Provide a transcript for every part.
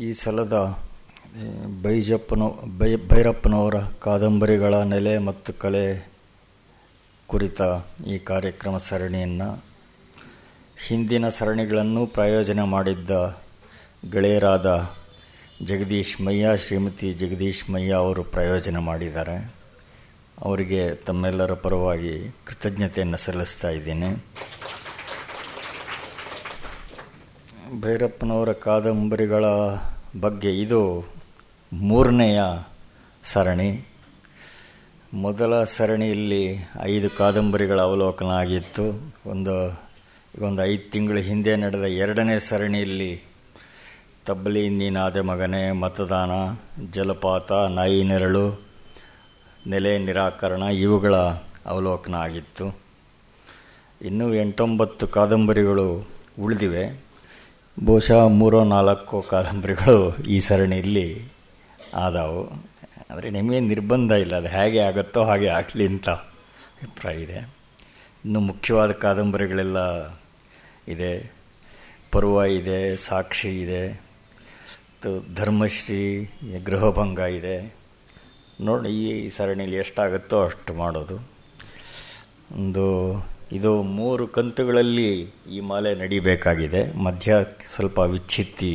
ಈ ಸಲದ ಬೈಜಪ್ಪನ, ಬೈ, ಭೈರಪ್ಪನವರ ಕಾದಂಬರಿಗಳ ನೆಲೆ ಮತ್ತು ಕಲೆ ಕುರಿತ ಈ ಕಾರ್ಯಕ್ರಮ ಸರಣಿಯನ್ನು ಹಿಂದಿನ ಸರಣಿಗಳನ್ನು ಪ್ರಾಯೋಜನ ಮಾಡಿದ್ದ ಗೆಳೆಯರಾದ ಜಗದೀಶ್ ಮಯ್ಯ ಶ್ರೀಮತಿ ಜಗದೀಶ್ ಮಯ್ಯ ಅವರು ಪ್ರಾಯೋಜನ ಮಾಡಿದ್ದಾರೆ. ಅವರಿಗೆ ತಮ್ಮೆಲ್ಲರ ಪರವಾಗಿ ಕೃತಜ್ಞತೆಯನ್ನು ಸಲ್ಲಿಸ್ತಾ ಇದ್ದೀನಿ. ಭೈರಪ್ಪನವರ ಕಾದಂಬರಿಗಳ ಬಗ್ಗೆ ಇದು ಮೂರನೆಯ ಸರಣಿ. ಮೊದಲ ಸರಣಿಯಲ್ಲಿ ಐದು ಕಾದಂಬರಿಗಳ ಅವಲೋಕನ ಆಗಿತ್ತು. ಒಂದು ಒಂದು ಐದು ತಿಂಗಳ ಹಿಂದೆ ನಡೆದ ಎರಡನೇ ಸರಣಿಯಲ್ಲಿ ತಬ್ಬಲಿ ನೀನಾದೆ ಮಗನೇ, ಮತದಾನ, ಜಲಪಾತ, ನಾಯಿ ನೆರಳು, ನೆಲೆ ನಿರಾಕರಣ ಇವುಗಳ ಅವಲೋಕನ ಆಗಿತ್ತು. ಇನ್ನೂ ಎಂಟೊಂಬತ್ತು ಕಾದಂಬರಿಗಳು ಉಳಿದಿವೆ. ಬಹುಶಃ ಮೂರೋ ನಾಲ್ಕು ಕಾದಂಬರಿಗಳು ಈ ಸರಣಿಯಲ್ಲಿ ಆದವು. ಆದರೆ ನಿಮಗೆ ನಿರ್ಬಂಧ ಇಲ್ಲ, ಅದು ಹೇಗೆ ಆಗುತ್ತೋ ಹಾಗೆ ಆಗಲಿ ಅಂತ ಅಭಿಪ್ರಾಯ ಇದೆ. ಇನ್ನು ಮುಖ್ಯವಾದ ಕಾದಂಬರಿಗಳೆಲ್ಲ ಇದೆ. ಪರ್ವ ಇದೆ, ಸಾಕ್ಷಿ ಇದೆ ಧರ್ಮಶ್ರೀ, ಗೃಹಭಂಗ ಇದೆ. ನೋಡಿ ಈ ಸರಣಿಯಲ್ಲಿ ಎಷ್ಟಾಗುತ್ತೋ ಅಷ್ಟು ಮಾಡೋದು. ಒಂದು ಇದು ಮೂರು ಕಂತುಗಳಲ್ಲಿ ಈ ಮಾಲೆ ನಡಿಬೇಕಾಗಿದೆ. ಮಧ್ಯ ಸ್ವಲ್ಪ ವಿಚ್ಛಿತ್ತಿ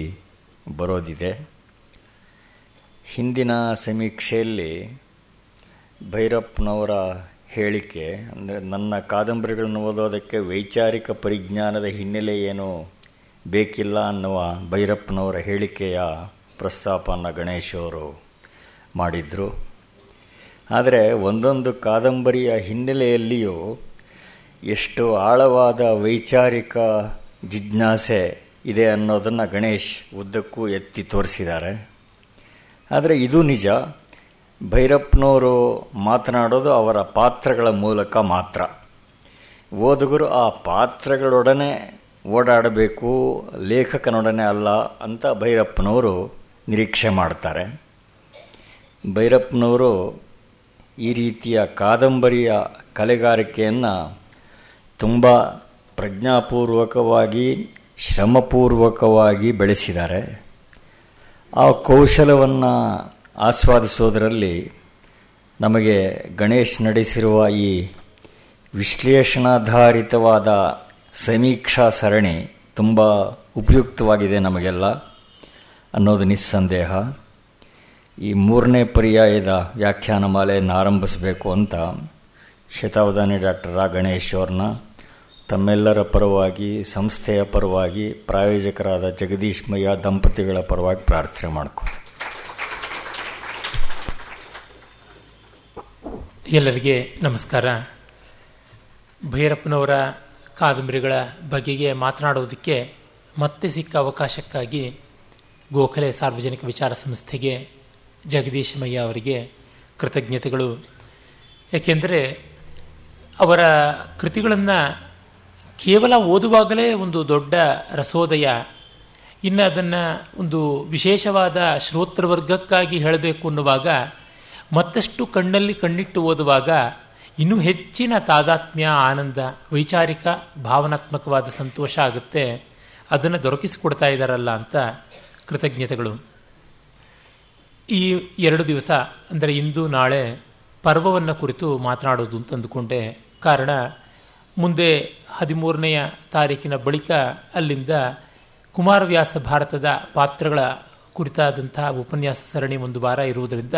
ಬರೋದಿದೆ. ಹಿಂದಿನ ಸಮೀಕ್ಷೆಯಲ್ಲಿ ಭೈರಪ್ಪನವರ ಹೇಳಿಕೆ, ಅಂದರೆ ನನ್ನ ಕಾದಂಬರಿಗಳನ್ನು ಓದೋದಕ್ಕೆ ವೈಚಾರಿಕ ಪರಿಜ್ಞಾನದ ಹಿನ್ನೆಲೆ ಏನು ಬೇಕಿಲ್ಲ ಅನ್ನುವ ಭೈರಪ್ಪನವರ ಹೇಳಿಕೆಯ ಪ್ರಸ್ತಾಪನ ಗಣೇಶ್ ಅವರು ಮಾಡಿದರು. ಆದರೆ ಒಂದೊಂದು ಕಾದಂಬರಿಯ ಹಿನ್ನೆಲೆಯಲ್ಲಿಯೂ ಎಷ್ಟು ಆಳವಾದ ವೈಚಾರಿಕ ಜಿಜ್ಞಾಸೆ ಇದೆ ಅನ್ನೋದನ್ನು ಗಣೇಶ್ ಉದ್ದಕ್ಕೂ ಎತ್ತಿ ತೋರಿಸಿದ್ದಾರೆ. ಆದರೆ ಇದು ನಿಜ. ಭೈರಪ್ಪನವರು ಮಾತನಾಡೋದು ಅವರ ಪಾತ್ರಗಳ ಮೂಲಕ ಮಾತ್ರ. ಓದುಗರು ಆ ಪಾತ್ರಗಳೊಡನೆ ಓಡಾಡಬೇಕು, ಲೇಖಕನೊಡನೆ ಅಲ್ಲ ಅಂತ ಭೈರಪ್ಪನವರು ನಿರೀಕ್ಷೆ ಮಾಡ್ತಾರೆ. ಭೈರಪ್ಪನವರು ಈ ರೀತಿಯ ಕಾದಂಬರಿಯ ಕಲೆಗಾರಿಕೆಯನ್ನು ತುಂಬ ಪ್ರಜ್ಞಾಪೂರ್ವಕವಾಗಿ, ಶ್ರಮಪೂರ್ವಕವಾಗಿ ಬೆಳೆಸಿದ್ದಾರೆ. ಆ ಕೌಶಲವನ್ನು ಆಸ್ವಾದಿಸೋದರಲ್ಲಿ ನಮಗೆ ಗಣೇಶ್ ನಡೆಸಿರುವ ಈ ವಿಶ್ಲೇಷಣಾಧಾರಿತವಾದ ಸಮೀಕ್ಷಾ ಸರಣಿ ತುಂಬ ಉಪಯುಕ್ತವಾಗಿದೆ ನಮಗೆಲ್ಲ ಅನ್ನೋದು ನಿಸ್ಸಂದೇಹ. ಈ ಮೂರನೇ ಪರ್ಯಾಯದ ವ್ಯಾಖ್ಯಾನ ಆರಂಭಿಸಬೇಕು ಅಂತ ಶತಾವಧಾನಿ ಡಾಕ್ಟರ್ ರಾ ಗಣೇಶ್ ಅವ್ರನ್ನ ತಮ್ಮೆಲ್ಲರ ಪರವಾಗಿ, ಸಂಸ್ಥೆಯ ಪರವಾಗಿ, ಪ್ರಾಯೋಜಕರಾದ ಜಗದೀಶ್ ಮಯ್ಯ ದಂಪತಿಗಳ ಪರವಾಗಿ ಪ್ರಾರ್ಥನೆ ಮಾಡ್ಕೋದು ಎಲ್ಲರಿಗೆ ನಮಸ್ಕಾರ. ಭೈರಪ್ಪನವರ ಕಾದಂಬರಿಗಳ ಬಗೆಗೆ ಮಾತನಾಡುವುದಕ್ಕೆ ಮತ್ತೆ ಸಿಕ್ಕ ಅವಕಾಶಕ್ಕಾಗಿ ಗೋಖಲೆ ಸಾರ್ವಜನಿಕ ವಿಚಾರ ಸಂಸ್ಥೆಗೆ ಜಗದೀಶ್ ಮಯ್ಯ ಅವರಿಗೆ ಕೃತಜ್ಞತೆಗಳು. ಏಕೆಂದರೆ ಅವರ ಕೃತಿಗಳನ್ನು ಕೇವಲ ಓದುವಾಗಲೇ ಒಂದು ದೊಡ್ಡ ರಸೋದಯ. ಇನ್ನು ಅದನ್ನು ಒಂದು ವಿಶೇಷವಾದ ಶ್ರೋತೃವರ್ಗಕ್ಕಾಗಿ ಹೇಳಬೇಕು ಅನ್ನುವಾಗ, ಮತ್ತಷ್ಟು ಕಣ್ಣಲ್ಲಿ ಕಣ್ಣಿಟ್ಟು ಓದುವಾಗ ಇನ್ನೂ ಹೆಚ್ಚಿನ ತಾದಾತ್ಮ್ಯ, ಆನಂದ, ವೈಚಾರಿಕ, ಭಾವನಾತ್ಮಕವಾದ ಸಂತೋಷ ಆಗುತ್ತೆ. ಅದನ್ನು ದೊರಕಿಸಿಕೊಡ್ತಾ ಇದ್ದಾರಲ್ಲ ಅಂತ ಕೃತಜ್ಞತೆಗಳು. ಈ ಎರಡು ದಿವಸ, ಅಂದರೆ ಇಂದು, ನಾಳೆ, ಪರ್ವವನ್ನು ಕುರಿತು ಮಾತನಾಡೋದು ಅಂತ ಅಂದುಕೊಂಡೆ ಕಾರಣ, ಮುಂದೆ ಹದಿಮೂರನೆಯ ತಾರೀಕಿನ ಬಳಿಕ ಅಲ್ಲಿಂದ ಕುಮಾರವ್ಯಾಸ ಭಾರತದ ಪಾತ್ರಗಳ ಕುರಿತಾದಂತಹ ಉಪನ್ಯಾಸ ಸರಣಿ ಒಂದು ವಾರ ಇರುವುದರಿಂದ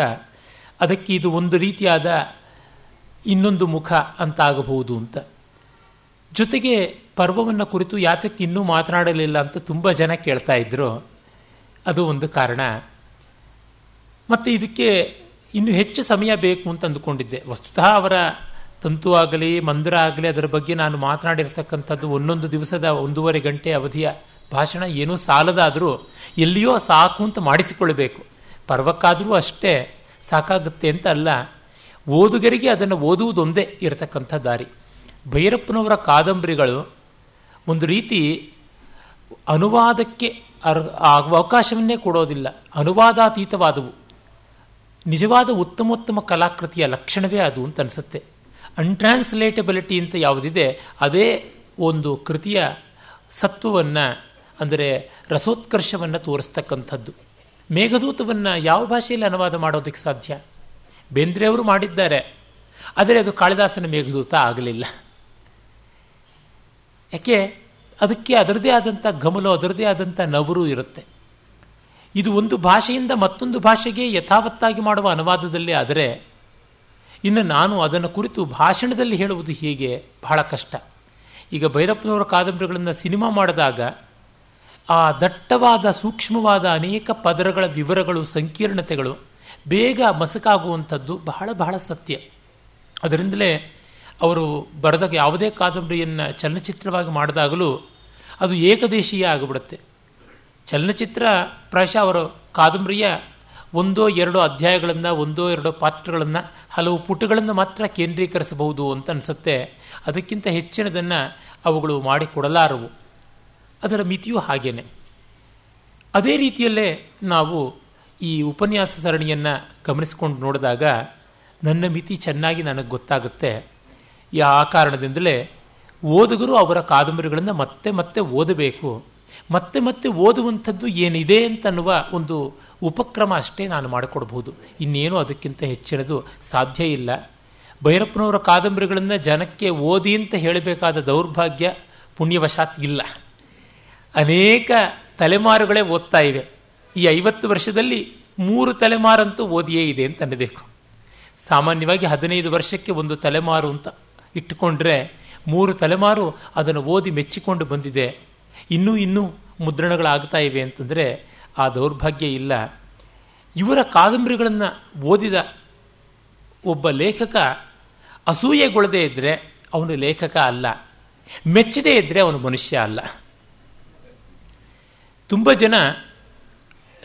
ಅದಕ್ಕೆ ಇದು ಒಂದು ರೀತಿಯಾದ ಇನ್ನೊಂದು ಮುಖ ಅಂತಾಗಬಹುದು ಅಂತ. ಜೊತೆಗೆ ಪರ್ವವನ್ನು ಕುರಿತು ಯಾತಕ್ಕೆ ಇನ್ನೂ ಮಾತನಾಡಲಿಲ್ಲ ಅಂತ ತುಂಬ ಜನ ಕೇಳ್ತಾ ಇದ್ರು. ಅದು ಒಂದು ಕಾರಣ. ಮತ್ತು ಇದಕ್ಕೆ ಇನ್ನು ಹೆಚ್ಚು ಸಮಯ ಬೇಕು ಅಂತ ಅಂದುಕೊಂಡಿದ್ದೆ. ವಸ್ತುತಃ ಅವರ ತಂತು ಆಗಲಿ, ಮಂದಿರ ಆಗಲಿ, ಅದರ ಬಗ್ಗೆ ನಾನು ಮಾತನಾಡಿರ್ತಕ್ಕಂಥದ್ದು ಒಂದೊಂದು ದಿವಸದ ಒಂದೂವರೆ ಗಂಟೆ ಅವಧಿಯ ಭಾಷಣ ಏನೂ ಸಾಲದಾದರೂ ಎಲ್ಲಿಯೋ ಸಾಕು ಅಂತ ಮಾಡಿಸಿಕೊಳ್ಳಬೇಕು. ಪರ್ವಕ್ಕಾದರೂ ಅಷ್ಟೇ ಸಾಕಾಗುತ್ತೆ ಅಂತ ಅಲ್ಲ. ಓದುಗರಿಗೆ ಅದನ್ನು ಓದುವುದೊಂದೇ ಇರತಕ್ಕಂಥ ದಾರಿ. ಭೈರಪ್ಪನವರ ಕಾದಂಬರಿಗಳು ಒಂದು ರೀತಿ ಅನುವಾದಕ್ಕೆ ಅವಕಾಶವನ್ನೇ ಕೊಡೋದಿಲ್ಲ. ಅನುವಾದಾತೀತವಾದವು. ನಿಜವಾದ ಉತ್ತಮೋತ್ತಮ ಕಲಾಕೃತಿಯ ಲಕ್ಷಣವೇ ಅದು ಅಂತ ಅನಿಸುತ್ತೆ. ಅನ್ಟ್ರಾನ್ಸ್ಲೇಟಬಿಲಿಟಿ ಅಂತ ಯಾವುದಿದೆ, ಅದೇ ಒಂದು ಕೃತಿಯ ಸತ್ವವನ್ನು, ಅಂದರೆ ರಸೋತ್ಕರ್ಷವನ್ನು ತೋರಿಸ್ತಕ್ಕಂಥದ್ದು. ಮೇಘದೂತವನ್ನು ಯಾವ ಭಾಷೆಯಲ್ಲಿ ಅನುವಾದ ಮಾಡೋದಕ್ಕೆ ಸಾಧ್ಯ? ಬೇಂದ್ರೆಯವರು ಮಾಡಿದ್ದಾರೆ, ಆದರೆ ಅದು ಕಾಳಿದಾಸನ ಮೇಘದೂತ ಆಗಲಿಲ್ಲ. ಯಾಕೆ? ಅದಕ್ಕೆ ಅದರದೇ ಆದಂಥ ಗಮಲು, ಅದರದೇ ಆದಂಥ ನವರು ಇರುತ್ತೆ. ಇದು ಒಂದು ಭಾಷೆಯಿಂದ ಮತ್ತೊಂದು ಭಾಷೆಗೆ ಯಥಾವತ್ತಾಗಿ ಮಾಡುವ ಅನುವಾದದಲ್ಲಿ ಆದರೆ ಇನ್ನು ನಾನು ಅದನ್ನು ಕುರಿತು ಭಾಷಣದಲ್ಲಿ ಹೇಳುವುದು ಹೀಗೆ ಬಹಳ ಕಷ್ಟ. ಈಗ ಭೈರಪ್ಪನವರ ಕಾದಂಬರಿಗಳನ್ನು ಸಿನಿಮಾ ಮಾಡಿದಾಗ ಆ ದಟ್ಟವಾದ, ಸೂಕ್ಷ್ಮವಾದ ಅನೇಕ ಪದರಗಳ ವಿವರಗಳು, ಸಂಕೀರ್ಣತೆಗಳು ಬೇಗ ಮಸಕಾಗುವಂಥದ್ದು ಬಹಳ ಬಹಳ ಸತ್ಯ. ಅದರಿಂದಲೇ ಅವರು ಬರೆದ ಯಾವುದೇ ಕಾದಂಬರಿಯನ್ನು ಚಲನಚಿತ್ರವಾಗಿ ಮಾಡಿದಾಗಲೂ ಅದು ಏಕದೇಶೀಯ ಆಗಿಬಿಡುತ್ತೆ. ಚಲನಚಿತ್ರ ಪ್ರಾಯಶಃ ಅವರ ಕಾದಂಬರಿಯ ಒಂದೋ ಎರಡೋ ಅಧ್ಯಾಯಗಳನ್ನು, ಒಂದೋ ಎರಡೋ ಪಾತ್ರಗಳನ್ನು ಹಲವು ಪುಟಗಳನ್ನು ಮಾತ್ರ ಕೇಂದ್ರೀಕರಿಸಬಹುದು ಅಂತ ಅನಿಸುತ್ತೆ. ಅದಕ್ಕಿಂತ ಹೆಚ್ಚಿನದನ್ನು ಅವುಗಳು ಮಾಡಿಕೊಡಲಾರವು. ಅದರ ಮಿತಿಯೂ ಹಾಗೇನೆ. ಅದೇ ರೀತಿಯಲ್ಲೇ ನಾವು ಈ ಉಪನ್ಯಾಸ ಸರಣಿಯನ್ನು ಗಮನಿಸಿಕೊಂಡು ನೋಡಿದಾಗ ನನ್ನ ಮಿತಿ ಚೆನ್ನಾಗಿ ನನಗೆ ಗೊತ್ತಾಗುತ್ತೆ. ಆ ಕಾರಣದಿಂದಲೇ ಓದುಗರು ಅವರ ಕಾದಂಬರಿಗಳನ್ನು ಮತ್ತೆ ಮತ್ತೆ ಓದಬೇಕು. ಮತ್ತೆ ಮತ್ತೆ ಓದುವಂಥದ್ದು ಏನಿದೆ ಅಂತನ್ನುವ ಒಂದು ಉಪಕ್ರಮ ಅಷ್ಟೇ ನಾನು ಮಾಡಿಕೊಡ್ಬೋದು ಇನ್ನೇನು ಅದಕ್ಕಿಂತ ಹೆಚ್ಚಿನದು ಸಾಧ್ಯ ಇಲ್ಲ. ಭೈರಪ್ಪನವರ ಕಾದಂಬರಿಗಳನ್ನು ಜನಕ್ಕೆ ಓದಿ ಅಂತ ಹೇಳಬೇಕಾದ ದೌರ್ಭಾಗ್ಯ ಪುಣ್ಯವಶಾತ್ ಇಲ್ಲ. ಅನೇಕ ತಲೆಮಾರುಗಳೇ ಓದ್ತಾ ಇವೆ. ಈ ಐವತ್ತು ವರ್ಷದಲ್ಲಿ ಮೂರು ತಲೆಮಾರಂತೂ ಓದಿಯೇ ಇದೆ ಅಂತ ಅನ್ನಬೇಕು. ಸಾಮಾನ್ಯವಾಗಿ ಹದಿನೈದು ವರ್ಷಕ್ಕೆ ಒಂದು ತಲೆಮಾರು ಅಂತ ಇಟ್ಟುಕೊಂಡ್ರೆ ಮೂರು ತಲೆಮಾರು ಅದನ್ನು ಓದಿ ಮೆಚ್ಚಿಕೊಂಡು ಬಂದಿದೆ. ಇನ್ನೂ ಇನ್ನೂ ಮುದ್ರಣಗಳಾಗ್ತಾ ಇವೆ ಅಂತಂದರೆ ಆ ದೌರ್ಭಾಗ್ಯ ಇಲ್ಲ. ಇವರ ಕಾದಂಬರಿಗಳನ್ನು ಓದಿದ ಒಬ್ಬ ಲೇಖಕ ಅಸೂಯೆಗೊಳ್ಳದೇ ಇದ್ದರೆ ಅವನು ಲೇಖಕ ಅಲ್ಲ. ಮೆಚ್ಚದೇ ಇದ್ದರೆ ಅವನು ಮನುಷ್ಯ ಅಲ್ಲ. ತುಂಬ ಜನ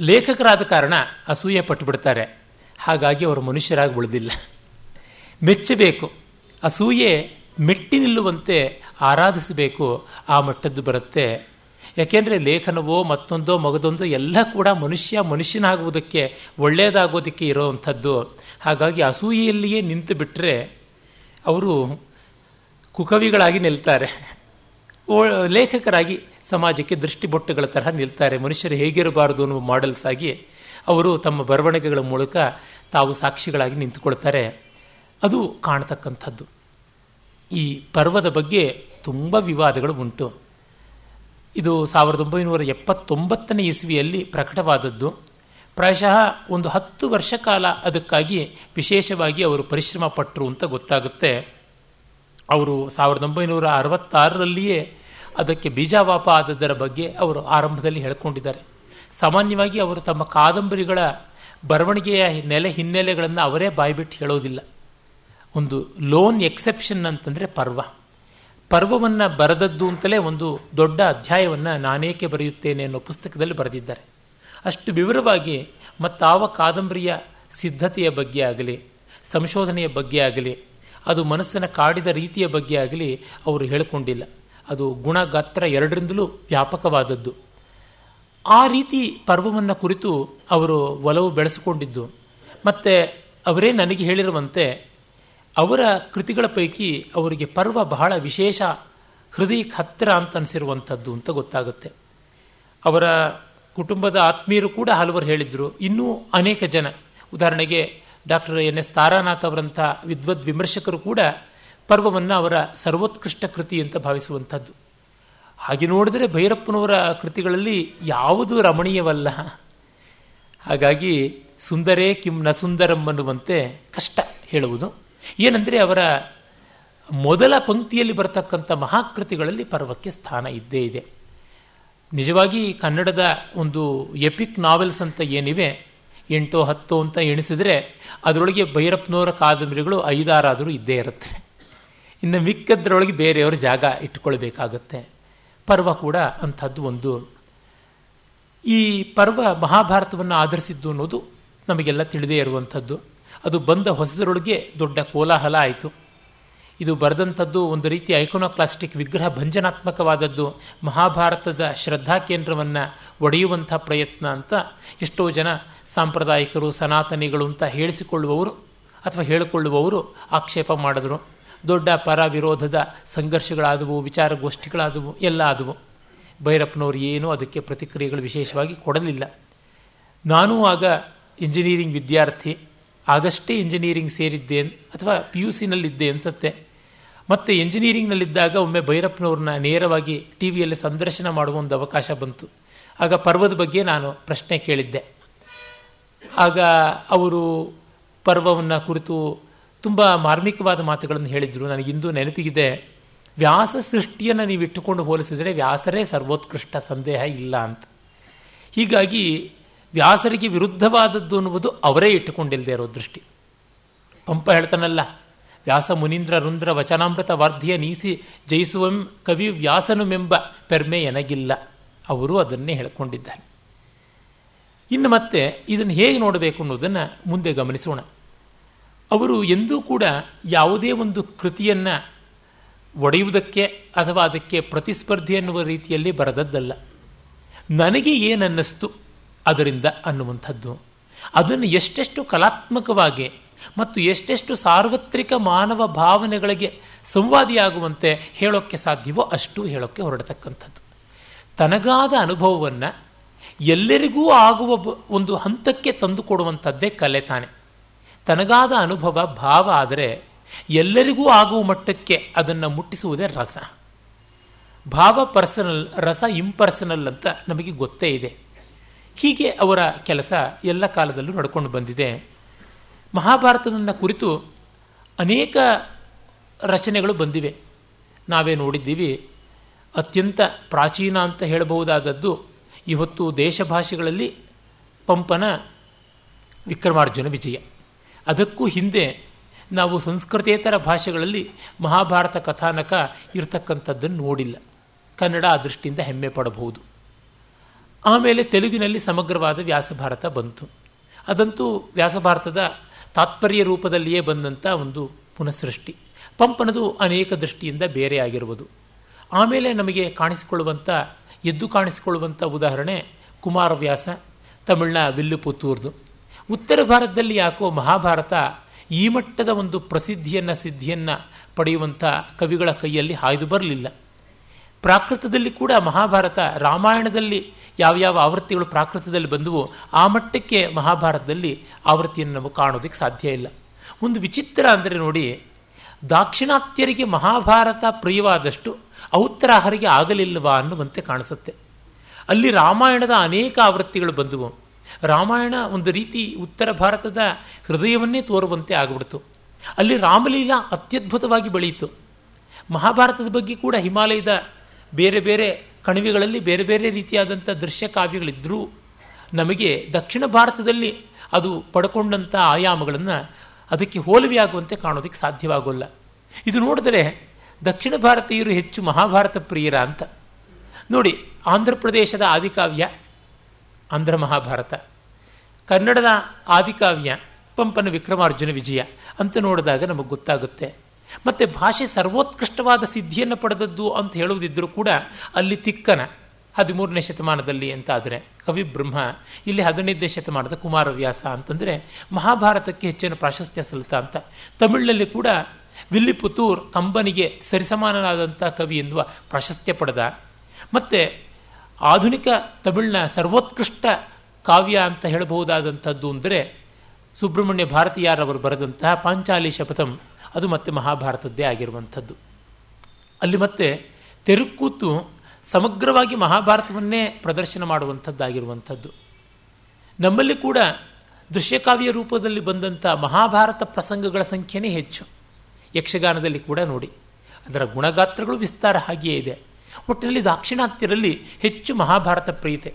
ಲೇಖಕರಾದ ಕಾರಣ ಅಸೂಯೆ ಪಟ್ಟು ಬಿಡ್ತಾರೆ ಹಾಗಾಗಿ ಅವರು ಮನುಷ್ಯರಾಗಿ ಉಳಿದಿಲ್ಲ. ಮೆಚ್ಚಬೇಕು. ಅಸೂಯೆ ಮೆಟ್ಟಿ ನಿಲ್ಲುವಂತೆ ಆರಾಧಿಸಬೇಕು. ಆ ಮಟ್ಟದ್ದು ಬರುತ್ತೆ. ಯಾಕೆಂದರೆ ಲೇಖನವೋ ಮತ್ತೊಂದೋ ಮಗದೊಂದೋ ಎಲ್ಲ ಕೂಡ ಮನುಷ್ಯ ಮನುಷ್ಯನಾಗುವುದಕ್ಕೆ ಒಳ್ಳೆಯದಾಗೋದಕ್ಕೆ ಇರೋವಂಥದ್ದು. ಹಾಗಾಗಿ ಅಸೂಯೆಯಲ್ಲಿಯೇ ನಿಂತು ಬಿಟ್ಟರೆ ಅವರು ಕುಕವಿಗಳಾಗಿ ನಿಲ್ತಾರೆ. ಲೇಖಕರಾಗಿ ಸಮಾಜಕ್ಕೆ ದೃಷ್ಟಿಬೊಟ್ಟುಗಳ ತರಹ ನಿಲ್ತಾರೆ. ಮನುಷ್ಯರು ಹೇಗಿರಬಾರದು ಅನ್ನುವ ಮಾಡೆಲ್ಸ್ ಆಗಿ ಅವರು ತಮ್ಮ ಬರವಣಿಗೆಗಳ ಮೂಲಕ ತಾವು ಸಾಕ್ಷಿಗಳಾಗಿ ನಿಂತುಕೊಳ್ತಾರೆ. ಅದು ಕಾಣತಕ್ಕಂಥದ್ದು. ಈ ಪರ್ವದ ಬಗ್ಗೆ ತುಂಬ ವಿವಾದಗಳು ಉಂಟು. ಇದು ಸಾವಿರದ ಒಂಬೈನೂರ ಎಪ್ಪತ್ತೊಂಬತ್ತನೇ ಇಸ್ವಿಯಲ್ಲಿ ಪ್ರಕಟವಾದದ್ದು. ಪ್ರಾಯಶಃ ಒಂದು ಹತ್ತು ವರ್ಷ ಕಾಲ ಅದಕ್ಕಾಗಿ ವಿಶೇಷವಾಗಿ ಅವರು ಪರಿಶ್ರಮ ಪಟ್ಟರು ಅಂತ ಗೊತ್ತಾಗುತ್ತೆ. ಅವರು ಸಾವಿರದ ಒಂಬೈನೂರ ಅರವತ್ತಾರರಲ್ಲಿಯೇ ಅದಕ್ಕೆ ಬೀಜಾವಾಪ ಆದದ್ದರ ಬಗ್ಗೆ ಅವರು ಆರಂಭದಲ್ಲಿ ಹೇಳ್ಕೊಂಡಿದ್ದಾರೆ. ಸಾಮಾನ್ಯವಾಗಿ ಅವರು ತಮ್ಮ ಕಾದಂಬರಿಗಳ ಬರವಣಿಗೆಯ ನೆಲೆ ಹಿನ್ನೆಲೆಗಳನ್ನು ಅವರೇ ಬಾಯ್ಬಿಟ್ಟು ಹೇಳೋದಿಲ್ಲ. ಒಂದು ಲೋನ್ ಎಕ್ಸೆಪ್ಷನ್ ಅಂತಂದರೆ ಪರ್ವ. ಪರ್ವವನ್ನು ಬರೆದದ್ದು ಅಂತಲೇ ಒಂದು ದೊಡ್ಡ ಅಧ್ಯಾಯವನ್ನು ನಾನೇಕೆ ಬರೆಯುತ್ತೇನೆ ಅನ್ನೋ ಪುಸ್ತಕದಲ್ಲಿ ಬರೆದಿದ್ದಾರೆ. ಅಷ್ಟು ವಿವರವಾಗಿ ಮತ್ತಾವ ಕಾದಂಬರಿಯ ಸಿದ್ಧತೆಯ ಬಗ್ಗೆ ಆಗಲಿ, ಸಂಶೋಧನೆಯ ಬಗ್ಗೆ ಆಗಲಿ, ಅದು ಮನಸ್ಸನ್ನು ಕಾಡಿದ ರೀತಿಯ ಬಗ್ಗೆ ಆಗಲಿ ಅವರು ಹೇಳಿಕೊಂಡಿಲ್ಲ. ಅದು ಗುಣ ಗಾತ್ರ ಎರಡರಿಂದಲೂ ವ್ಯಾಪಕವಾದದ್ದು. ಆ ರೀತಿ ಪರ್ವವನ್ನು ಕುರಿತು ಅವರು ಒಲವು ಬೆಳೆಸಿಕೊಂಡಿದ್ದು. ಮತ್ತು ಅವರೇ ನನಗೆ ಹೇಳಿರುವಂತೆ ಅವರ ಕೃತಿಗಳ ಪೈಕಿ ಅವರಿಗೆ ಪರ್ವ ಬಹಳ ವಿಶೇಷ. ಹೃದಯಕ್ಕೆ ಹತ್ತಿರ ಅಂತ ಅನಿಸಿರುವಂಥದ್ದು ಅಂತ ಗೊತ್ತಾಗುತ್ತೆ. ಅವರ ಕುಟುಂಬದ ಆತ್ಮೀಯರು ಕೂಡ ಹಲವರು ಹೇಳಿದ್ರು. ಇನ್ನೂ ಅನೇಕ ಜನ. ಉದಾಹರಣೆಗೆ ಡಾಕ್ಟರ್ ಎನ್ ಎಸ್ ತಾರಾನಾಥ್ ಅವರಂಥ ವಿದ್ವದ್ ವಿಮರ್ಶಕರು ಕೂಡ ಪರ್ವವನ್ನು ಅವರ ಸರ್ವೋತ್ಕೃಷ್ಟ ಕೃತಿ ಅಂತ ಭಾವಿಸುವಂಥದ್ದು. ಹಾಗೆ ನೋಡಿದರೆ ಭೈರಪ್ಪನವರ ಕೃತಿಗಳಲ್ಲಿ ಯಾವುದು ರಮಣೀಯವಲ್ಲ. ಹಾಗಾಗಿ ಸುಂದರೇ ಕಿಂ ನ ಸುಂದರಂ ಅನ್ನುವಂತೆ ಕಷ್ಟ ಹೇಳುವುದು. ಏನಂದರೆ ಅವರ ಮೊದಲ ಪಂಕ್ತಿಯಲ್ಲಿ ಬರತಕ್ಕಂಥ ಮಹಾಕೃತಿಗಳಲ್ಲಿ ಪರ್ವಕ್ಕೆ ಸ್ಥಾನ ಇದ್ದೇ ಇದೆ. ನಿಜವಾಗಿ ಕನ್ನಡದ ಒಂದು ಎಪಿಕ್ ನಾವೆಲ್ಸ್ ಅಂತ ಏನಿವೆ, ಎಂಟು ಹತ್ತು ಅಂತ ಎಣಿಸಿದ್ರೆ ಅದರೊಳಗೆ ಭೈರಪ್ಪನವರ ಕಾದಂಬರಿಗಳು ಐದಾರಾದರೂ ಇದ್ದೇ ಇರುತ್ತೆ. ಇನ್ನು ಮಿಕ್ಕದ್ರೊಳಗೆ ಬೇರೆಯವರು ಜಾಗ ಇಟ್ಕೊಳ್ಬೇಕಾಗತ್ತೆ ಪರ್ವ ಕೂಡ ಅಂಥದ್ದು ಒಂದು. ಈ ಪರ್ವ ಮಹಾಭಾರತವನ್ನು ಆಧರಿಸಿದ್ದು ಅನ್ನೋದು ನಮಗೆಲ್ಲ ತಿಳಿದೇ ಇರುವಂಥದ್ದು. ಅದು ಬಂದ ಹೊಸದರೊಳಗೆ ದೊಡ್ಡ ಕೋಲಾಹಲ ಆಯಿತು. ಇದು ಬರೆದಂಥದ್ದು ಒಂದು ರೀತಿ ಐಕೋನೋಕ್ಲಾಸ್ಟಿಕ್ ವಿಗ್ರಹ ಭಂಜನಾತ್ಮಕವಾದದ್ದು, ಮಹಾಭಾರತದ ಶ್ರದ್ಧಾ ಕೇಂದ್ರವನ್ನು ಒಡೆಯುವಂಥ ಪ್ರಯತ್ನ ಅಂತ ಎಷ್ಟೋ ಜನ ಸಾಂಪ್ರದಾಯಿಕರು, ಸನಾತನಿಗಳು ಅಂತ ಹೇಳಿಸಿಕೊಳ್ಳುವವರು ಅಥವಾ ಹೇಳಿಕೊಳ್ಳುವವರು ಆಕ್ಷೇಪ ಮಾಡಿದ್ರು. ದೊಡ್ಡ ಪರ ವಿರೋಧದ ಸಂಘರ್ಷಗಳಾದವು, ವಿಚಾರಗೋಷ್ಠಿಗಳಾದವು, ಎಲ್ಲ ಆದವು. ಭೈರಪ್ಪನವರು ಏನೂ ಅದಕ್ಕೆ ಪ್ರತಿಕ್ರಿಯೆಗಳು ವಿಶೇಷವಾಗಿ ಕೊಡಲಿಲ್ಲ. ನಾನೂ ಆಗ ಇಂಜಿನಿಯರಿಂಗ್ ವಿದ್ಯಾರ್ಥಿ ಆಗಷ್ಟೇ ಇಂಜಿನಿಯರಿಂಗ್ ಸೇರಿದ್ದೆ ಅಥವಾ ಪಿ ಯು ಸಿನಲ್ಲಿದ್ದೆ ಅನಿಸುತ್ತೆ. ಮತ್ತು ಇಂಜಿನಿಯರಿಂಗ್ನಲ್ಲಿದ್ದಾಗ ಒಮ್ಮೆ ಭೈರಪ್ಪನವ್ರನ್ನ ನೇರವಾಗಿ ಟಿ ವಿಯಲ್ಲಿ ಸಂದರ್ಶನ ಮಾಡುವ ಒಂದು ಅವಕಾಶ ಬಂತು. ಆಗ ಪರ್ವದ ಬಗ್ಗೆ ನಾನು ಪ್ರಶ್ನೆ ಕೇಳಿದ್ದೆ. ಆಗ ಅವರು ಪರ್ವವನ್ನು ಕುರಿತು ತುಂಬ ಮಾರ್ಮಿಕವಾದ ಮಾತುಗಳನ್ನು ಹೇಳಿದರು. ನನಗಿಂದು ನೆನಪಿಗಿದೆ, ವ್ಯಾಸ ಸೃಷ್ಟಿಯನ್ನು ನೀವು ಇಟ್ಟುಕೊಂಡು ಹೋಲಿಸಿದರೆ ವ್ಯಾಸರೇ ಸರ್ವೋತ್ಕೃಷ್ಟ ಸಂದೇಹ ಇಲ್ಲ ಅಂತ. ಹೀಗಾಗಿ ವ್ಯಾಸರಿಗೆ ವಿರುದ್ಧವಾದದ್ದು ಅನ್ನುವುದು ಅವರೇ ಇಟ್ಟುಕೊಂಡಿಲ್ಲದೆ ಇರೋ ದೃಷ್ಟಿ. ಪಂಪ ಹೇಳ್ತಾನಲ್ಲ, ವ್ಯಾಸ ಮುನೀಂದ್ರ ರುಂದ್ರ ವಚನಾಮೃತ ವಾರ್ಧಿಯ ನೀಸಿ ಜಯಿಸುವಂ ಕವಿ ವ್ಯಾಸನುಮೆಂಬ ಪೆರ್ಮೆ ಎನಗಿಲ್ಲ. ಅವರು ಅದನ್ನೇ ಹೇಳ್ಕೊಂಡಿದ್ದಾರೆ. ಇನ್ನು ಮತ್ತೆ ಇದನ್ನು ಹೇಗೆ ನೋಡಬೇಕು ಅನ್ನೋದನ್ನು ಮುಂದೆ ಗಮನಿಸೋಣ. ಅವರು ಎಂದೂ ಕೂಡ ಯಾವುದೇ ಒಂದು ಕೃತಿಯನ್ನು ಒಡೆಯುವುದಕ್ಕೆ ಅಥವಾ ಅದಕ್ಕೆ ಪ್ರತಿಸ್ಪರ್ಧಿ ಎನ್ನುವ ರೀತಿಯಲ್ಲಿ ಬರೆದದ್ದಲ್ಲ. ನನಗೆ ಏನನ್ನಿಸ್ತು? ಅದರಿಂದ ಅನ್ನುವಂಥದ್ದು. ಅದನ್ನು ಎಷ್ಟೆಷ್ಟು ಕಲಾತ್ಮಕವಾಗಿ ಮತ್ತು ಎಷ್ಟೆಷ್ಟು ಸಾರ್ವತ್ರಿಕ ಮಾನವ ಭಾವನೆಗಳಿಗೆ ಸಂವಾದಿಯಾಗುವಂತೆ ಹೇಳೋಕ್ಕೆ ಸಾಧ್ಯವೋ ಅಷ್ಟು ಹೇಳೋಕ್ಕೆ ಹೊರಡತಕ್ಕಂಥದ್ದು. ತನಗಾದ ಅನುಭವವನ್ನು ಎಲ್ಲರಿಗೂ ಆಗುವ ಒಂದು ಹಂತಕ್ಕೆ ತಂದುಕೊಡುವಂಥದ್ದೇ ಕಲೆ ತಾನೆ. ತನಗಾದ ಅನುಭವ, ಭಾವ ಆದರೆ ಎಲ್ಲರಿಗೂ ಆಗುವ ಮಟ್ಟಕ್ಕೆ ಅದನ್ನು ಮುಟ್ಟಿಸುವುದೇ ರಸ. ಭಾವ ಪರ್ಸನಲ್, ರಸ ಇಂಪರ್ಸನಲ್ ಅಂತ ನಮಗೆ ಗೊತ್ತೇ ಇದೆ. ಹೀಗೆ ಅವರ ಕೆಲಸ ಎಲ್ಲ ಕಾಲದಲ್ಲೂ ನಡ್ಕೊಂಡು ಬಂದಿದೆ. ಮಹಾಭಾರತವನ್ನು ಕುರಿತು ಅನೇಕ ರಚನೆಗಳು ಬಂದಿವೆ. ನಾವೇ ನೋಡಿದ್ದೀವಿ, ಅತ್ಯಂತ ಪ್ರಾಚೀನ ಅಂತ ಹೇಳಬಹುದಾದದ್ದು ಇವತ್ತು ದೇಶ ಭಾಷೆಗಳಲ್ಲಿ ಪಂಪನ ವಿಕ್ರಮಾರ್ಜುನ ವಿಜಯ. ಅದಕ್ಕೂ ಹಿಂದೆ ನಾವು ಸಂಸ್ಕೃತೇತರ ಭಾಷೆಗಳಲ್ಲಿ ಮಹಾಭಾರತ ಕಥಾನಕ ಇರತಕ್ಕಂಥದ್ದನ್ನು ನೋಡಿಲ್ಲ. ಕನ್ನಡ ಆ ದೃಷ್ಟಿಯಿಂದ ಹೆಮ್ಮೆ ಪಡಬಹುದು. ಆಮೇಲೆ ತೆಲುಗಿನಲ್ಲಿ ಸಮಗ್ರವಾದ ವ್ಯಾಸಭಾರತ ಬಂತು. ಅದಂತೂ ವ್ಯಾಸಭಾರತದ ತಾತ್ಪರ್ಯ ರೂಪದಲ್ಲಿಯೇ ಬಂದಂಥ ಒಂದು ಪುನಃಸೃಷ್ಟಿ. ಪಂಪನದು ಅನೇಕ ದೃಷ್ಟಿಯಿಂದ ಬೇರೆ ಆಗಿರುವುದು. ಆಮೇಲೆ ನಮಗೆ ಕಾಣಿಸಿಕೊಳ್ಳುವಂಥ ಎದ್ದು ಕಾಣಿಸಿಕೊಳ್ಳುವಂಥ ಉದಾಹರಣೆ ಕುಮಾರವ್ಯಾಸ ತಮಿಳಿನ ವಿಲ್ಲುಪುತ್ತೂರ್ದು ಉತ್ತರ ಭಾರತದಲ್ಲಿ ಯಾಕೋ ಮಹಾಭಾರತ ಈ ಮಟ್ಟದ ಒಂದು ಪ್ರಸಿದ್ಧಿಯನ್ನು, ಸಿದ್ಧಿಯನ್ನು ಪಡೆಯುವಂಥ ಕವಿಗಳ ಕೈಯಲ್ಲಿ ಹಾಯ್ದು ಬರಲಿಲ್ಲ. ಪ್ರಾಕೃತದಲ್ಲಿ ಕೂಡ ಮಹಾಭಾರತ ರಾಮಾಯಣದಲ್ಲಿ ಯಾವ್ಯಾವ ಆವೃತ್ತಿಗಳು ಪ್ರಾಕೃತದಲ್ಲಿ ಬಂದವು ಆ ಮಟ್ಟಕ್ಕೆ ಮಹಾಭಾರತದಲ್ಲಿ ಆವೃತ್ತಿಯನ್ನು ನಾವು ಕಾಣೋದಕ್ಕೆ ಸಾಧ್ಯ ಇಲ್ಲ. ಒಂದು ವಿಚಿತ್ರ ಅಂದರೆ ನೋಡಿ, ದಾಕ್ಷಿಣಾತ್ಯರಿಗೆ ಮಹಾಭಾರತ ಪ್ರಿಯವಾದಷ್ಟು ಔತ್ತರಾಹರಿಗೆ ಆಗಲಿಲ್ಲವಾ ಅನ್ನುವಂತೆ ಕಾಣಿಸುತ್ತೆ. ಅಲ್ಲಿ ರಾಮಾಯಣದ ಅನೇಕ ಆವೃತ್ತಿಗಳು ಬಂದವು, ರಾಮಾಯಣ ಒಂದು ರೀತಿ ಉತ್ತರ ಭಾರತದ ಹೃದಯವನ್ನೇ ತೋರುವಂತೆ ಆಗಿಬಿಡ್ತು. ಅಲ್ಲಿ ರಾಮಲೀಲಾ ಅತ್ಯದ್ಭುತವಾಗಿ ಬೆಳೆಯಿತು ಮಹಾಭಾರತದ ಬಗ್ಗೆ ಕೂಡ ಹಿಮಾಲಯದ ಬೇರೆ ಬೇರೆ ಕಣಿವೆಗಳಲ್ಲಿ ಬೇರೆ ಬೇರೆ ರೀತಿಯಾದಂಥ ದೃಶ್ಯ ಕಾವ್ಯಗಳಿದ್ದರೂ ನಮಗೆ ದಕ್ಷಿಣ ಭಾರತದಲ್ಲಿ ಅದು ಪಡ್ಕೊಂಡಂಥ ಆಯಾಮಗಳನ್ನು ಅದಕ್ಕೆ ಹೋಲುವೆಯಾಗುವಂತೆ ಕಾಣೋದಕ್ಕೆ ಸಾಧ್ಯವಾಗೋಲ್ಲ. ಇದು ನೋಡಿದರೆ ದಕ್ಷಿಣ ಭಾರತೀಯರು ಹೆಚ್ಚು ಮಹಾಭಾರತ ಪ್ರಿಯರ ಅಂತ. ನೋಡಿ, ಆಂಧ್ರ ಪ್ರದೇಶದ ಆದಿಕಾವ್ಯ, ಆಂಧ್ರ ಮಹಾಭಾರತ. ಕನ್ನಡದ ಆದಿಕಾವ್ಯ, ಪಂಪನ ವಿಕ್ರಮಾರ್ಜುನ ವಿಜಯ ಅಂತ ನೋಡಿದಾಗ ನಮಗೆ ಗೊತ್ತಾಗುತ್ತೆ. ಮತ್ತೆ ಭಾಷೆ ಸರ್ವೋತ್ಕೃಷ್ಟವಾದ ಸಿದ್ಧಿಯನ್ನು ಪಡೆದದ್ದು ಅಂತ ಹೇಳುವುದಿದ್ರೂ ಕೂಡ ಅಲ್ಲಿ ತಿಕ್ಕನ ಹದಿಮೂರನೇ ಶತಮಾನದಲ್ಲಿ ಅಂತ ಆದರೆ ಕವಿ ಬ್ರಹ್ಮ, ಇಲ್ಲಿ ಹದಿನೈದನೇ ಶತಮಾನದ ಕುಮಾರವ್ಯಾಸ ಅಂತಂದರೆ ಮಹಾಭಾರತಕ್ಕೆ ಹೆಚ್ಚಿನ ಪ್ರಾಶಸ್ತ್ಯ ಸಲ್ತಾ ಅಂತ. ತಮಿಳಿನಲ್ಲಿ ಕೂಡ ವಿಲ್ಲಿಪುತ್ತೂರ್ ಕಂಬನಿಗೆ ಸರಿಸಮಾನನಾದಂಥ ಕವಿ ಎನ್ನುವ ಪ್ರಾಶಸ್ತ್ಯ ಪಡೆದ. ಮತ್ತೆ ಆಧುನಿಕ ತಮಿಳಿನ ಸರ್ವೋತ್ಕೃಷ್ಟ ಕಾವ್ಯ ಅಂತ ಹೇಳಬಹುದಾದಂಥದ್ದು ಅಂದರೆ ಸುಬ್ರಹ್ಮಣ್ಯ ಭಾರತೀಯಾರವರು ಬರೆದಂತಹ ಪಾಂಚಾಲಿ ಶಪಥಂ. ಅದು ಮತ್ತೆ ಮಹಾಭಾರತದ್ದೇ ಆಗಿರುವಂಥದ್ದು. ಅಲ್ಲಿ ಮತ್ತೆ ತೆರುಕೂತು ಸಮಗ್ರವಾಗಿ ಮಹಾಭಾರತವನ್ನೇ ಪ್ರದರ್ಶನ ಮಾಡುವಂಥದ್ದಾಗಿರುವಂಥದ್ದು. ನಮ್ಮಲ್ಲಿ ಕೂಡ ದೃಶ್ಯಕಾವ್ಯ ರೂಪದಲ್ಲಿ ಬಂದಂಥ ಮಹಾಭಾರತ ಪ್ರಸಂಗಗಳ ಸಂಖ್ಯೆನೇ ಹೆಚ್ಚು. ಯಕ್ಷಗಾನದಲ್ಲಿ ಕೂಡ ನೋಡಿ. ಅದರ ಗುಣಗಾತ್ರಗಳು ವಿಸ್ತಾರ ಹಾಗೆಯೇ ಇದೆ. ಒಟ್ಟಿನಲ್ಲಿ ದಾಕ್ಷಿಣಾತ್ಯರಲ್ಲಿ ಹೆಚ್ಚು ಮಹಾಭಾರತ ಪ್ರೀತೆ.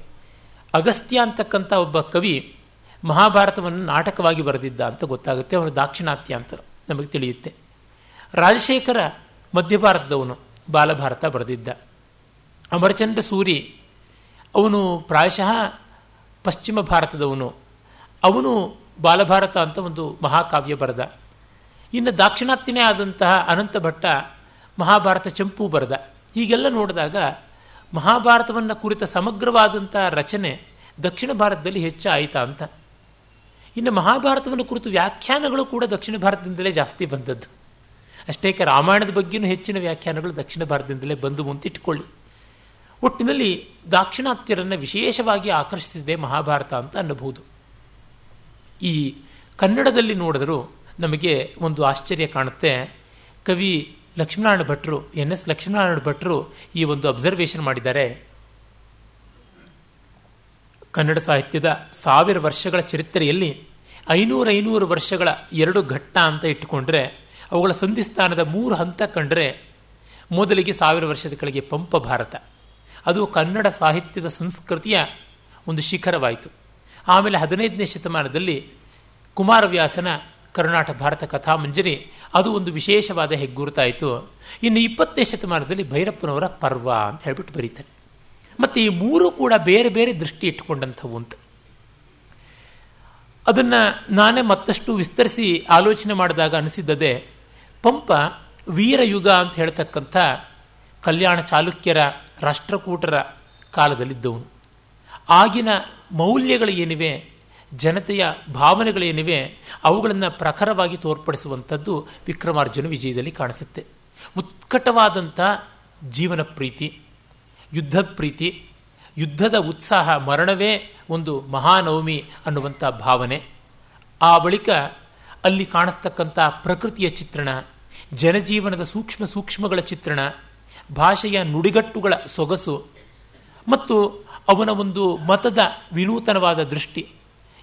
ಅಗಸ್ತ್ಯ ಅಂತಕ್ಕಂಥ ಒಬ್ಬ ಕವಿ ಮಹಾಭಾರತವನ್ನು ನಾಟಕವಾಗಿ ಬರೆದಿದ್ದ ಅಂತ ಗೊತ್ತಾಗುತ್ತೆ. ಅವನು ದಾಕ್ಷಿಣಾತ್ಯ ಅಂತ ನಮಗೆ ತಿಳಿಯುತ್ತೆ. ರಾಜಶೇಖರ ಮಧ್ಯ ಭಾರತದವನು ಬಾಲಭಾರತ ಬರೆದಿದ್ದ. ಅಮರಚಂದ್ರ ಸೂರಿ, ಅವನು ಪ್ರಾಯಶಃ ಪಶ್ಚಿಮ ಭಾರತದವನು. ಅವನು ಬಾಲಭಾರತ ಅಂತ ಒಂದು ಮಹಾಕಾವ್ಯ ಬರೆದ. ಇನ್ನು ದಾಕ್ಷಿಣಾತ್ಯನೇ ಆದಂತಹ ಅನಂತ ಭಟ್ಟ ಮಹಾಭಾರತ ಚಂಪು ಬರೆದ. ಹೀಗೆಲ್ಲ ನೋಡಿದಾಗ ಮಹಾಭಾರತವನ್ನು ಕುರಿತ ಸಮಗ್ರವಾದಂಥ ರಚನೆ ದಕ್ಷಿಣ ಭಾರತದಲ್ಲಿ ಹೆಚ್ಚು ಆಯಿತಾ ಅಂತ. ಇನ್ನು ಮಹಾಭಾರತವನ್ನು ಕುರಿತು ವ್ಯಾಖ್ಯಾನಗಳು ಕೂಡ ದಕ್ಷಿಣ ಭಾರತದಿಂದಲೇ ಜಾಸ್ತಿ ಬಂದದ್ದು. ಅಷ್ಟೇಕೆ ರಾಮಾಯಣದ ಬಗ್ಗೆಯೂ ಹೆಚ್ಚಿನ ವ್ಯಾಖ್ಯಾನಗಳು ದಕ್ಷಿಣ ಭಾರತದಿಂದಲೇ ಬಂದು ಇಟ್ಕೊಳ್ಳಿ ಒಟ್ಟಿನಲ್ಲಿ ದಾಕ್ಷಿಣಾತ್ಯರನ್ನು ವಿಶೇಷವಾಗಿ ಆಕರ್ಷಿಸಿದೆ ಮಹಾಭಾರತ ಅಂತ ಅನ್ನಬಹುದು. ಈ ಕನ್ನಡದಲ್ಲಿ ನೋಡಿದರೂ ನಮಗೆ ಒಂದು ಆಶ್ಚರ್ಯ ಕಾಣುತ್ತೆ. ಕವಿ ಲಕ್ಷ್ಮೀನಾರಾಯಣ ಭಟ್ರು, ಎನ್ ಎಸ್ ಲಕ್ಷ್ಮೀನಾರಾಯಣ ಭಟ್ರು ಈ ಒಂದು ಅಬ್ಸರ್ವೇಷನ್ ಮಾಡಿದ್ದಾರೆ. ಕನ್ನಡ ಸಾಹಿತ್ಯದ ಸಾವಿರ ವರ್ಷಗಳ ಚರಿತ್ರೆಯಲ್ಲಿ ಐನೂರು ಐನೂರು ವರ್ಷಗಳ ಎರಡು ಘಟ್ಟ ಅಂತ ಇಟ್ಟುಕೊಂಡ್ರೆ, ಅವುಗಳ ಸಂಧಿಸ್ಥಾನದ ಮೂರು ಹಂತ ಕಂಡ್ರೆ ಮೊದಲಿಗೆ ಸಾವಿರ ವರ್ಷದ ಕೆಳಗೆ ಪಂಪ ಭಾರತ. ಅದು ಕನ್ನಡ ಸಾಹಿತ್ಯದ ಸಂಸ್ಕೃತಿಯ ಒಂದು ಶಿಖರವಾಯಿತು. ಆಮೇಲೆ ಹದಿನೈದನೇ ಶತಮಾನದಲ್ಲಿ ಕುಮಾರವ್ಯಾಸನ ಕರ್ನಾಟಕ ಭಾರತ ಕಥಾಮಂಜರಿ ಅದು ಒಂದು ವಿಶೇಷವಾದ ಹೆಗ್ಗುರುತಾಯಿತು. ಇನ್ನು ಇಪ್ಪತ್ತನೇ ಶತಮಾನದಲ್ಲಿ ಭೈರಪ್ಪನವರ ಪರ್ವ ಅಂತ ಹೇಳ್ಬಿಟ್ಟು ಬರೀತಾರೆ. ಮತ್ತು ಈ ಮೂರು ಕೂಡ ಬೇರೆ ಬೇರೆ ದೃಷ್ಟಿ ಇಟ್ಟುಕೊಂಡಂಥವು ಅಂತ. ಅದನ್ನು ನಾನೇ ಮತ್ತಷ್ಟು ವಿಸ್ತರಿಸಿ ಆಲೋಚನೆ ಮಾಡಿದಾಗ ಅನಿಸಿದ್ದದೆ, ಪಂಪ ವೀರಯುಗ ಅಂತ ಹೇಳ್ತಕ್ಕಂಥ ಕಲ್ಯಾಣ ಚಾಲುಕ್ಯರ, ರಾಷ್ಟ್ರಕೂಟರ ಕಾಲದಲ್ಲಿದ್ದವನು. ಆಗಿನ ಮೌಲ್ಯಗಳು ಏನಿವೆ ಜನತೆಯ ಭಾವನೆಗಳೇನಿವೆ, ಅವುಗಳನ್ನು ಪ್ರಖರವಾಗಿ ತೋರ್ಪಡಿಸುವಂಥದ್ದು ವಿಕ್ರಮಾರ್ಜುನ ವಿಜಯದಲ್ಲಿ ಕಾಣಿಸುತ್ತೆ. ಉತ್ಕಟವಾದಂಥ ಜೀವನ ಪ್ರೀತಿ. ಯುದ್ಧ ಪ್ರೀತಿ ಯುದ್ಧದ ಉತ್ಸಾಹ, ಮರಣವೇ ಒಂದು ಮಹಾನವಮಿ ಅನ್ನುವಂಥ ಭಾವನೆ. ಆ ಬಳಿಕ ಅಲ್ಲಿ ಕಾಣಿಸ್ತಕ್ಕಂಥ ಪ್ರಕೃತಿಯ ಚಿತ್ರಣ, ಜನಜೀವನದ ಸೂಕ್ಷ್ಮ ಸೂಕ್ಷ್ಮಗಳ ಚಿತ್ರಣ, ಭಾಷೆಯ ನುಡಿಗಟ್ಟುಗಳ ಸೊಗಸು ಮತ್ತು ಅವನ ಒಂದು ಮತದ ವಿನೂತನವಾದ ದೃಷ್ಟಿ.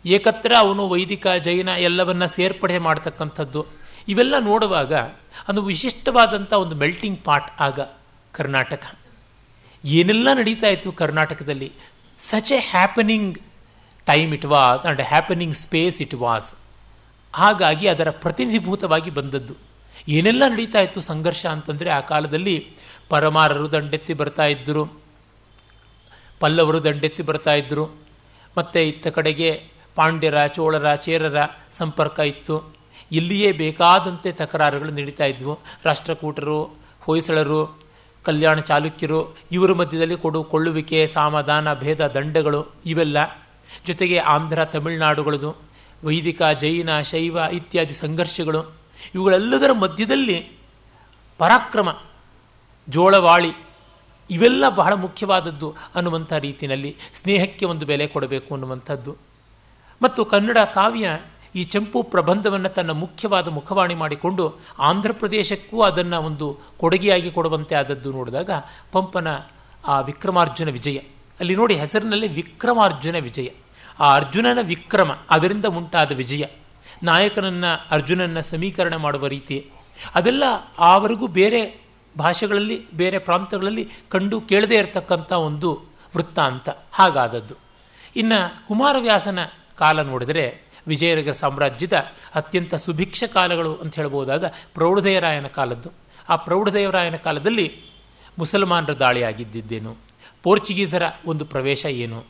ಏಕತ್ರ ಅವನು ವೈದಿಕ, ಜೈನ ಎಲ್ಲವನ್ನ ಸೇರ್ಪಡೆ ಮಾಡತಕ್ಕಂಥದ್ದು. ಇವೆಲ್ಲ ನೋಡುವಾಗ ಅದು ವಿಶಿಷ್ಟವಾದಂಥ ಒಂದು ಮೆಲ್ಟಿಂಗ್ ಪಾಟ್ ಆಗ ಕರ್ನಾಟಕ. ಏನೆಲ್ಲ ನಡೀತಾ ಇತ್ತು ಕರ್ನಾಟಕದಲ್ಲಿ? Such a happening time it was and happening space it was ಹಾಗಾಗಿ ಅದರ ಪ್ರತಿನಿಧಿಭೂತವಾಗಿ ಬಂದದ್ದು. ಏನೆಲ್ಲ ನಡೀತಾ ಇತ್ತು ಸಂಘರ್ಷ ಅಂತಂದರೆ ಆ ಕಾಲದಲ್ಲಿ ಪರಮಾರರು ದಂಡೆತ್ತಿ ಬರ್ತಾ ಇದ್ದರು. ಪಲ್ಲವರು ದಂಡೆತ್ತಿ ಬರ್ತಾ ಇದ್ದರು. ಮತ್ತು ಇತ್ತ ಕಡೆಗೆ ಪಾಂಡ್ಯರ, ಚೋಳರ, ಚೇರರ ಸಂಪರ್ಕ ಇತ್ತು. ಇಲ್ಲಿಯೇ ಬೇಕಾದಂತೆ ತಕರಾರುಗಳು ನಡೀತಾ ಇದ್ವು. ರಾಷ್ಟ್ರಕೂಟರು, ಹೊಯ್ಸಳರು ಕಲ್ಯಾಣ ಚಾಲುಕ್ಯರು, ಇವರ ಮಧ್ಯದಲ್ಲಿ ಕೊಡು, ಕೊಳ್ಳುವಿಕೆ, ಸಾಮಧಾನ, ಭೇದ, ದಂಡಗಳು ಇವೆಲ್ಲ ಜೊತೆಗೆ ಆಂಧ್ರ, ತಮಿಳುನಾಡುಗಳದು, ವೈದಿಕ, ಜೈನ, ಶೈವ ಇತ್ಯಾದಿ ಸಂಘರ್ಷಗಳು. ಇವುಗಳೆಲ್ಲದರ ಮಧ್ಯದಲ್ಲಿ ಪರಾಕ್ರಮ, ಜೋಳವಾಳಿ ಇವೆಲ್ಲ ಬಹಳ ಮುಖ್ಯವಾದದ್ದು ಅನ್ನುವಂಥ ರೀತಿಯಲ್ಲಿ ಸ್ನೇಹಕ್ಕೆ ಒಂದು ಬೆಲೆ ಕೊಡಬೇಕು ಅನ್ನುವಂಥದ್ದು. ಮತ್ತು ಕನ್ನಡ ಕಾವ್ಯ ಈ ಚಂಪು ಪ್ರಬಂಧವನ್ನು ತನ್ನ ಮುಖ್ಯವಾದ ಮುಖವಾಣಿ ಮಾಡಿಕೊಂಡು ಆಂಧ್ರ ಪ್ರದೇಶಕ್ಕೂ ಅದನ್ನು ಒಂದು ಕೊಡುಗೆಯಾಗಿ ಕೊಡುವಂತೆ ಆದದ್ದು ನೋಡಿದಾಗ ಪಂಪನ ಆ ವಿಕ್ರಮಾರ್ಜುನ ವಿಜಯ. ಅಲ್ಲಿ ನೋಡಿ ಹೆಸರಿನಲ್ಲಿ ವಿಕ್ರಮಾರ್ಜುನ ವಿಜಯ. ಆ ಅರ್ಜುನನ ವಿಕ್ರಮ, ಅದರಿಂದ ಉಂಟಾದ ವಿಜಯ. ನಾಯಕನನ್ನ ಅರ್ಜುನನ ಸಮೀಕರಣ ಮಾಡುವ ರೀತಿ. ಅದೆಲ್ಲ ಆವರೆಗೂ ಬೇರೆ ಭಾಷೆಗಳಲ್ಲಿ, ಬೇರೆ ಪ್ರಾಂತಗಳಲ್ಲಿ ಕಂಡು ಕೇಳದೇ ಇರತಕ್ಕಂಥ ಒಂದು ವೃತ್ತಾಂತ. ಹಾಗಾದದ್ದು. ಇನ್ನು ಕುಮಾರವ್ಯಾಸನ ಕಾಲ ನೋಡಿದರೆ ವಿಜಯನಗರ ಸಾಮ್ರಾಜ್ಯದ ಅತ್ಯಂತ ಸುಭಿಕ್ಷ ಕಾಲಗಳು ಅಂತ ಹೇಳ್ಬೋದಾದ ಪ್ರೌಢದೇವರಾಯನ ಕಾಲದ್ದು. ಆ ಪ್ರೌಢದೇವರಾಯನ ಕಾಲದಲ್ಲಿ ಮುಸಲ್ಮಾನರ ದಾಳಿಯಾಗಿದ್ದೇನು ಪೋರ್ಚುಗೀಸರ ಒಂದು ಪ್ರವೇಶ ಏನು?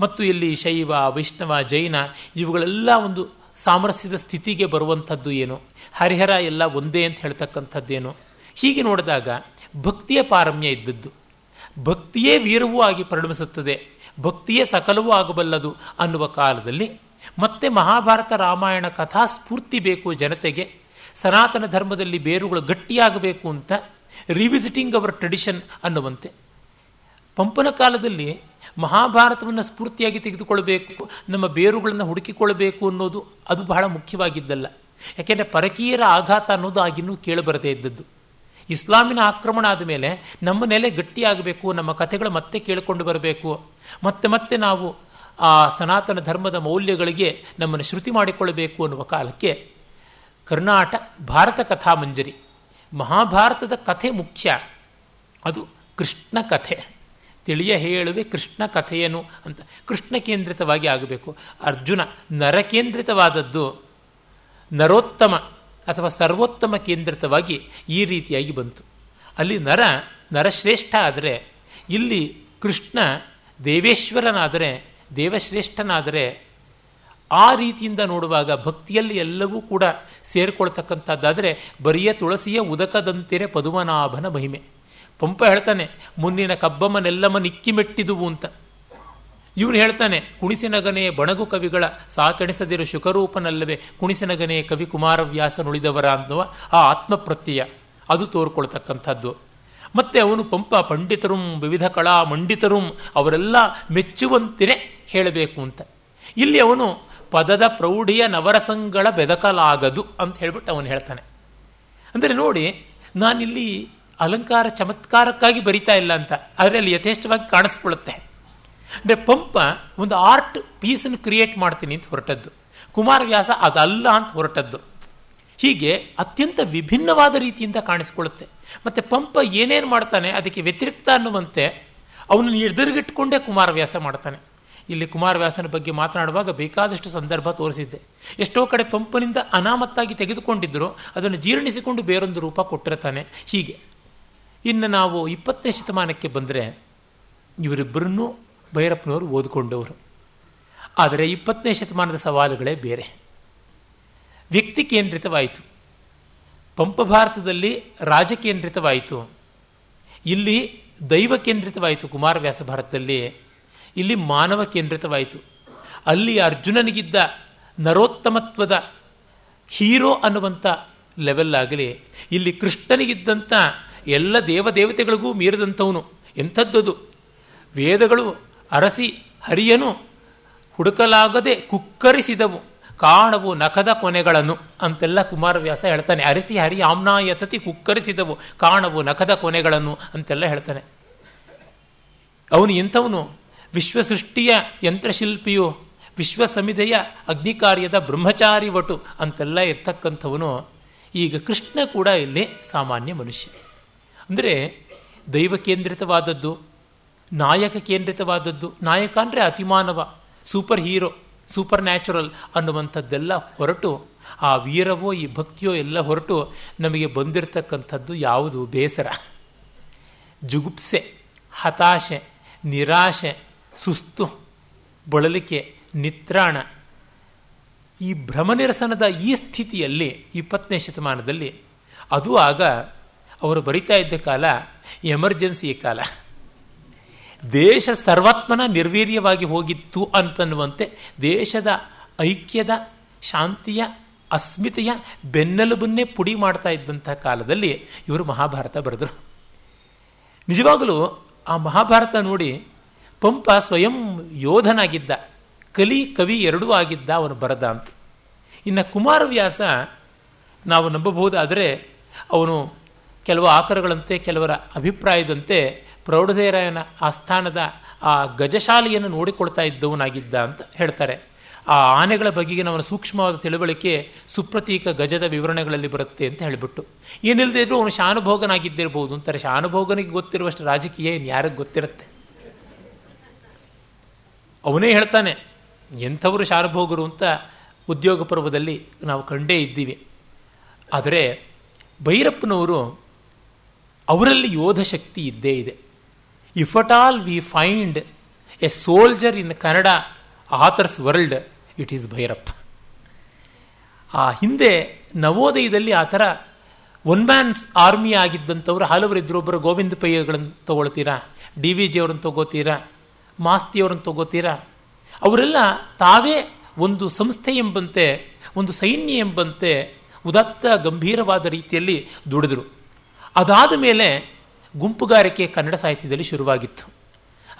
ಮತ್ತು ಇಲ್ಲಿ ಶೈವ, ವೈಷ್ಣವ, ಜೈನ ಇವುಗಳೆಲ್ಲ ಒಂದು ಸಾಮರಸ್ಯದ ಸ್ಥಿತಿಗೆ ಬರುವಂಥದ್ದು ಏನು? ಹರಿಹರ ಎಲ್ಲ ಒಂದೇ ಅಂತ ಹೇಳ್ತಕ್ಕಂಥದ್ದೇನು? ಹೀಗೆ ನೋಡಿದಾಗ ಭಕ್ತಿಯ ಪಾರಮ್ಯ ಇದ್ದದ್ದು. ಭಕ್ತಿಯೇ ವೀರವೂ ಆಗಿ ಪರಿಣಮಿಸುತ್ತದೆ. ಭಕ್ತಿಯೇ ಸಕಲವೂ ಆಗಬಲ್ಲದು ಅನ್ನುವ ಕಾಲದಲ್ಲಿ ಮತ್ತೆ ಮಹಾಭಾರತ ರಾಮಾಯಣ ಕಥಾ ಸ್ಫೂರ್ತಿ ಬೇಕು ಜನತೆಗೆ. ಸನಾತನ ಧರ್ಮದಲ್ಲಿ ಬೇರುಗಳು ಗಟ್ಟಿಯಾಗಬೇಕು ಅಂತ ರಿವಿಸಿಟಿಂಗ್ ಅವರ್ ಟ್ರೆಡಿಷನ್ ಅನ್ನುವಂತೆ. ಪಂಪನ ಕಾಲದಲ್ಲಿ ಮಹಾಭಾರತವನ್ನು ಸ್ಫೂರ್ತಿಯಾಗಿ ತೆಗೆದುಕೊಳ್ಬೇಕು ನಮ್ಮ ಬೇರುಗಳನ್ನು ಹುಡುಕಿಕೊಳ್ಬೇಕು ಅನ್ನೋದು ಅದು ಬಹಳ ಮುಖ್ಯವಾಗಿದ್ದಲ್ಲ. ಯಾಕೆಂದರೆ ಪರಕೀಯರ ಆಘಾತ ಅನ್ನೋದು ಆಗಿನ್ನೂ ಕೇಳಬರದೇ ಇದ್ದದ್ದು. ಇಸ್ಲಾಮಿನ ಆಕ್ರಮಣ ಆದ ಮೇಲೆ ನಮ್ಮ ನೆಲೆ ಗಟ್ಟಿಯಾಗಬೇಕು, ನಮ್ಮ ಕಥೆಗಳು ಮತ್ತೆ ಕೇಳಿಕೊಂಡು ಬರಬೇಕು. ಮತ್ತೆ ಮತ್ತೆ ನಾವು ಆ ಸನಾತನ ಧರ್ಮದ ಮೌಲ್ಯಗಳಿಗೆ ನಮ್ಮನ್ನು ಶ್ರುತಿ ಮಾಡಿಕೊಳ್ಳಬೇಕು ಅನ್ನುವ ಕಾಲಕ್ಕೆ ಕರ್ನಾಟ ಭಾರತ ಕಥಾಮಂಜರಿ ಮಹಾಭಾರತದ ಕಥೆ ಮುಖ್ಯ. ಅದು ಕೃಷ್ಣ ಕಥೆ. ತಿಳಿಯ ಹೇಳುವೆ ಕೃಷ್ಣ ಕಥೆಯನು ಅಂತ ಕೃಷ್ಣ ಕೇಂದ್ರಿತವಾಗಿ ಆಗಬೇಕು. ಅರ್ಜುನ ನರಕೇಂದ್ರಿತವಾದದ್ದು ನರೋತ್ತಮ ಅಥವಾ ಸರ್ವೋತ್ತಮ ಕೇಂದ್ರಿತವಾಗಿ ಈ ರೀತಿಯಾಗಿ ಬಂತು. ಅಲ್ಲಿ ನರ, ನರಶ್ರೇಷ್ಠ ಆದರೆ, ಇಲ್ಲಿ ಕೃಷ್ಣ ದೇವೇಶ್ವರನಾದರೆ ದೇವಶ್ರೇಷ್ಠನಾದರೆ ಆ ರೀತಿಯಿಂದ ನೋಡುವಾಗ ಭಕ್ತಿಯಲ್ಲಿ ಎಲ್ಲವೂ ಕೂಡ ಸೇರಿಕೊಳ್ತಕ್ಕಂಥದ್ದಾದರೆ ಬರಿಯ ತುಳಸಿಯ ಉದಕದಂತಿರೆ ಪದುಮನಾಭನ ಮಹಿಮೆ. ಪಂಪ ಹೇಳ್ತಾನೆ, ಮುನ್ನಿನ ಕಬ್ಬಮ್ಮನೆಲ್ಲಮ್ಮ ನಿಕ್ಕಿ ಮೆಟ್ಟಿದುವು ಅಂತ. ಇವನು ಹೇಳ್ತಾನೆ, ಕುಣಿಸಿನಗನೆ ಬಣಗು ಕವಿಗಳ ಸಾಕೆಣಿಸದಿರು ಶುಕರೂಪನಲ್ಲವೇ, ಕುಣಿಸಿನಗನೆ ಕವಿ ಕುಮಾರವ್ಯಾಸನುಳಿದವರ ಅನ್ನುವ ಆ ಆತ್ಮಪ್ರತ್ಯಯ. ಅದು ತೋರ್ಕೊಳ್ತಕ್ಕಂಥದ್ದು. ಮತ್ತೆ ಅವನು ಪಂಪ ಪಂಡಿತರು, ವಿವಿಧ ಕಲಾ ಮಂಡಿತರು, ಅವರೆಲ್ಲ ಮೆಚ್ಚುವಂತಿರೇ ಹೇಳಬೇಕು ಅಂತ. ಇಲ್ಲಿ ಅವನು ಪದದ ಪ್ರೌಢಿಯ ನವರಸಂಗಳ ಬೆದಕಲಾಗದು ಅಂತ ಹೇಳ್ಬಿಟ್ಟು ಅವನು ಹೇಳ್ತಾನೆ. ಅಂದರೆ ನೋಡಿ, ನಾನಿಲ್ಲಿ ಅಲಂಕಾರ ಚಮತ್ಕಾರಕ್ಕಾಗಿ ಬರಿತಾ ಇಲ್ಲ ಅಂತ ಆದರೆ ಅಲ್ಲಿ ಯಥೇಷ್ಟವಾಗಿ ಕಾಣಿಸ್ಕೊಳ್ಳುತ್ತೆ. ಅಂದರೆ ಪಂಪ ಒಂದು ಆರ್ಟ್ ಪೀಸನ್ನು ಕ್ರಿಯೇಟ್ ಮಾಡ್ತೀನಿ ಅಂತ ಹೊರಟದ್ದು. ಕುಮಾರವ್ಯಾಸ ಅದಲ್ಲ ಅಂತ ಹೊರಟದ್ದು. ಹೀಗೆ ಅತ್ಯಂತ ವಿಭಿನ್ನವಾದ ರೀತಿಯಿಂದ ಕಾಣಿಸಿಕೊಳ್ಳುತ್ತೆ. ಮತ್ತೆ ಪಂಪ ಏನೇನು ಮಾಡ್ತಾನೆ, ಅದಕ್ಕೆ ವ್ಯತಿರಿಕ್ತ ಅನ್ನುವಂತೆ ಅವನನ್ನು ಎದುರುಗಿಟ್ಕೊಂಡೇ ಕುಮಾರವ್ಯಾಸ ಮಾಡ್ತಾನೆ. ಇಲ್ಲಿ ಕುಮಾರವ್ಯಾಸನ ಬಗ್ಗೆ ಮಾತನಾಡುವಾಗ ಬೇಕಾದಷ್ಟು ಸಂದರ್ಭ ತೋರಿಸಿದ್ದೆ. ಎಷ್ಟೋ ಕಡೆ ಪಂಪನಿಂದ ಅನಾಮತ್ತಾಗಿ ತೆಗೆದುಕೊಂಡಿದ್ದರು ಅದನ್ನು ಜೀರ್ಣಿಸಿಕೊಂಡು ಬೇರೊಂದು ರೂಪ ಕೊಟ್ಟಿರ್ತಾನೆ ಹೀಗೆ. ಇನ್ನು ನಾವು ಇಪ್ಪತ್ತನೇ ಶತಮಾನಕ್ಕೆ ಬಂದರೆ ಇವರಿಬ್ಬರನ್ನೂ ಭೈರಪ್ಪನವರು ಓದಿಕೊಂಡವರು. ಆದರೆ ಇಪ್ಪತ್ತನೇ ಶತಮಾನದ ಸವಾಲುಗಳೇ ಬೇರೆ. ವ್ಯಕ್ತಿ ಕೇಂದ್ರಿತವಾಯಿತು. ಪಂಪ ಭಾರತದಲ್ಲಿ ರಾಜಕೇಂದ್ರಿತವಾಯಿತು ಇಲ್ಲಿ ದೈವ ಕೇಂದ್ರಿತವಾಯಿತು ಕುಮಾರವ್ಯಾಸ ಭಾರತದಲ್ಲಿ. ಇಲ್ಲಿ ಮಾನವ ಕೇಂದ್ರಿತವಾಯಿತು. ಅಲ್ಲಿ ಅರ್ಜುನನಿಗಿದ್ದ ನರೋತ್ತಮತ್ವದ ಹೀರೋ ಅನ್ನುವಂಥ ಲೆವೆಲ್ ಆಗಲಿ, ಇಲ್ಲಿ ಕೃಷ್ಣನಿಗಿದ್ದಂಥ ಎಲ್ಲ ದೇವದೇವತೆಗಳಿಗೂ ಮೀರಿದಂಥವನು, ಎಂಥದ್ದದು? ವೇದಗಳು ಅರಸಿ ಹರಿಯನು, ಹುಡುಕಲಾಗದೆ ಕುಕ್ಕರಿಸಿದವು, ಕಾಣವು ನಖದ ಕೊನೆಗಳನ್ನು ಅಂತೆಲ್ಲ ಕುಮಾರವ್ಯಾಸ ಹೇಳ್ತಾನೆ. ಅರಸಿ ಹರಿ ಆಮ್ನಾಯತತಿ ಕುಕ್ಕರಿಸಿದವು, ಕಾಣವು ನಖದ ಕೊನೆಗಳನ್ನು ಅಂತೆಲ್ಲ ಹೇಳ್ತಾನೆ. ಅವನು ಎಂಥವನು? ವಿಶ್ವಸೃಷ್ಟಿಯ ಯಂತ್ರಶಿಲ್ಪಿಯು ವಿಶ್ವ ಸಮಿದೆಯ ಅಗ್ನಿಕಾರ್ಯದ ಬ್ರಹ್ಮಚಾರಿ ವಟು ಅಂತೆಲ್ಲ ಇರ್ತಕ್ಕಂಥವನು. ಈಗ ಕೃಷ್ಣ ಕೂಡ ಇಲ್ಲಿ ಸಾಮಾನ್ಯ ಮನುಷ್ಯ. ಅಂದರೆ ದೈವ ಕೇಂದ್ರಿತವಾದದ್ದು, ನಾಯಕ ಕೇಂದ್ರಿತವಾದದ್ದು, ನಾಯಕ ಅಂದರೆ ಅತಿಮಾನವ, ಸೂಪರ್ ಹೀರೋ, ಸೂಪರ್ ನ್ಯಾಚುರಲ್ ಅನ್ನುವಂಥದ್ದೆಲ್ಲ ಹೊರಟು, ಆ ವೀರವೋ ಈ ಭಕ್ತಿಯೋ ಎಲ್ಲ ಹೊರಟು ನಮಗೆ ಬಂದಿರತಕ್ಕಂಥದ್ದು ಯಾವುದು ಬೇಸರ. ಜುಗುಪ್ಸೆ, ಹತಾಶೆ, ನಿರಾಶೆ ಸುಸ್ತು, ಬಳಲಿಕೆ, ನಿತ್ರಾಣ. ಈ ಭ್ರಮನಿರಸನದ ಈ ಸ್ಥಿತಿಯಲ್ಲಿ, ಇಪ್ಪತ್ತನೇ ಶತಮಾನದಲ್ಲಿ, ಅದು ಆಗ ಅವರು ಬರಿತಾ ಇದ್ದ ಕಾಲ ಎಮರ್ಜೆನ್ಸಿ ಕಾಲ. ದೇಶ ಸರ್ವಾತ್ಮನ ನಿರ್ವೀರ್ಯವಾಗಿ ಹೋಗಿತ್ತು ಅಂತನ್ನುವಂತೆ, ದೇಶದ ಐಕ್ಯದ, ಶಾಂತಿಯ, ಅಸ್ಮಿತೆಯ ಬೆನ್ನೆಲುಬನ್ನೇ ಪುಡಿ ಮಾಡ್ತಾ ಇದ್ದಂಥ ಕಾಲದಲ್ಲಿ ಇವರು ಮಹಾಭಾರತ ಬರೆದರು. ನಿಜವಾಗಲೂ ಆ ಮಹಾಭಾರತ ನೋಡಿ ಪಂಪ ಸ್ವಯಂ ಯೋಧನಾಗಿದ್ದ, ಕಲಿ ಕವಿ ಎರಡೂ ಆಗಿದ್ದ ಅವನು ಬರದ ಅಂತ. ಇನ್ನು ಕುಮಾರವ್ಯಾಸ ನಾವು ನಂಬಬಹುದಾದರೆ ಅವನು ಕೆಲವು ಆಕರಗಳಂತೆ, ಕೆಲವರ ಅಭಿಪ್ರಾಯದಂತೆ ಪ್ರೌಢದೇರಾಯನ ಆಸ್ಥಾನದ ಆ ಗಜಶಾಲೆಯನ್ನು ನೋಡಿಕೊಳ್ತಾ ಇದ್ದವನಾಗಿದ್ದ ಅಂತ ಹೇಳ್ತಾರೆ. ಆ ಆನೆಗಳ ಬಗೆಗಿನ ಅವನ ಸೂಕ್ಷ್ಮವಾದ ತಿಳುವಳಿಕೆ ಸುಪ್ರತೀಕ ಗಜದ ವಿವರಣೆಗಳಲ್ಲಿ ಬರುತ್ತೆ ಅಂತ ಹೇಳಿಬಿಟ್ಟು. ಏನಿಲ್ಲದೆ ಇದ್ರೂ ಅವನು ಶಾನುಭೋಗನಾಗಿದ್ದಿರಬಹುದು ಅಂತಾರೆ. ಶಾನುಭೋಗನಿಗೆ ಗೊತ್ತಿರುವಷ್ಟು ರಾಜಕೀಯ ಇನ್ನು ಯಾರಿಗೆ ಗೊತ್ತಿರುತ್ತೆ. ಅವನೇ ಹೇಳ್ತಾನೆ, ಎಂಥವರು ಶಾರ್ಭೋಗರು ಅಂತ ಉದ್ಯೋಗ ಪರ್ವದಲ್ಲಿ ನಾವು ಕಂಡೇ ಇದ್ದೀವಿ. ಆದರೆ ಭೈರಪ್ಪನವರು ಅವರಲ್ಲಿ ಯೋಧ ಶಕ್ತಿ ಇದ್ದೇ ಇದೆ. If at all we find a soldier in Kannada authors world it is Bhyrappa ಆ ಹಿಂದೆ ನವೋದಯದಲ್ಲಿ ಆ ಥರ ಒನ್ ಮ್ಯಾನ್ಸ್ ಆರ್ಮಿ ಆಗಿದ್ದಂಥವ್ರು ಹಲವರು ಒಬ್ಬರು ಗೋವಿಂದ ಪೈಯ್ಯಗಳನ್ನು ತಗೊಳ್ತೀರಾ, ಡಿ ವಿ ಜಿ ಅವರನ್ನು ತಗೋತೀರಾ ಮಾಸ್ತಿಯವರನ್ನು ತಗೋತೀರಾ ಅವರೆಲ್ಲ ತಾವೇ ಒಂದು ಸಂಸ್ಥೆ ಎಂಬಂತೆ, ಒಂದು ಸೈನ್ಯ ಎಂಬಂತೆ ಉದತ್ತ ಗಂಭೀರವಾದ ರೀತಿಯಲ್ಲಿ ದುಡಿದ್ರು. ಅದಾದ ಮೇಲೆ ಗುಂಪುಗಾರಿಕೆ ಕನ್ನಡ ಸಾಹಿತ್ಯದಲ್ಲಿ ಶುರುವಾಗಿತ್ತು.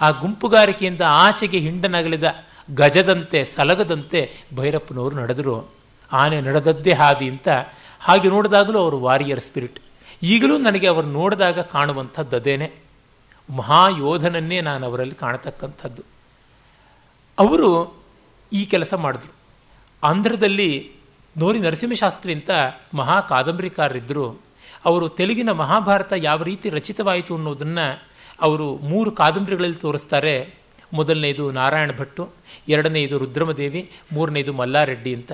ಆ ಗುಂಪುಗಾರಿಕೆಯಿಂದ ಆಚೆಗೆ ಹಿಂಡನಗಲಿದ ಗಜದಂತೆ, ಸಲಗದಂತೆ ಭೈರಪ್ಪನವರು ನಡೆದರು. ಆನೆ ನಡೆದದ್ದೇ ಹಾದಿ ಅಂತ ಹಾಗೆ ನೋಡಿದಾಗಲೂ ಅವರು ವಾರಿಯರ್ ಸ್ಪಿರಿಟ್. ಈಗಲೂ ನನಗೆ ಅವರು ನೋಡಿದಾಗ ಕಾಣುವಂಥದ್ದು ಮಹಾಯೋಧನನ್ನೇ ನಾನು ಅವರಲ್ಲಿ ಕಾಣತಕ್ಕಂಥದ್ದು. ಅವರು ಈ ಕೆಲಸ ಮಾಡಿದ್ರು. ಆಂಧ್ರದಲ್ಲಿ ನೋರಿ ನರಸಿಂಹಶಾಸ್ತ್ರಿ ಅಂತ ಮಹಾ ಕಾದಂಬರಿಕಾರರಿದ್ದರು ಅವರು ತೆಲುಗಿನ ಮಹಾಭಾರತ ಯಾವ ರೀತಿ ರಚಿತವಾಯಿತು ಅನ್ನೋದನ್ನು ಅವರು ಮೂರು ಕಾದಂಬರಿಗಳಲ್ಲಿ ತೋರಿಸ್ತಾರೆ. ಮೊದಲನೇದು ನಾರಾಯಣ ಭಟ್ಟು ಎರಡನೆಯದು ರುದ್ರಮದೇವಿ, ಮೂರನೇದು ಮಲ್ಲಾರೆಡ್ಡಿ ಅಂತ.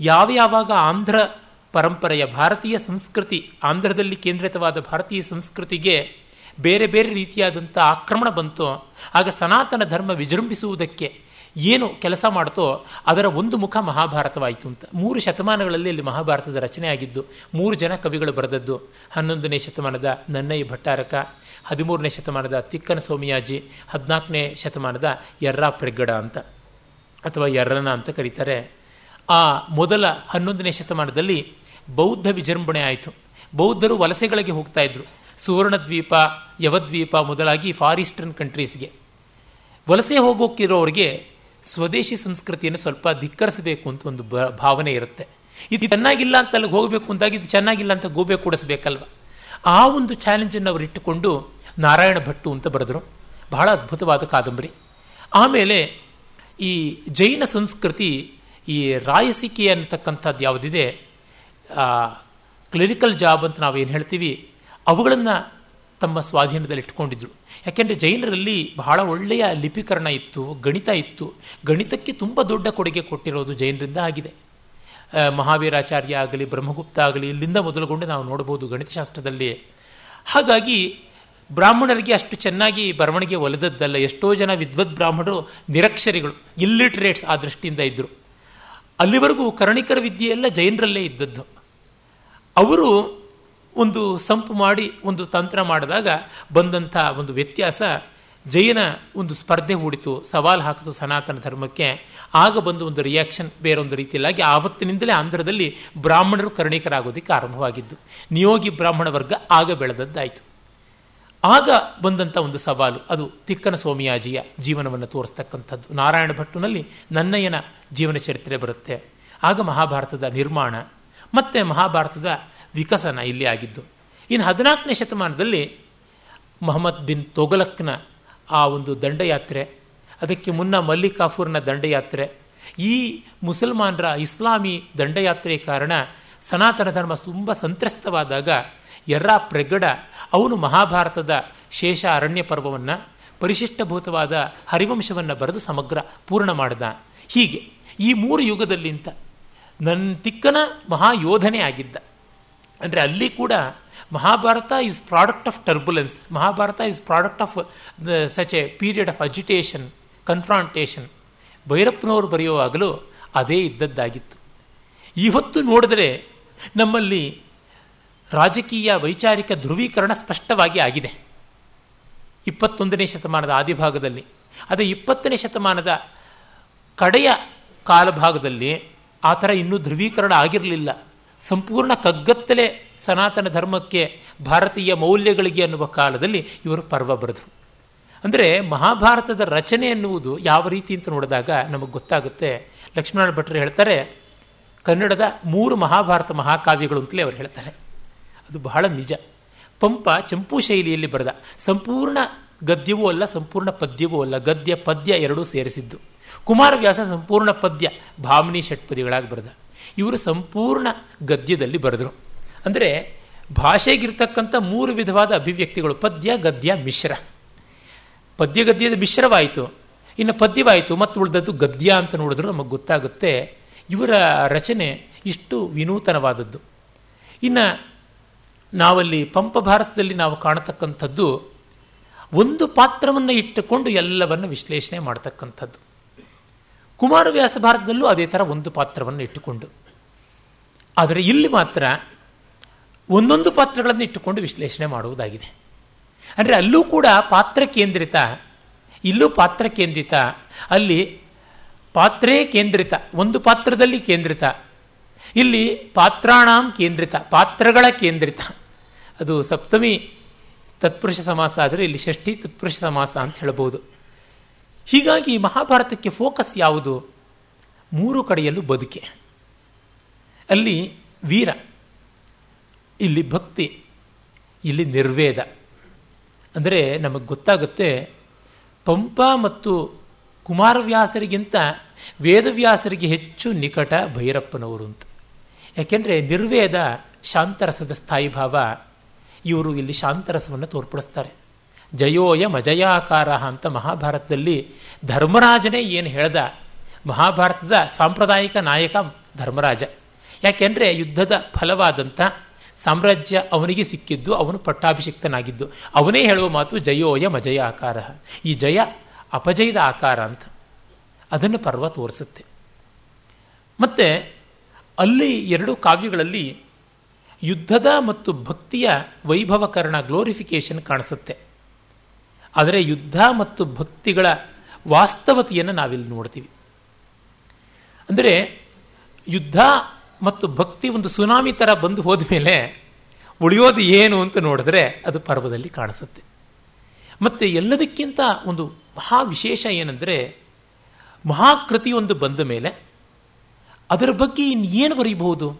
ಯಾವ ಯಾವಾಗ ಆಂಧ್ರ ಪರಂಪರೆಯ ಭಾರತೀಯ ಸಂಸ್ಕೃತಿ, ಆಂಧ್ರದಲ್ಲಿ ಕೇಂದ್ರಿತವಾದ ಭಾರತೀಯ ಸಂಸ್ಕೃತಿಗೆ ಬೇರೆ ಬೇರೆ ರೀತಿಯಾದಂಥ ಆಕ್ರಮಣ ಬಂತು, ಆಗ ಸನಾತನ ಧರ್ಮ ವಿಜೃಂಭಿಸುವುದಕ್ಕೆ ಏನು ಕೆಲಸ ಮಾಡ್ತೋ, ಅದರ ಒಂದು ಮುಖ ಮಹಾಭಾರತವಾಯಿತು ಅಂತ. ಮೂರು ಶತಮಾನಗಳಲ್ಲಿ ಇಲ್ಲಿ ಮಹಾಭಾರತದ ರಚನೆ ಆಗಿದ್ದು, ಮೂರು ಜನ ಕವಿಗಳು ಬರೆದದ್ದು. ಹನ್ನೊಂದನೇ ಶತಮಾನದ ನನ್ನಯ್ಯ ಭಟ್ಟಾರಕ, ಹದಿಮೂರನೇ ಶತಮಾನದ ತಿಕ್ಕನ ಸೋಮಿಯಾಜಿ, ಹದಿನಾಲ್ಕನೇ ಶತಮಾನದ ಯರ್ರಾ ಪ್ರೆಗ್ಗಡ ಅಂತ, ಅಥವಾ ಎರ್ರನ ಅಂತ ಕರೀತಾರೆ. ಆ ಮೊದಲ ಹನ್ನೊಂದನೇ ಶತಮಾನದಲ್ಲಿ ಬೌದ್ಧ ವಿಜೃಂಭಣೆ ಆಯಿತು. ಬೌದ್ಧರು ವಲಸೆಗಳಿಗೆ ಹೋಗ್ತಾ ಇದ್ರು. ಸುವರ್ಣದ್ವೀಪ, ಯವದ್ವೀಪ ಮೊದಲಾಗಿ ಫಾರ್ ಈಸ್ಟರ್ನ್ ಕಂಟ್ರೀಸ್ಗೆ. ವಲಸೆ ಹೋಗೋಕ್ಕಿರೋರಿಗೆ ಸ್ವದೇಶಿ ಸಂಸ್ಕೃತಿಯನ್ನು ಸ್ವಲ್ಪ ಧಿಕ್ಕರಿಸಬೇಕು ಅಂತ ಒಂದು ಭಾವನೆ ಇರುತ್ತೆ. ಇದು ಚೆನ್ನಾಗಿಲ್ಲ ಅಂತ ಅಲ್ಲಿಗೆ ಹೋಗಬೇಕು ಅಂದಾಗ ಇದು ಚೆನ್ನಾಗಿಲ್ಲ ಅಂತ ಗೋಬೆ ಕೂಡಿಸ್ಬೇಕಲ್ವ? ಆ ಒಂದು ಚಾಲೆಂಜನ್ನು ಅವರು ಇಟ್ಟುಕೊಂಡು ನಾರಾಯಣ ಭಟ್ಟು ಅಂತ ಬರೆದರು. ಬಹಳ ಅದ್ಭುತವಾದ ಕಾದಂಬರಿ. ಆಮೇಲೆ ಈ ಜೈನ ಸಂಸ್ಕೃತಿ, ಈ ರಾಯಸಿಕೆ ಅನ್ನತಕ್ಕಂಥದ್ದು ಯಾವುದಿದೆ ಕ್ಲಿನಿಕಲ್ ಜಾಬ್ ಅಂತ ನಾವೇನು ಹೇಳ್ತೀವಿ? ಅವುಗಳನ್ನು ತಮ್ಮ ಸ್ವಾಧೀನದಲ್ಲಿ ಇಟ್ಕೊಂಡಿದ್ರು. ಯಾಕೆಂದರೆ ಜೈನರಲ್ಲಿ ಬಹಳ ಒಳ್ಳೆಯ ಲಿಪಿಕರಣ ಇತ್ತು, ಗಣಿತ ಇತ್ತು. ಗಣಿತಕ್ಕೆ ತುಂಬ ದೊಡ್ಡ ಕೊಡುಗೆ ಕೊಟ್ಟಿರೋದು ಜೈನರಿಂದ ಆಗಿದೆ. ಮಹಾವೀರಾಚಾರ್ಯ ಆಗಲಿ, ಬ್ರಹ್ಮಗುಪ್ತ ಆಗಲಿ, ಇಲ್ಲಿಂದ ಮೊದಲುಗೊಂಡು ನಾವು ನೋಡಬಹುದು ಗಣಿತಶಾಸ್ತ್ರದಲ್ಲಿ. ಹಾಗಾಗಿ ಬ್ರಾಹ್ಮಣರಿಗೆ ಅಷ್ಟು ಚೆನ್ನಾಗಿ ಬರವಣಿಗೆ ಒಲೆದದ್ದಲ್ಲ, ಎಷ್ಟೋ ಜನ ವಿದ್ವತ್ ಬ್ರಾಹ್ಮಣರು ನಿರಕ್ಷರಿಗಳು ಇಲ್ಲಿಟ್ರೇಟ್ಸ್ ಆ ದೃಷ್ಟಿಯಿಂದ ಇದ್ದರು ಅಲ್ಲಿವರೆಗೂ ಕರ್ಣಿಕರ ವಿದ್ಯೆಯೆಲ್ಲ ಜೈನರಲ್ಲೇ ಇದ್ದದ್ದು. ಅವರು ಒಂದು ಸಂಪು ಮಾಡಿ ಒಂದು ತಂತ್ರ ಮಾಡಿದಾಗ ಬಂದಂಥ ಒಂದು ವ್ಯತ್ಯಾಸ, ಜೈನ ಒಂದು ಸ್ಪರ್ಧೆ ಹೂಡಿತು ಸವಾಲು ಹಾಕಿತು ಸನಾತನ ಧರ್ಮಕ್ಕೆ. ಆಗ ಬಂದು ಒಂದು ರಿಯಾಕ್ಷನ್ ಬೇರೊಂದು ರೀತಿಯಲ್ಲಾಗಿ ಆವತ್ತಿನಿಂದಲೇ ಆಂಧ್ರದಲ್ಲಿ ಬ್ರಾಹ್ಮಣರು ಕರ್ಣಿಕರಾಗೋದಕ್ಕೆ ಆರಂಭವಾಗಿದ್ದು, ನಿಯೋಗಿ ಬ್ರಾಹ್ಮಣ ವರ್ಗ ಆಗ ಬೆಳೆದದ್ದಾಯಿತು. ಆಗ ಬಂದಂಥ ಒಂದು ಸವಾಲು, ಅದು ತಿಕ್ಕನ ಸ್ವಾಮಿಯಾಜಿಯ ಜೀವನವನ್ನು ತೋರಿಸ್ತಕ್ಕಂಥದ್ದು. ನಾರಾಯಣ ಭಟ್ಟುನಲ್ಲಿ ನನ್ನಯ್ಯನ ಜೀವನ ಚರಿತ್ರೆ ಬರುತ್ತೆ. ಆಗ ಮಹಾಭಾರತದ ನಿರ್ಮಾಣ, ಮತ್ತೆ ಮಹಾಭಾರತದ ವಿಕಸನ ಇಲ್ಲಿ ಆಗಿದ್ದು. ಇನ್ನು ಹದಿನಾಲ್ಕನೇ ಶತಮಾನದಲ್ಲಿ ಮೊಹಮ್ಮದ್ ಬಿನ್ ತೊಗಲಕ್ನ ಆ ಒಂದು ದಂಡಯಾತ್ರೆ, ಅದಕ್ಕೆ ಮುನ್ನ ಮಲ್ಲಿಕಾಫೂರ್ನ ದಂಡಯಾತ್ರೆ, ಈ ಮುಸಲ್ಮಾನರ ಇಸ್ಲಾಮಿ ದಂಡಯಾತ್ರೆ ಕಾರಣ ಸನಾತನ ಧರ್ಮ ತುಂಬ ಸಂತ್ರಸ್ತವಾದಾಗ ಯರ್ರಾ ಪ್ರಗಡ, ಅವನು ಮಹಾಭಾರತದ ಶೇಷ ಅರಣ್ಯ ಪರ್ವವನ್ನು ಪರಿಶಿಷ್ಟಭೂತವಾದ ಹರಿವಂಶವನ್ನು ಬರೆದು ಸಮಗ್ರ ಪೂರ್ಣ ಮಾಡಿದ. ಹೀಗೆ ಈ ಮೂರು ಯುಗದಲ್ಲಿಂತ ನನ್ನ ತಿಕ್ಕನ ಮಹಾಯೋಧನೆ ಆಗಿದ್ದ. ಅಂದರೆ ಅಲ್ಲಿ ಕೂಡ Mahabharata is product of turbulence Mahabharata is product of such a period of agitation confrontation ಭೈರಪ್ಪನವರು ಬರೆಯುವಾಗಲೂ ಅದೇ ಇದ್ದದ್ದಾಗಿತ್ತು. ಇವತ್ತು ನೋಡಿದ್ರೆ ನಮ್ಮಲ್ಲಿ ರಾಜಕೀಯ ವೈಚಾರಿಕ ಧ್ರುವೀಕರಣ ಸ್ಪಷ್ಟವಾಗಿ ಆಗಿದೆ. ಇಪ್ಪತ್ತೊಂದನೇ ಶತಮಾನದ ಆದಿಭಾಗದಲ್ಲಿ. ಅದೇ ಇಪ್ಪತ್ತನೇ ಶತಮಾನದ ಕಡೆಯ ಕಾಲಭಾಗದಲ್ಲಿ ಆ ಥರ ಇನ್ನೂ ಧ್ರುವೀಕರಣ ಆಗಿರಲಿಲ್ಲ. ಸಂಪೂರ್ಣ ಕಗ್ಗತ್ತಲೆ ಸನಾತನ ಧರ್ಮಕ್ಕೆ ಭಾರತೀಯ ಮೌಲ್ಯಗಳಿಗೆ ಅನ್ನುವ ಕಾಲದಲ್ಲಿ ಇವರು ಪರ್ವ ಬರೆದರು. ಅಂದರೆ ಮಹಾಭಾರತದ ರಚನೆ ಎನ್ನುವುದು ಯಾವ ರೀತಿ ಅಂತ ನೋಡಿದಾಗ ನಮಗೆ ಗೊತ್ತಾಗುತ್ತೆ. ಲಕ್ಷ್ಮಣ ಭಟ್ರು ಹೇಳ್ತಾರೆ, ಕನ್ನಡದ ಮೂರು ಮಹಾಭಾರತ ಮಹಾಕಾವ್ಯಗಳು ಅಂತಲೇ ಅವರು ಹೇಳ್ತಾರೆ. ಅದು ಬಹಳ ನಿಜ. ಪಂಪ ಚಂಪು ಶೈಲಿಯಲ್ಲಿ ಬರೆದ. ಸಂಪೂರ್ಣ ಗದ್ಯವೂ ಅಲ್ಲ, ಸಂಪೂರ್ಣ ಪದ್ಯವೂ ಅಲ್ಲ. ಗದ್ಯ ಪದ್ಯ ಎರಡೂ ಸೇರಿಸಿದ್ದು. ಕುಮಾರವ್ಯಾಸ ಸಂಪೂರ್ಣ ಪದ್ಯ ಭಾಮ್ನಿ ಷಟ್ಪದಿಗಳಾಗಿ ಬರೆದ. ಇವರು ಸಂಪೂರ್ಣ ಗದ್ಯದಲ್ಲಿ ಬರೆದರು. ಅಂದರೆ ಭಾಷೆಗಿರ್ತಕ್ಕಂಥ ಮೂರು ವಿಧವಾದ ಅಭಿವ್ಯಕ್ತಿಗಳು, ಪದ್ಯ, ಗದ್ಯ, ಮಿಶ್ರ. ಪದ್ಯ, ಗದ್ಯದ ಮಿಶ್ರವಾಯಿತು. ಇನ್ನು ಪದ್ಯವಾಯಿತು, ಮತ್ತು ಉಳಿದದ್ದು ಗದ್ಯ ಅಂತ ನೋಡಿದ್ರು ನಮಗೆ ಗೊತ್ತಾಗುತ್ತೆ. ಇವರ ರಚನೆ ಇಷ್ಟು ವಿನೂತನವಾದದ್ದು. ಇನ್ನು ನಾವಲ್ಲಿ ಪಂಪ ಭಾರತದಲ್ಲಿ ನಾವು ಕಾಣತಕ್ಕಂಥದ್ದು ಒಂದು ಪಾತ್ರವನ್ನು ಇಟ್ಟುಕೊಂಡು ಎಲ್ಲವನ್ನು ವಿಶ್ಲೇಷಣೆ ಮಾಡತಕ್ಕಂಥದ್ದು. ಕುಮಾರವ್ಯಾಸ ಭಾರತದಲ್ಲೂ ಅದೇ ಥರ ಒಂದು ಪಾತ್ರವನ್ನು ಇಟ್ಟುಕೊಂಡು. ಆದರೆ ಇಲ್ಲಿ ಮಾತ್ರ ಒಂದೊಂದು ಪಾತ್ರಗಳನ್ನು ಇಟ್ಟುಕೊಂಡು ವಿಶ್ಲೇಷಣೆ ಮಾಡುವುದಾಗಿದೆ. ಅಂದರೆ ಅಲ್ಲೂ ಕೂಡ ಪಾತ್ರ ಕೇಂದ್ರಿತ, ಇಲ್ಲೂ ಪಾತ್ರ ಕೇಂದ್ರಿತ, ಅಲ್ಲಿ ಪಾತ್ರೇ ಕೇಂದ್ರಿತ, ಒಂದು ಪಾತ್ರದಲ್ಲಿ ಕೇಂದ್ರಿತ, ಇಲ್ಲಿ ಪಾತ್ರಾಣಾಂ ಕೇಂದ್ರಿತ, ಪಾತ್ರಗಳ ಕೇಂದ್ರಿತ. ಅದು ಸಪ್ತಮಿ ತತ್ಪುರುಷ ಸಮಾಸ ಆದರೆ ಇಲ್ಲಿ ಷಷ್ಠಿ ತತ್ಪುರುಷ ಸಮಾಸ ಅಂತ ಹೇಳಬಹುದು. ಹೀಗಾಗಿ ಮಹಾಭಾರತಕ್ಕೆ ಫೋಕಸ್ ಯಾವುದು? ಮೂರು ಕಡೆಯಲ್ಲೂ ಬದುಕೆ. ಅಲ್ಲಿ ವೀರ, ಇಲ್ಲಿ ಭಕ್ತಿ, ಇಲ್ಲಿ ನಿರ್ವೇದ. ಅಂದರೆ ನಮಗೆ ಗೊತ್ತಾಗುತ್ತೆ, ಪಂಪ ಮತ್ತು ಕುಮಾರವ್ಯಾಸರಿಗಿಂತ ವೇದವ್ಯಾಸರಿಗೆ ಹೆಚ್ಚು ನಿಕಟ ಭೈರಪ್ಪನವರು ಅಂತ. ಯಾಕೆಂದರೆ ನಿರ್ವೇದ ಶಾಂತರಸದ ಸ್ಥಾಯಿ ಭಾವ, ಇವರು ಇಲ್ಲಿ ಶಾಂತರಸವನ್ನು ತೋರ್ಪಡಿಸ್ತಾರೆ. ಜಯೋಯ ಮಜಯಾಕಾರ ಅಂತ ಮಹಾಭಾರತದಲ್ಲಿ ಧರ್ಮರಾಜನೇ ಏನು ಹೇಳ್ದ, ಮಹಾಭಾರತದ ಸಾಂಪ್ರದಾಯಿಕ ನಾಯಕ ಧರ್ಮರಾಜ. ಯಾಕೆಂದರೆ ಯುದ್ಧದ ಫಲವಾದಂಥ ಸಾಮ್ರಾಜ್ಯ ಅವನಿಗೆ ಸಿಕ್ಕಿದ್ದು, ಅವನು ಪಟ್ಟಾಭಿಷಿಕ್ತನಾಗಿದ್ದು. ಅವನೇ ಹೇಳುವ ಮಾತು ಜಯೋಯ ಮಜಯ ಆಕಾರ. ಈ ಜಯ ಅಪಜಯದ ಆಕಾರ ಅಂತ. ಅದನ್ನು ಪರ್ವ ತೋರಿಸುತ್ತೆ. ಮತ್ತೆ ಅಲ್ಲಿ ಎರಡು ಕಾವ್ಯಗಳಲ್ಲಿ ಯುದ್ಧದ ಮತ್ತು ಭಕ್ತಿಯ ವೈಭವಕರಣ ಗ್ಲೋರಿಫಿಕೇಶನ್ ಕಾಣಿಸುತ್ತೆ. ಆದರೆ ಯುದ್ಧ ಮತ್ತು ಭಕ್ತಿಗಳ ವಾಸ್ತವತೆಯನ್ನು ನಾವಿಲ್ಲಿ ನೋಡ್ತೀವಿ. ಅಂದರೆ ಯುದ್ಧ ಮತ್ತು ಭಕ್ತಿ ಒಂದು ಸುನಾಮಿ ಥರ ಬಂದು ಹೋದ ಮೇಲೆ ಉಳಿಯೋದು ಏನು ಅಂತ ನೋಡಿದ್ರೆ ಅದು ಪರ್ವದಲ್ಲಿ ಕಾಣಿಸುತ್ತೆ. ಮತ್ತೆ ಎಲ್ಲದಕ್ಕಿಂತ ಒಂದು ಮಹಾ ವಿಶೇಷ ಏನಂದರೆ ಮಹಾಕೃತಿ ಒಂದು ಬಂದ ಮೇಲೆ ಅದರ ಬಗ್ಗೆ ಇನ್ನೇನು ಬರೀಬಹುದು?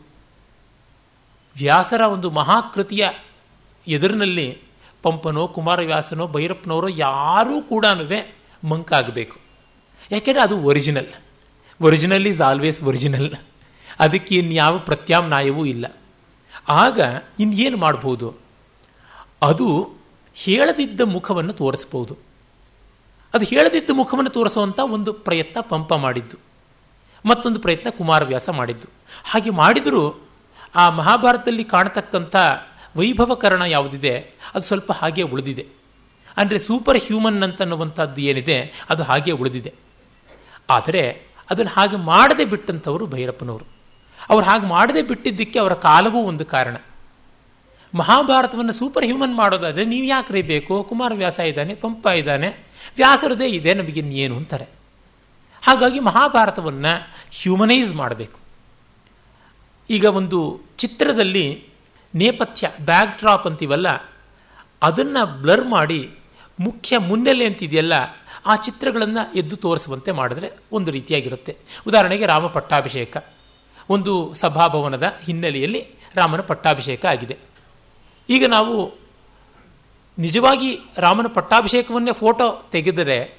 ವ್ಯಾಸರ ಒಂದು ಮಹಾಕೃತಿಯ ಎದುರಿನಲ್ಲಿ ಪಂಪನೋ, ಕುಮಾರವ್ಯಾಸನೋ, ಭೈರಪ್ಪನವರೋ ಯಾರೂ ಕೂಡ ಮಂಕಾಗಬೇಕು. ಯಾಕೆಂದರೆ ಅದು original. Original is always original. ಅದಕ್ಕೆ ಇನ್ಯಾವ ಪ್ರತ್ಯಾಮ್ನಾಯವೂ ಇಲ್ಲ. ಆಗ ಇನ್ನೇನು ಮಾಡ್ಬೋದು? ಅದು ಹೇಳದಿದ್ದ ಮುಖವನ್ನು ತೋರಿಸ್ಬೋದು. ಅದು ಹೇಳದಿದ್ದ ಮುಖವನ್ನು ತೋರಿಸುವಂಥ ಒಂದು ಪ್ರಯತ್ನ ಪಂಪ ಮಾಡಿದ್ದು. ಮತ್ತೊಂದು ಪ್ರಯತ್ನ ಕುಮಾರವ್ಯಾಸ ಮಾಡಿದ್ದು. ಹಾಗೆ ಮಾಡಿದರೂ ಆ ಮಹಾಭಾರತದಲ್ಲಿ ಕಾಣತಕ್ಕಂಥ ವೈಭವಕರಣ ಯಾವುದಿದೆ? ಅದು ಸ್ವಲ್ಪ ಹಾಗೆ ಉಳಿದಿದೆ. ಅಂದರೆ ಸೂಪರ್ ಹ್ಯೂಮನ್ ಅಂತನ್ನುವಂಥದ್ದು ಏನಿದೆ? ಅದು ಹಾಗೆ ಉಳಿದಿದೆ. ಆದರೆ ಅದನ್ನು ಹಾಗೆ ಮಾಡದೆ ಬಿಟ್ಟಂಥವರು ಭೈರಪ್ಪನವರು. ಅವ್ರು ಹಾಗೆ ಮಾಡದೆ ಬಿಟ್ಟಿದ್ದಕ್ಕೆ ಅವರ ಕಾಲವೂ ಒಂದು ಕಾರಣ. ಮಹಾಭಾರತವನ್ನು ಸೂಪರ್ ಹ್ಯೂಮನ್ ಮಾಡೋದಾದರೆ ನೀವು ಯಾಕ್ರಿ ಬೇಕು? ಕುಮಾರವ್ಯಾಸ ಇದ್ದಾನೆ, ಪಂಪ ಇದ್ದಾನೆ, ವ್ಯಾಸರದೇ ಇದೆ ನಮಗಿನ್ನೇನು ಅಂತಾರೆ. ಹಾಗಾಗಿ ಮಹಾಭಾರತವನ್ನು ಹ್ಯೂಮನೈಸ್ ಮಾಡಬೇಕು. ಈಗ ಒಂದು ಚಿತ್ರದಲ್ಲಿ ನೇಪಥ್ಯ ಬ್ಯಾಕ್ ಡ್ರಾಪ್ ಅಂತೀವಲ್ಲ, ಅದನ್ನು ಬ್ಲರ್ ಮಾಡಿ ಮುಖ್ಯ ಮುನ್ನೆಲೆ ಅಂತಿದೆಯಲ್ಲ, ಆ ಚಿತ್ರಗಳನ್ನು ಎದ್ದು ತೋರಿಸುವಂತೆ ಮಾಡಿದ್ರೆ ಒಂದು ರೀತಿಯಾಗಿರುತ್ತೆ. ಉದಾಹರಣೆಗೆ ರಾಮ ಪಟ್ಟಾಭಿಷೇಕ ಒಂದು ಸಭಾಭವನದ ಹಿನ್ನೆಲೆಯಲ್ಲಿ ರಾಮನ ಪಟ್ಟಾಭಿಷೇಕ ಆಗಿದೆ. ಈಗ ನಾವು ನಿಜವಾಗಿ ರಾಮನ ಪಟ್ಟಾಭಿಷೇಕವನ್ನೇ ಫೋಟೋ ತೆಗೆದರೆ,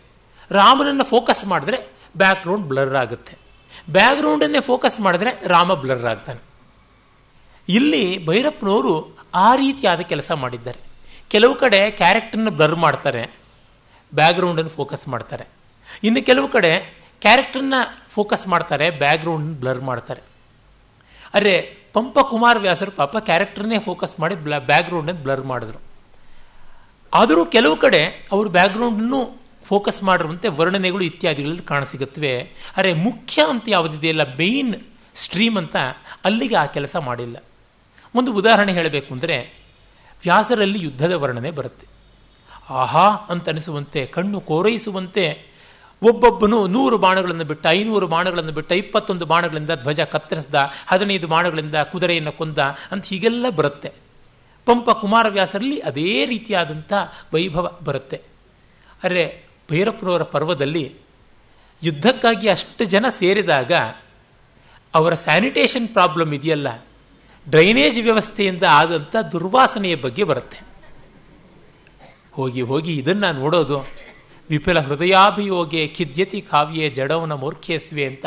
ರಾಮನನ್ನು ಫೋಕಸ್ ಮಾಡಿದ್ರೆ ಬ್ಯಾಕ್ಗ್ರೌಂಡ್ ಬ್ಲರ್ ಆಗುತ್ತೆ. ಬ್ಯಾಕ್ಗ್ರೌಂಡನ್ನೇ ಫೋಕಸ್ ಮಾಡಿದ್ರೆ ರಾಮ ಬ್ಲರ್ ಆಗ್ತಾನೆ. ಇಲ್ಲಿ ಭೈರಪ್ಪನವರು ಆ ರೀತಿಯಾದ ಕೆಲಸ ಮಾಡಿದ್ದಾರೆ. ಕೆಲವು ಕಡೆ ಕ್ಯಾರೆಕ್ಟರ್ನ ಬ್ಲರ್ ಮಾಡ್ತಾರೆ ಬ್ಯಾಕ್ಗ್ರೌಂಡನ್ನು ಫೋಕಸ್ ಮಾಡ್ತಾರೆ. ಇನ್ನು ಕೆಲವು ಕಡೆ ಕ್ಯಾರೆಕ್ಟರ್ನ ಫೋಕಸ್ ಮಾಡ್ತಾರೆ ಬ್ಯಾಕ್ಗ್ರೌಂಡ್ ಬ್ಲರ್ ಮಾಡ್ತಾರೆ. ಅರೆ, ಪಂಪ ಕುಮಾರ್ ವ್ಯಾಸರು ಪಾಪ ಕ್ಯಾರೆಕ್ಟರ್ನೇ ಫೋಕಸ್ ಮಾಡಿ ಬ್ಲ, ಬ್ಯಾಕ್ಗ್ರೌಂಡನ್ನು ಬ್ಲರ್ ಮಾಡಿದ್ರು. ಆದರೂ ಕೆಲವು ಕಡೆ ಅವರು ಬ್ಯಾಕ್ಗ್ರೌಂಡನ್ನು ಫೋಕಸ್ ಮಾಡಿರುವಂತೆ ವರ್ಣನೆಗಳು ಇತ್ಯಾದಿಗಳಲ್ಲಿ ಕಾಣಸಿಗುತ್ತವೆ. ಅರೆ, ಮುಖ್ಯ ಅಂತ ಯಾವುದಿದೆಯಲ್ಲ ಮೇನ್ ಸ್ಟ್ರೀಮ್ ಅಂತ ಅಲ್ಲಿಗೆ ಆ ಕೆಲಸ ಮಾಡಿಲ್ಲ. ಒಂದು ಉದಾಹರಣೆ ಹೇಳಬೇಕು ಅಂದರೆ, ವ್ಯಾಸರಲ್ಲಿ ಯುದ್ಧದ ವರ್ಣನೆ ಬರುತ್ತೆ. ಆಹಾ ಅಂತ ಅನಿಸುವಂತೆ, ಕಣ್ಣು ಕೋರೈಸುವಂತೆ ಒಬ್ಬೊಬ್ಬನು ನೂರು ಬಾಣಗಳನ್ನು ಬಿಟ್ಟ, ಐನೂರು ಬಾಣಗಳನ್ನು ಬಿಟ್ಟ, ಇಪ್ಪತ್ತೊಂದು ಬಾಣಗಳಿಂದ ಧ್ವಜ ಕತ್ತರಿಸ್ದ, ಹದಿನೈದು ಬಾಣಗಳಿಂದ ಕುದುರೆಯನ್ನು ಕೊಂದ ಅಂತ ಹೀಗೆಲ್ಲ ಬರುತ್ತೆ. ಪಂಪ ಕುಮಾರವ್ಯಾಸರಲ್ಲಿ ಅದೇ ರೀತಿಯಾದಂಥ ವೈಭವ ಬರುತ್ತೆ. ಅರೆ, ಭೈರಪ್ಪನವರ ಪರ್ವದಲ್ಲಿ ಯುದ್ಧಕ್ಕಾಗಿ ಅಷ್ಟು ಜನ ಸೇರಿದಾಗ ಅವರ ಸ್ಯಾನಿಟೇಷನ್ ಪ್ರಾಬ್ಲಮ್ ಇದೆಯಲ್ಲ, ಡ್ರೈನೇಜ್ ವ್ಯವಸ್ಥೆಯಿಂದ ಆದಂಥ ದುರ್ವಾಸನೆಯ ಬಗ್ಗೆ ಬರುತ್ತೆ. ಹೋಗಿ ಹೋಗಿ ಇದನ್ನು ನೋಡೋದು ವಿಫಲ ಹೃದಯಾಭಿಯೋಗೆ ಖಿದ್ಯತಿ ಕಾವ್ಯೆ ಜಡವನ ಮೂರ್ಖೇಸ್ವೆ ಅಂತ.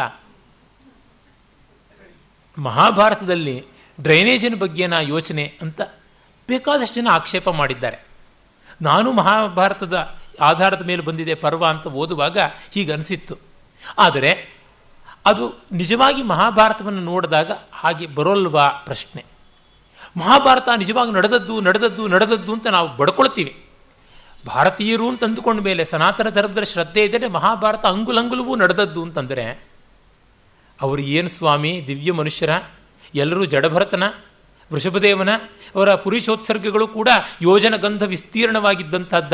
ಮಹಾಭಾರತದಲ್ಲಿ ಡ್ರೈನೇಜಿನ ಬಗ್ಗೆನ ಯೋಚನೆ ಅಂತ ಬೇಕಾದಷ್ಟು ಜನ ಆಕ್ಷೇಪ ಮಾಡಿದ್ದಾರೆ. ನಾನು ಮಹಾಭಾರತದ ಆಧಾರದ ಮೇಲೆ ಬಂದಿದೆ ಪರ್ವ ಅಂತ ಓದುವಾಗ ಹೀಗನಿಸಿತ್ತು ಆದರೆ ಅದು ನಿಜವಾಗಿ ಮಹಾಭಾರತವನ್ನು ನೋಡಿದಾಗ ಹಾಗೆ ಬರೋಲ್ವಾ ಪ್ರಶ್ನೆ. ಮಹಾಭಾರತ ನಿಜವಾಗಿ ನಡೆದದ್ದು ನಡೆದದ್ದು ನಡೆದದ್ದು ಅಂತ ನಾವು ಬಡ್ಕೊಳ್ತೀವಿ. ಭಾರತೀಯರು ಅಂತ ಅಂದುಕೊಂಡ ಮೇಲೆ ಸನಾತನ ಧರ್ಮದ ಶ್ರದ್ಧೆ ಇದ್ದರೆ ಮಹಾಭಾರತ ಅಂಗುಲಂಗುಲವೂ ನಡೆದದ್ದು ಅಂತಂದರೆ ಅವರು ಏನು ಸ್ವಾಮಿ, ದಿವ್ಯ ಮನುಷ್ಯರ, ಎಲ್ಲರೂ ಜಡಭರತನ, ವೃಷಭದೇವನ, ಅವರ ಪುರುಷೋತ್ಸರ್ಗಗಳು ಕೂಡ ಯೋಜನಗಂಧ ವಿಸ್ತೀರ್ಣವಾಗಿದ್ದಂಥದ್ದ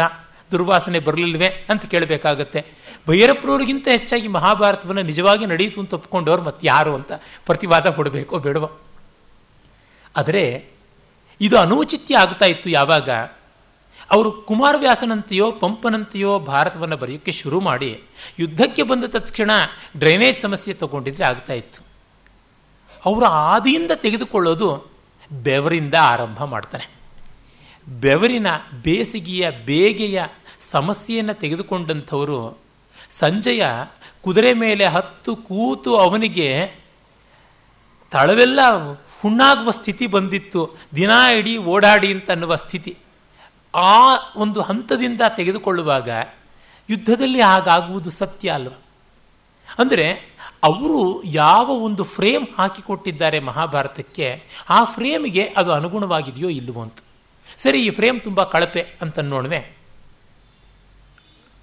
ದುರ್ವಾಸನೆ ಬರಲಿಲ್ವೇ ಅಂತ ಕೇಳಬೇಕಾಗತ್ತೆ. ಭೈರಪ್ಪನವ್ರಿಗಿಂತ ಹೆಚ್ಚಾಗಿ ಮಹಾಭಾರತವನ್ನು ನಿಜವಾಗಿ ನಡೆಯಿತು ಅಂತ ಒಪ್ಕೊಂಡವ್ರು ಮತ್ತೆ ಯಾರು ಅಂತ ಪ್ರತಿವಾದ ಕೊಡಬೇಕೋ ಬೇಡವೋ. ಆದರೆ ಇದು ಅನೌಚಿತ್ಯ ಆಗ್ತಾ ಇತ್ತು ಯಾವಾಗ? ಅವರು ಕುಮಾರವ್ಯಾಸನಂತೆಯೋ, ಪಂಪನಂತೆಯೋ ಭಾರತವನ್ನು ಬರೆಯೋಕ್ಕೆ ಶುರು ಮಾಡಿ, ಯುದ್ಧಕ್ಕೆ ಬಂದ ತಕ್ಷಣ ಡ್ರೈನೇಜ್ ಸಮಸ್ಯೆ ತಗೊಂಡಿದ್ರೆ ಆಗ್ತಾ ಇತ್ತು. ಅವರು ಆದಿಯಿಂದ ತೆಗೆದುಕೊಳ್ಳೋದು ಬೆವರಿಂದ ಆರಂಭ ಮಾಡ್ತಾರೆ. ಬೆವರಿನ ಬೇಸಿಗೆಯ ಬೇಗೆಯ ಸಮಸ್ಯೆಯನ್ನು ತೆಗೆದುಕೊಂಡಂಥವರು ಸಂಜಯ ಕುದುರೆ ಮೇಲೆ ಹತ್ತು ಕೂತು ಅವನಿಗೆ ತಳವೆಲ್ಲ ಹುಣ್ಣಾಗುವ ಸ್ಥಿತಿ ಬಂದಿತ್ತು. ದಿನ ಇಡೀ ಓಡಾಡಿ ಅಂತ ಅನ್ನುವ ಸ್ಥಿತಿ. ಆ ಒಂದು ಹಂತದಿಂದ ತೆಗೆದುಕೊಳ್ಳುವಾಗ ಯುದ್ಧದಲ್ಲಿ ಹಾಗಾಗುವುದು ಸತ್ಯ ಅಲ್ವ? ಅಂದರೆ ಅವರು ಯಾವ ಒಂದು ಫ್ರೇಮ್ ಹಾಕಿಕೊಟ್ಟಿದ್ದಾರೆ ಮಹಾಭಾರತಕ್ಕೆ, ಆ ಫ್ರೇಮ್ಗೆ ಅದು ಅನುಗುಣವಾಗಿದೆಯೋ ಇಲ್ಲವೋ ಅಂತ. ಸರಿ, ಈ ಫ್ರೇಮ್ ತುಂಬ ಕಳಪೆ ಅಂತ ನೋಡುವೆ.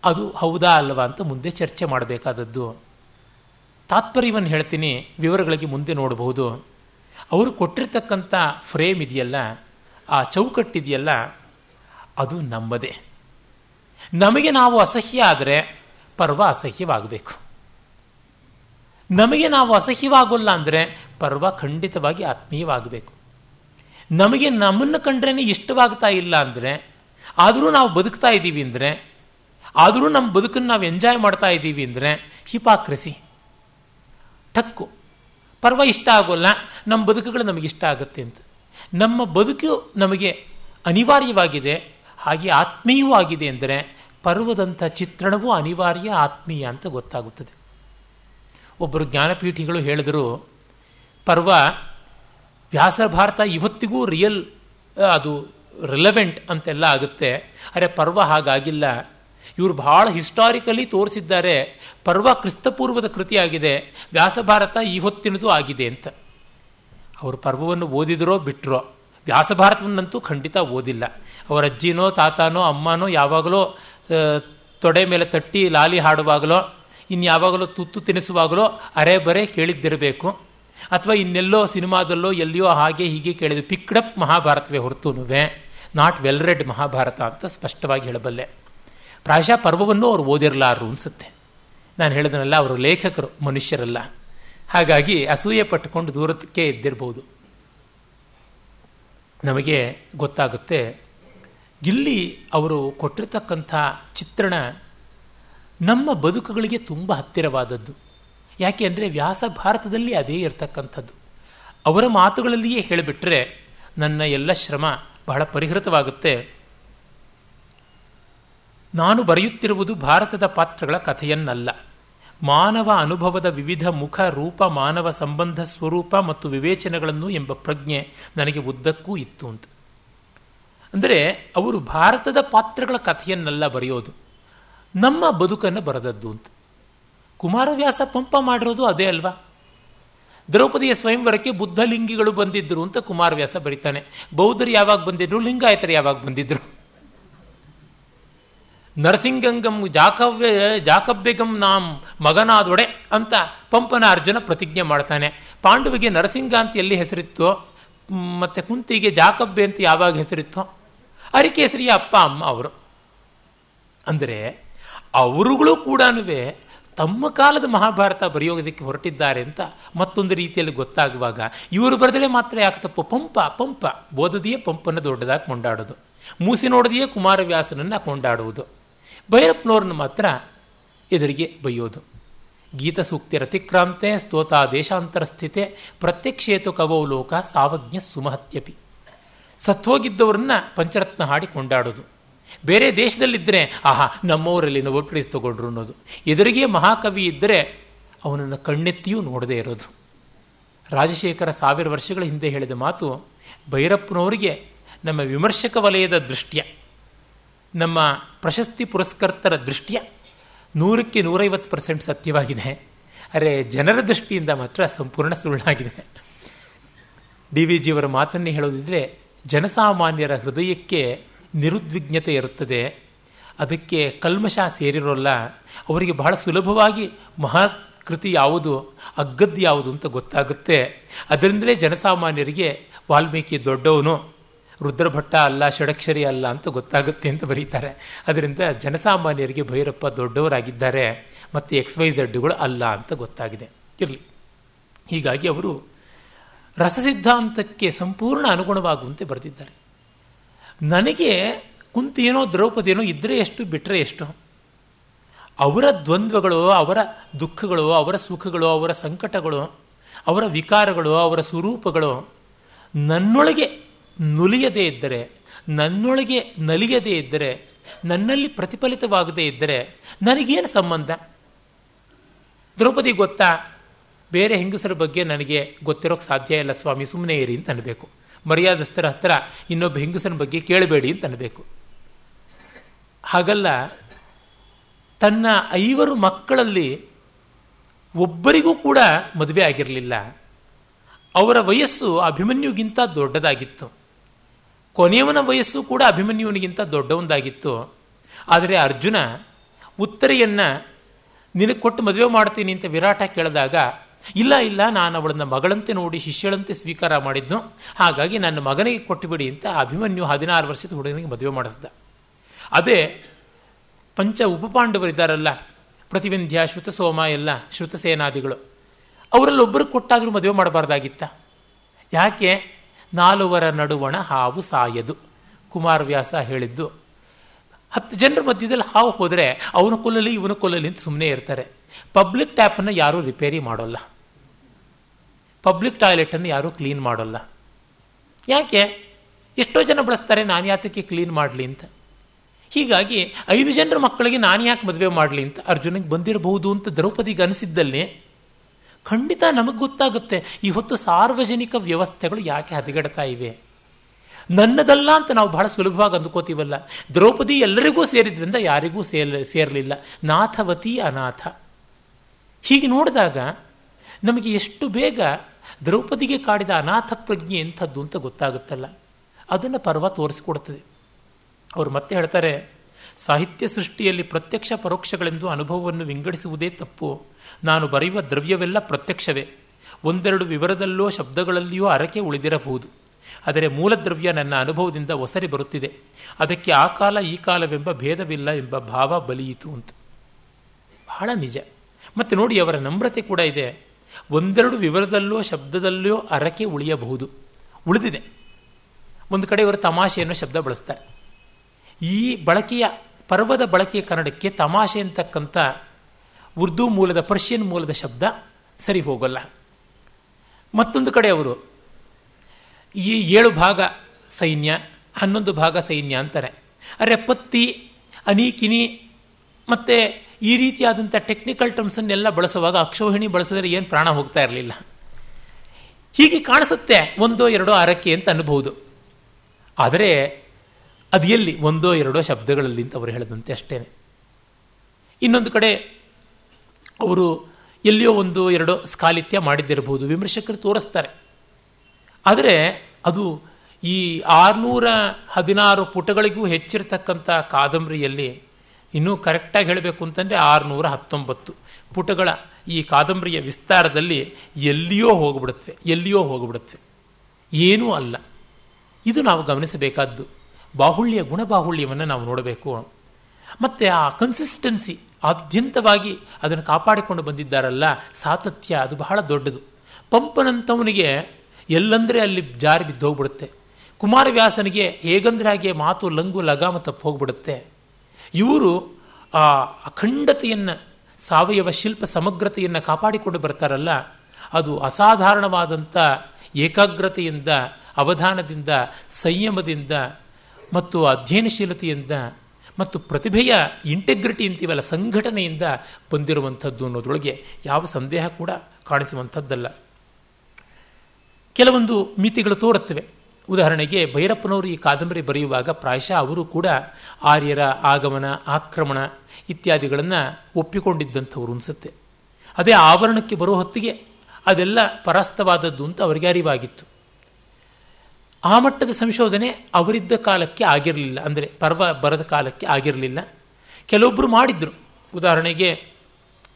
ಅದು ಹೌದಾ ಅಲ್ವಾ ಅಂತ ಮುಂದೆ ಚರ್ಚೆ ಮಾಡಬೇಕಾದದ್ದು. ತಾತ್ಪರ್ಯವನ್ನು ಹೇಳ್ತೀನಿ, ವಿವರಗಳಿಗೆ ಮುಂದೆ ನೋಡಬಹುದು. ಅವರು ಕೊಟ್ಟಿರ್ತಕ್ಕಂಥ ಫ್ರೇಮ್ ಇದೆಯಲ್ಲ, ಆ ಚೌಕಟ್ಟಿದೆಯಲ್ಲ ಅದು ನಮ್ಮದೇ. ನಮಗೆ ನಾವು ಅಸಹ್ಯ ಆದರೆ ಪರ್ವ ಅಸಹ್ಯವಾಗಬೇಕು. ನಮಗೆ ನಾವು ಅಸಹ್ಯವಾಗೋಲ್ಲ ಅಂದರೆ ಪರ್ವ ಖಂಡಿತವಾಗಿ ಆತ್ಮೀಯವಾಗಬೇಕು. ನಮಗೆ ನಮ್ಮನ್ನು ಕಂಡ್ರೇ ಇಷ್ಟವಾಗ್ತಾ ಇಲ್ಲ ಅಂದರೆ, ಆದರೂ ನಾವು ಬದುಕ್ತಾ ಇದ್ದೀವಿ ಅಂದರೆ, ಆದರೂ ನಮ್ಮ ಬದುಕನ್ನು ನಾವು ಎಂಜಾಯ್ ಮಾಡ್ತಾ ಇದ್ದೀವಿ ಅಂದರೆ, ಹಿಪಾಕ್ರಸಿ. ಟಕ್ಕು ಪರ್ವ ಇಷ್ಟ ಆಗೋಲ್ಲ, ನಮ್ಮ ಬದುಕುಗಳು ನಮಗಿಷ್ಟ ಆಗುತ್ತೆ ಅಂತ. ನಮ್ಮ ಬದುಕು ನಮಗೆ ಅನಿವಾರ್ಯವಾಗಿದೆ ಹಾಗೆ ಆತ್ಮೀಯವೂ ಆಗಿದೆ ಎಂದರೆ ಪರ್ವದಂಥ ಚಿತ್ರಣವೂ ಅನಿವಾರ್ಯ, ಆತ್ಮೀಯ ಅಂತ ಗೊತ್ತಾಗುತ್ತದೆ. ಒಬ್ಬರು ಜ್ಞಾನಪೀಠಿಗಳು ಹೇಳಿದರು, ಪರ್ವ ವ್ಯಾಸ ಭಾರತ ಇವತ್ತಿಗೂ ರಿಯಲ್, ಅದು ರಿಲೆವೆಂಟ್ ಅಂತೆಲ್ಲ ಆಗುತ್ತೆ. ಅರೆ ಪರ್ವ ಹಾಗಾಗಿಲ್ಲ. ಇವರು ಬಹಳ ಹಿಸ್ಟಾರಿಕಲಿ ತೋರಿಸಿದ್ದಾರೆ. ಪರ್ವ ಕ್ರಿಸ್ತಪೂರ್ವದ ಕೃತಿಯಾಗಿದೆ. ವ್ಯಾಸ ಭಾರತ ಈ ಹೊತ್ತಿನದು ಆಗಿದೆ ಅಂತ. ಅವರು ಪರ್ವವನ್ನು ಓದಿದರೋ ಬಿಟ್ಟರೋ ವ್ಯಾಸ ಭಾರತವನ್ನಂತೂ ಖಂಡಿತ ಓದಿಲ್ಲ. ಅವರ ಅಜ್ಜಿನೋ ತಾತನೋ ಅಮ್ಮನೋ ಯಾವಾಗಲೋ ತೊಡೆ ಮೇಲೆ ತಟ್ಟಿ ಲಾಲಿ ಹಾಡುವಾಗಲೋ ಇನ್ಯಾವಾಗಲೋ ತುತ್ತು ತಿನಿಸುವಾಗಲೋ ಅರೆ ಬರೆ ಕೇಳಿದ್ದಿರಬೇಕು. ಅಥವಾ ಇನ್ನೆಲ್ಲೋ ಸಿನಿಮಾದಲ್ಲೋ ಎಲ್ಲಿಯೋ ಹಾಗೆ ಹೀಗೆ ಕೇಳಿದ್ರು ಪಿಕ್ಡಪ್ ಮಹಾಭಾರತವೇ ಹೊರತುನುವೆ ನಾಟ್ ವೆಲ್ ರೆಡ್ ಮಹಾಭಾರತ ಅಂತ ಸ್ಪಷ್ಟವಾಗಿ ಹೇಳಬಲ್ಲೆ. ಪ್ರಾಯಶಃ ಪರ್ವವನ್ನು ಅವರು ಓದಿರಲಾರು ಅನ್ಸುತ್ತೆ. ನಾನು ಹೇಳಿದನಲ್ಲ, ಅವರು ಲೇಖಕರು, ಮನುಷ್ಯರಲ್ಲ. ಹಾಗಾಗಿ ಅಸೂಯೆ ಪಟ್ಟುಕೊಂಡು ದೂರಕ್ಕೆ ಇದ್ದಿರಬಹುದು ನಮಗೆ ಗೊತ್ತಾಗುತ್ತೆ ಇಲ್ಲಿ ಅವರು ಕೊಟ್ಟಿರ್ತಕ್ಕಂಥ ಚಿತ್ರಣ ನಮ್ಮ ಬದುಕುಗಳಿಗೆ ತುಂಬ ಹತ್ತಿರವಾದದ್ದು. ಯಾಕೆ ಅಂದರೆ ವ್ಯಾಸ ಭಾರತದಲ್ಲಿ ಅದೇ ಇರತಕ್ಕಂಥದ್ದು. ಅವರ ಮಾತುಗಳಲ್ಲಿಯೇ ಹೇಳಿಬಿಟ್ರೆ ನನ್ನ ಎಲ್ಲ ಶ್ರಮ ಬಹಳ ಪರಿಹೃತವಾಗುತ್ತೆ. ನಾನು ಬರೆಯುತ್ತಿರುವುದು ಭಾರತದ ಪಾತ್ರಗಳ ಕಥೆಯನ್ನಲ್ಲ. ಮಾನವ ಅನುಭವದ ವಿವಿಧ ಮುಖ, ರೂಪ, ಮಾನವ ಸಂಬಂಧ, ಸ್ವರೂಪ ಮತ್ತು ವಿವೇಚನೆಗಳನ್ನು ಎಂಬ ಪ್ರಜ್ಞೆ ನನಗೆ ಉದ್ದಕ್ಕೂ ಇತ್ತು ಅಂತ. ಅಂದರೆ ಅವರು ಭಾರತದ ಪಾತ್ರಗಳ ಕಥೆಯನ್ನೆಲ್ಲ ಬರೆಯೋದು, ನಮ್ಮ ಬದುಕನ್ನು ಬರೆದದ್ದು ಅಂತ. ಕುಮಾರವ್ಯಾಸ ಪಂಪ ಮಾಡಿರೋದು ಅದೇ ಅಲ್ವಾ? ದ್ರೌಪದಿಯ ಸ್ವಯಂವರಕ್ಕೆ ಬುದ್ಧಲಿಂಗಿಗಳು ಬಂದಿದ್ರು ಅಂತ ಕುಮಾರವ್ಯಾಸ ಬರೀತಾನೆ. ಬೌದ್ಧರು ಯಾವಾಗ ಬಂದಿದ್ರು? ಲಿಂಗಾಯತರು ಯಾವಾಗ ಬಂದಿದ್ರು? ನರಸಿಂಗಂಗಂ ಜಾಕವ್ಯ ಜಾಕಬ್ಯಗಂ ನಾಂ ಮಗನಾದೊಡೆ ಅಂತ ಪಂಪನ ಅರ್ಜುನ ಪ್ರತಿಜ್ಞೆ ಮಾಡ್ತಾನೆ. ಪಾಂಡುವಿಗೆ ನರಸಿಂಗ ಅಂತ ಎಲ್ಲಿ ಹೆಸರಿತ್ತೋ ಮತ್ತೆ ಕುಂತಿಗೆ ಜಾಕಬ್ಬೆ ಅಂತ ಯಾವಾಗ ಹೆಸರಿತ್ತೋ ಅರಿಕೇಸರಿಯ ಅಪ್ಪ, ಅಮ್ಮ ಅವರು. ಅಂದರೆ ಅವರುಗಳು ಕೂಡ ತಮ್ಮ ಕಾಲದ ಮಹಾಭಾರತ ಬರೆಯೋದಕ್ಕೆ ಹೊರಟಿದ್ದಾರೆ ಅಂತ ಮತ್ತೊಂದು ರೀತಿಯಲ್ಲಿ ಗೊತ್ತಾಗುವಾಗ ಇವರು ಬರೆದರೆ ಮಾತ್ರ ಯಾಕೆ ತಪ್ಪು? ಪಂಪ ಪಂಪ. ಬೋಧದಿಯೇ ಪಂಪನ್ನು ದೊಡ್ಡದಾಗಿ ಕೊಂಡಾಡೋದು. ಮೂಸಿ ನೋಡದೆಯೇ ಕುಮಾರವ್ಯಾಸನನ್ನು ಕೊಂಡಾಡುವುದು. ಭೈರಪ್ಪನವ್ರನ್ನ ಮಾತ್ರ ಎದುರಿಗೆ ಬೈಯೋದು. ಗೀತ ಸೂಕ್ತಿ ರತಿಕ್ರಾಂತೆ ಸ್ತೋತ ದೇಶಾಂತರ ಸ್ಥಿತೆ ಪ್ರತ್ಯಕ್ಷೇತು ಕವೋ ಲೋಕ ಸಾವಜ್ಞ ಸುಮಹತ್ಯಪಿ. ಸತ್ವೋಗಿದ್ದವರನ್ನ ಪಂಚರತ್ನ ಹಾಡಿ ಕೊಂಡಾಡೋದು. ಬೇರೆ ದೇಶದಲ್ಲಿದ್ದರೆ ಆಹಾ, ನಮ್ಮವರಲ್ಲಿ ನೋಟ್ರೀಸ್ ತಗೊಂಡ್ರು ಅನ್ನೋದು. ಎದುರಿಗೆ ಮಹಾಕವಿ ಇದ್ದರೆ ಅವನನ್ನು ಕಣ್ಣೆತ್ತಿಯೂ ನೋಡದೇ ಇರೋದು. ರಾಜಶೇಖರ ಸಾವಿರ ವರ್ಷಗಳ ಹಿಂದೆ ಹೇಳಿದ ಮಾತು ಭೈರಪ್ಪನವರಿಗೆ ನಮ್ಮ ವಿಮರ್ಶಕ ವಲಯದ ದೃಷ್ಟಿಯ, ನಮ್ಮ ಪ್ರಶಸ್ತಿ ಪುರಸ್ಕರ್ತರ ದೃಷ್ಟಿಯ ನೂರಕ್ಕೆ ನೂರೈವತ್ತು ಪರ್ಸೆಂಟ್ ಸತ್ಯವಾಗಿದೆ. ಅರೆ, ಜನರ ದೃಷ್ಟಿಯಿಂದ ಮಾತ್ರ ಸಂಪೂರ್ಣ ಸುಳ್ಳಾಗಿದೆ ಡಿ ವಿ ಜಿಯವರ ಮಾತನ್ನೇ ಹೇಳೋದಿದ್ರೆ ಜನಸಾಮಾನ್ಯರ ಹೃದಯಕ್ಕೆ ನಿರುದ್ವಿಗ್ನತೆ ಇರುತ್ತದೆ. ಅದಕ್ಕೆ ಕಲ್ಮಶ ಸೇರಿರೋಲ್ಲ. ಅವರಿಗೆ ಬಹಳ ಸುಲಭವಾಗಿ ಮಹಾಕೃತಿ ಕೃತಿ ಯಾವುದು ಅಗ್ಗದ್ದು ಯಾವುದು ಅಂತ ಗೊತ್ತಾಗುತ್ತೆ. ಅದರಿಂದಲೇ ಜನಸಾಮಾನ್ಯರಿಗೆ ವಾಲ್ಮೀಕಿ ದೊಡ್ಡವನು. ರುದ್ರಭಟ್ಟ ಅಲ್ಲ, ಷಡಕ್ಷರಿ ಅಲ್ಲ ಅಂತ ಗೊತ್ತಾಗುತ್ತೆ ಅಂತ ಬರೀತಾರೆ. ಅದರಿಂದ ಜನಸಾಮಾನ್ಯರಿಗೆ ಭೈರಪ್ಪ ದೊಡ್ಡವರಾಗಿದ್ದಾರೆ. ಮತ್ತು ಎಕ್ಸ್ ವೈ ಝಡ್ಗಳು ಅಲ್ಲ ಅಂತ ಗೊತ್ತಾಗಿದೆ. ಇರಲಿ. ಹೀಗಾಗಿ ಅವರು ರಸಸಿದ್ಧಾಂತಕ್ಕೆ ಸಂಪೂರ್ಣ ಅನುಗುಣವಾಗುವಂತೆ ಬರೆದಿದ್ದಾರೆ. ನನಗೆ ಕುಂತಿಯೇನೋ ದ್ರೌಪದಿಯೇನೋ ಇದ್ರೆ ಎಷ್ಟು ಬಿಟ್ಟರೆ ಎಷ್ಟು? ಅವರ ದ್ವಂದ್ವಗಳು, ಅವರ ದುಃಖಗಳು, ಅವರ ಸುಖಗಳು, ಅವರ ಸಂಕಟಗಳು, ಅವರ ವಿಕಾರಗಳು, ಅವರ ಸ್ವರೂಪಗಳು ನನ್ನೊಳಗೆ ನುಲಿಯದೇ ಇದ್ದರೆ, ನನ್ನೊಳಗೆ ನಲಿಯದೇ ಇದ್ದರೆ, ನನ್ನಲ್ಲಿ ಪ್ರತಿಫಲಿತವಾಗದೇ ಇದ್ದರೆ ನನಗೇನು ಸಂಬಂಧ? ದ್ರೌಪದಿ ಗೊತ್ತಾ? ಬೇರೆ ಹೆಂಗಸರ ಬಗ್ಗೆ ನನಗೆ ಗೊತ್ತಿರೋಕೆ ಸಾಧ್ಯ ಇಲ್ಲ, ಸ್ವಾಮಿ ಸುಮ್ಮನೆ ಇರಿ ಅಂತ ಅನ್ಬೇಕು. ಮರ್ಯಾದಸ್ಥರ ಹತ್ರ ಇನ್ನೊಬ್ಬ ಹೆಂಗಸನ ಬಗ್ಗೆ ಕೇಳಬೇಡಿ ಅಂತ ಅನ್ಬೇಕು. ಹಾಗಲ್ಲ, ತನ್ನ ಐವರು ಮಕ್ಕಳಲ್ಲಿ ಒಬ್ಬರಿಗೂ ಕೂಡ ಮದುವೆ ಆಗಿರಲಿಲ್ಲ. ಅವರ ವಯಸ್ಸು ಅಭಿಮನ್ಯುಗಿಂತ ದೊಡ್ಡದಾಗಿತ್ತು. ಕೊನೆಯವನ ವಯಸ್ಸು ಕೂಡ ಅಭಿಮನ್ಯುವನಿಗಿಂತ ದೊಡ್ಡವೊಂದಾಗಿತ್ತು. ಆದರೆ ಅರ್ಜುನ, ಉತ್ತರೆಯನ್ನ, ನಿನಗೆ ಕೊಟ್ಟು ಮದುವೆ ಮಾಡ್ತೀನಿ ಅಂತ ವಿರಾಟ ಕೇಳಿದಾಗ ಇಲ್ಲ ಇಲ್ಲ, ನಾನು ಅವಳನ್ನ ಮಗಳಂತೆ ನೋಡಿ ಶಿಷ್ಯಳಂತೆ ಸ್ವೀಕಾರ ಮಾಡಿದ್ನು. ಹಾಗಾಗಿ ನನ್ನ ಮಗನಿಗೆ ಕೊಟ್ಟುಬಿಡಿ ಅಂತ ಅಭಿಮನ್ಯು ಹದಿನಾರು ವರ್ಷದ ಹುಡುಗನಿಗೆ ಮದುವೆ ಮಾಡಿಸ್ದ. ಅದೇ ಪಂಚ ಉಪಪಾಂಡವರಿದ್ದಾರಲ್ಲ, ಪ್ರತಿವಿಂಧ್ಯ, ಶ್ರುತಸೋಮ ಎಲ್ಲ ಶ್ರುತಸೇನಾದಿಗಳು. ಅವರಲ್ಲಿ ಒಬ್ಬರು ಕೊಟ್ಟಾದರೂ ಮದುವೆ ಮಾಡಬಾರ್ದಾಗಿತ್ತ. ಯಾಕೆ? ನಾಲ್ವರ ನಡುವಣ ಹಾವು ಸಾಯದು ಕುಮಾರವ್ಯಾಸ ಹೇಳಿದ್ದು. ಹತ್ತು ಜನರ ಮಧ್ಯದಲ್ಲಿ ಹಾವು ಹೋದರೆ ಅವನ ಕೊಲ್ಲಲಿ, ಇವನ ಕೊಲ್ಲಲಿ ಅಂತ ಸುಮ್ಮನೆ ಇರ್ತಾರೆ. ಪಬ್ಲಿಕ್ ಟ್ಯಾಪನ್ನು ಯಾರೂ ರಿಪೇರಿ ಮಾಡೋಲ್ಲ. ಪಬ್ಲಿಕ್ ಟಾಯ್ಲೆಟನ್ನು ಯಾರೂ ಕ್ಲೀನ್ ಮಾಡೋಲ್ಲ. ಯಾಕೆ? ಎಷ್ಟೋ ಜನ ಬಳಸ್ತಾರೆ, ನಾನು ಯಾತಕ್ಕೆ ಕ್ಲೀನ್ ಮಾಡಲಿ ಅಂತ. ಹೀಗಾಗಿ ಐದು ಜನರ ಮಕ್ಕಳಿಗೆ ನಾನು ಯಾಕೆ ಮದುವೆ ಮಾಡಲಿ ಅಂತ ಅರ್ಜುನಿಗೆ ಬಂದಿರಬಹುದು ಅಂತ ದ್ರೌಪದಿಗೆ ಅನಿಸಿದ್ದಲ್ಲಿ ಖಂಡಿತ ನಮಗೆ ಗೊತ್ತಾಗುತ್ತೆ, ಇವತ್ತು ಸಾರ್ವಜನಿಕ ವ್ಯವಸ್ಥೆಗಳು ಯಾಕೆ ಹದಗೆಡ್ತಾ ಇವೆ? ನನ್ನದಲ್ಲ ಅಂತ ನಾವು ಬಹಳ ಸುಲಭವಾಗಿ ಅಂದುಕೋತೀವಲ್ಲ. ದ್ರೌಪದಿ ಎಲ್ಲರಿಗೂ ಸೇರಿದ್ರಿಂದ ಯಾರಿಗೂ ಸೇರ್ ಸೇರಲಿಲ್ಲ. ನಾಥವತಿ ಅನಾಥ. ಹೀಗೆ ನೋಡಿದಾಗ ನಮಗೆ ಎಷ್ಟು ಬೇಗ ದ್ರೌಪದಿಗೆ ಕಾಡಿದ ಅನಾಥ ಪ್ರಜ್ಞೆ ಎಂಥದ್ದು ಅಂತ ಗೊತ್ತಾಗುತ್ತಲ್ಲ. ಅದನ್ನು ಪರ್ವ ತೋರಿಸಿಕೊಡ್ತದೆ ಅವರು ಮತ್ತೆ ಹೇಳ್ತಾರೆ, ಸಾಹಿತ್ಯ ಸೃಷ್ಟಿಯಲ್ಲಿ ಪ್ರತ್ಯಕ್ಷ ಪರೋಕ್ಷಗಳೆಂದು ಅನುಭವವನ್ನು ವಿಂಗಡಿಸುವುದೇ ತಪ್ಪು. ನಾನು ಬರೆಯುವ ದ್ರವ್ಯವೆಲ್ಲ ಪ್ರತ್ಯಕ್ಷವೇ. ಒಂದೆರಡು ವಿವರದಲ್ಲೋ ಶಬ್ದಗಳಲ್ಲಿಯೋ ಅರಕೆ ಉಳಿದಿರಬಹುದು. ಆದರೆ ಮೂಲ ದ್ರವ್ಯ ನನ್ನ ಅನುಭವದಿಂದ ಒಸರಿ ಬರುತ್ತಿದೆ. ಅದಕ್ಕೆ ಆ ಕಾಲ ಈ ಕಾಲವೆಂಬ ಭೇದವಿಲ್ಲ ಎಂಬ ಭಾವ ಬಲಿಯಿತು ಅಂತ. ಬಹಳ ನಿಜ. ಮತ್ತೆ ನೋಡಿ, ಅವರ ನಮ್ರತೆ ಕೂಡ ಇದೆ. ಒಂದೆರಡು ವಿವರದಲ್ಲೋ ಶಬ್ದದಲ್ಲೋ ಅರಕೆ ಉಳಿಯಬಹುದು. ಉಳಿದಿದೆ. ಒಂದು ಕಡೆ ಇವರು ತಮಾಷೆ ಅನ್ನೋ ಶಬ್ದ ಬಳಸ್ತಾರೆ. ಈ ಬಳಕೆಯ, ಪರ್ವದ ಬಳಕೆಯ ಕನ್ನಡಕ್ಕೆ ತಮಾಷೆ ಅಂತಕ್ಕಂಥ ಉರ್ದು ಮೂಲದ, ಪರ್ಷಿಯನ್ ಮೂಲದ ಶಬ್ದ ಸರಿ ಹೋಗಲ್ಲ. ಮತ್ತೊಂದು ಕಡೆ ಅವರು, ಈ ಏಳು ಭಾಗ ಸೈನ್ಯ, ಹನ್ನೊಂದು ಭಾಗ ಸೈನ್ಯ ಅಂತಾರೆ. ಅರೆ ಪತ್ತಿ ಅನೀಕಿನಿ ಮತ್ತೆ ಈ ರೀತಿಯಾದಂಥ ಟೆಕ್ನಿಕಲ್ ಟರ್ಮ್ಸನ್ನೆಲ್ಲ ಬಳಸುವಾಗ ಅಕ್ಷೋಹಿಣಿ ಬಳಸಿದರೆ ಏನು ಪ್ರಾಣ ಹೋಗ್ತಾ ಇರಲಿಲ್ಲ. ಹೀಗೆ ಕಾಣಿಸುತ್ತೆ ಒಂದೋ ಎರಡೋ ಅರಕೆ ಅಂತ ಅನ್ಬಹುದು. ಆದರೆ ಅದು ಎಲ್ಲಿ? ಒಂದೋ ಎರಡೋ ಶಬ್ದಗಳಲ್ಲಿ ಅಂತ ಅವರು ಹೇಳಿದಂತೆ ಅಷ್ಟೇ ಇನ್ನೊಂದು ಕಡೆ ಅವರು ಎಲ್ಲಿಯೋ ಒಂದು ಎರಡೋ ಸ್ಕಾಲಿತ್ಯ ಮಾಡಿದ್ದಿರಬಹುದು, ವಿಮರ್ಶಕರು ತೋರಿಸ್ತಾರೆ. ಆದರೆ ಅದು ಈ ಆರುನೂರ ಹದಿನಾರು ಪುಟಗಳಿಗೂ ಹೆಚ್ಚಿರತಕ್ಕಂಥ ಕಾದಂಬರಿಯಲ್ಲಿ ಇನ್ನೂ ಕರೆಕ್ಟಾಗಿ ಹೇಳಬೇಕು ಅಂತಂದರೆ ಆರುನೂರ ಹತ್ತೊಂಬತ್ತು. ಪುಟಗಳ ಈ ಕಾದಂಬರಿಯ ವಿಸ್ತಾರದಲ್ಲಿ ಎಲ್ಲಿಯೋ ಹೋಗ್ಬಿಡುತ್ತವೆ ಎಲ್ಲಿಯೋ ಹೋಗ್ಬಿಡುತ್ತವೆ. ಏನೂ ಅಲ್ಲ. ಇದು ನಾವು ಗಮನಿಸಬೇಕಾದ್ದು. ಬಾಹುಳ್ಯ ಗುಣಬಾಹುಳ್ಯವನ್ನು ನಾವು ನೋಡಬೇಕು. ಮತ್ತೆ ಆ ಕನ್ಸಿಸ್ಟೆನ್ಸಿ ಆದ್ಯಂತವಾಗಿ ಅದನ್ನು ಕಾಪಾಡಿಕೊಂಡು ಬಂದಿದ್ದಾರಲ್ಲ ಸಾತತ್ಯ ಅದು ಬಹಳ ದೊಡ್ಡದು. ಪಂಪನಂತವನಿಗೆ ಎಲ್ಲಂದ್ರೆ ಅಲ್ಲಿ ಜಾರಿ ಬಿದ್ದೋಗ್ಬಿಡುತ್ತೆ. ಕುಮಾರವ್ಯಾಸನಿಗೆ ಹೇಗಂದ್ರೆ ಹಾಗೆ ಮಾತು ಲಂಗು ಲಗಾಮ ತಪ್ಪು ಹೋಗ್ಬಿಡುತ್ತೆ ಇವರು ಆ ಅಖಂಡತೆಯನ್ನು, ಸಾವಯವ ಶಿಲ್ಪ ಸಮಗ್ರತೆಯನ್ನು ಕಾಪಾಡಿಕೊಂಡು ಬರ್ತಾರಲ್ಲ, ಅದು ಅಸಾಧಾರಣವಾದಂಥ ಏಕಾಗ್ರತೆಯಿಂದ, ಅವಧಾನದಿಂದ, ಸಂಯಮದಿಂದ, ಮತ್ತು ಅಧ್ಯಯನಶೀಲತೆಯಿಂದ, ಮತ್ತು ಪ್ರತಿಭೆಯ ಇಂಟೆಗ್ರಿಟಿ ಅಂತೀವಲ್ಲ ಸಂಘಟನೆಯಿಂದ ಬಂದಿರುವಂಥದ್ದು ಅನ್ನೋದ್ರೊಳಗೆ ಯಾವ ಸಂದೇಹ ಕೂಡ ಕಾಣಿಸುವಂಥದ್ದಲ್ಲ. ಕೆಲವೊಂದು ಮಿತಿಗಳು ತೋರುತ್ತವೆ. ಉದಾಹರಣೆಗೆ ಭೈರಪ್ಪನವರು ಈ ಕಾದಂಬರಿ ಬರೆಯುವಾಗ ಪ್ರಾಯಶಃ ಅವರು ಕೂಡ ಆರ್ಯರ ಆಗಮನ, ಆಕ್ರಮಣ ಇತ್ಯಾದಿಗಳನ್ನು ಒಪ್ಪಿಕೊಂಡಿದ್ದಂಥವ್ರು ಅನಿಸುತ್ತೆ. ಅದೇ ಆವರಣಕ್ಕೆ ಬರೋ ಹೊತ್ತಿಗೆ ಅದೆಲ್ಲ ಪರಾಸ್ತವಾದದ್ದು ಅಂತ ಅವರಿಗೆ ಅರಿವಾಗಿತ್ತು. ಆ ಮಟ್ಟದ ಸಂಶೋಧನೆ ಅವರಿದ್ದ ಕಾಲಕ್ಕೆ ಆಗಿರಲಿಲ್ಲ. ಅಂದರೆ ಪರ್ವ ಬರದ ಕಾಲಕ್ಕೆ ಆಗಿರಲಿಲ್ಲ. ಕೆಲವೊಬ್ಬರು ಮಾಡಿದ್ರು. ಉದಾಹರಣೆಗೆ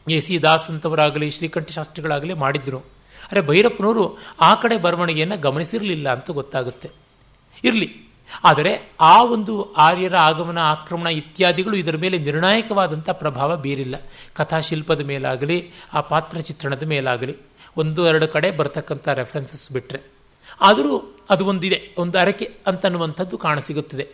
ಎ ಸಿ ದಾಸ್ ಅಂತವರಾಗಲಿ, ಶ್ರೀಕಂಠ ಶಾಸ್ತ್ರಿಗಳಾಗಲಿ ಮಾಡಿದ್ರು. ಅರೆ ಭೈರಪ್ಪನವರು ಆ ಕಡೆ ಬರವಣಿಗೆಯನ್ನು ಗಮನಿಸಿರಲಿಲ್ಲ ಅಂತ ಗೊತ್ತಾಗುತ್ತೆ. ಇರಲಿ. ಆದರೆ ಆ ಒಂದು ಆರ್ಯರ ಆಗಮನ, ಆಕ್ರಮಣ ಇತ್ಯಾದಿಗಳು ಇದರ ಮೇಲೆ ನಿರ್ಣಾಯಕವಾದಂಥ ಪ್ರಭಾವ ಬೀರಿಲ್ಲ. ಕಥಾಶಿಲ್ಪದ ಮೇಲಾಗಲಿ, ಆ ಪಾತ್ರ ಚಿತ್ರಣದ ಮೇಲಾಗಲಿ, ಒಂದು, ಎರಡು ಕಡೆ ಬರ್ತಕ್ಕಂಥ ರೆಫರೆನ್ಸಸ್ ಬಿಟ್ಟರೆ ಆದರೂ ಅದು ಒಂದಿದೆ, ಒಂದು ಅರಕೆ ಅಂತನ್ನುವಂಥದ್ದು ಕಾಣಸಿಗುತ್ತದೆ.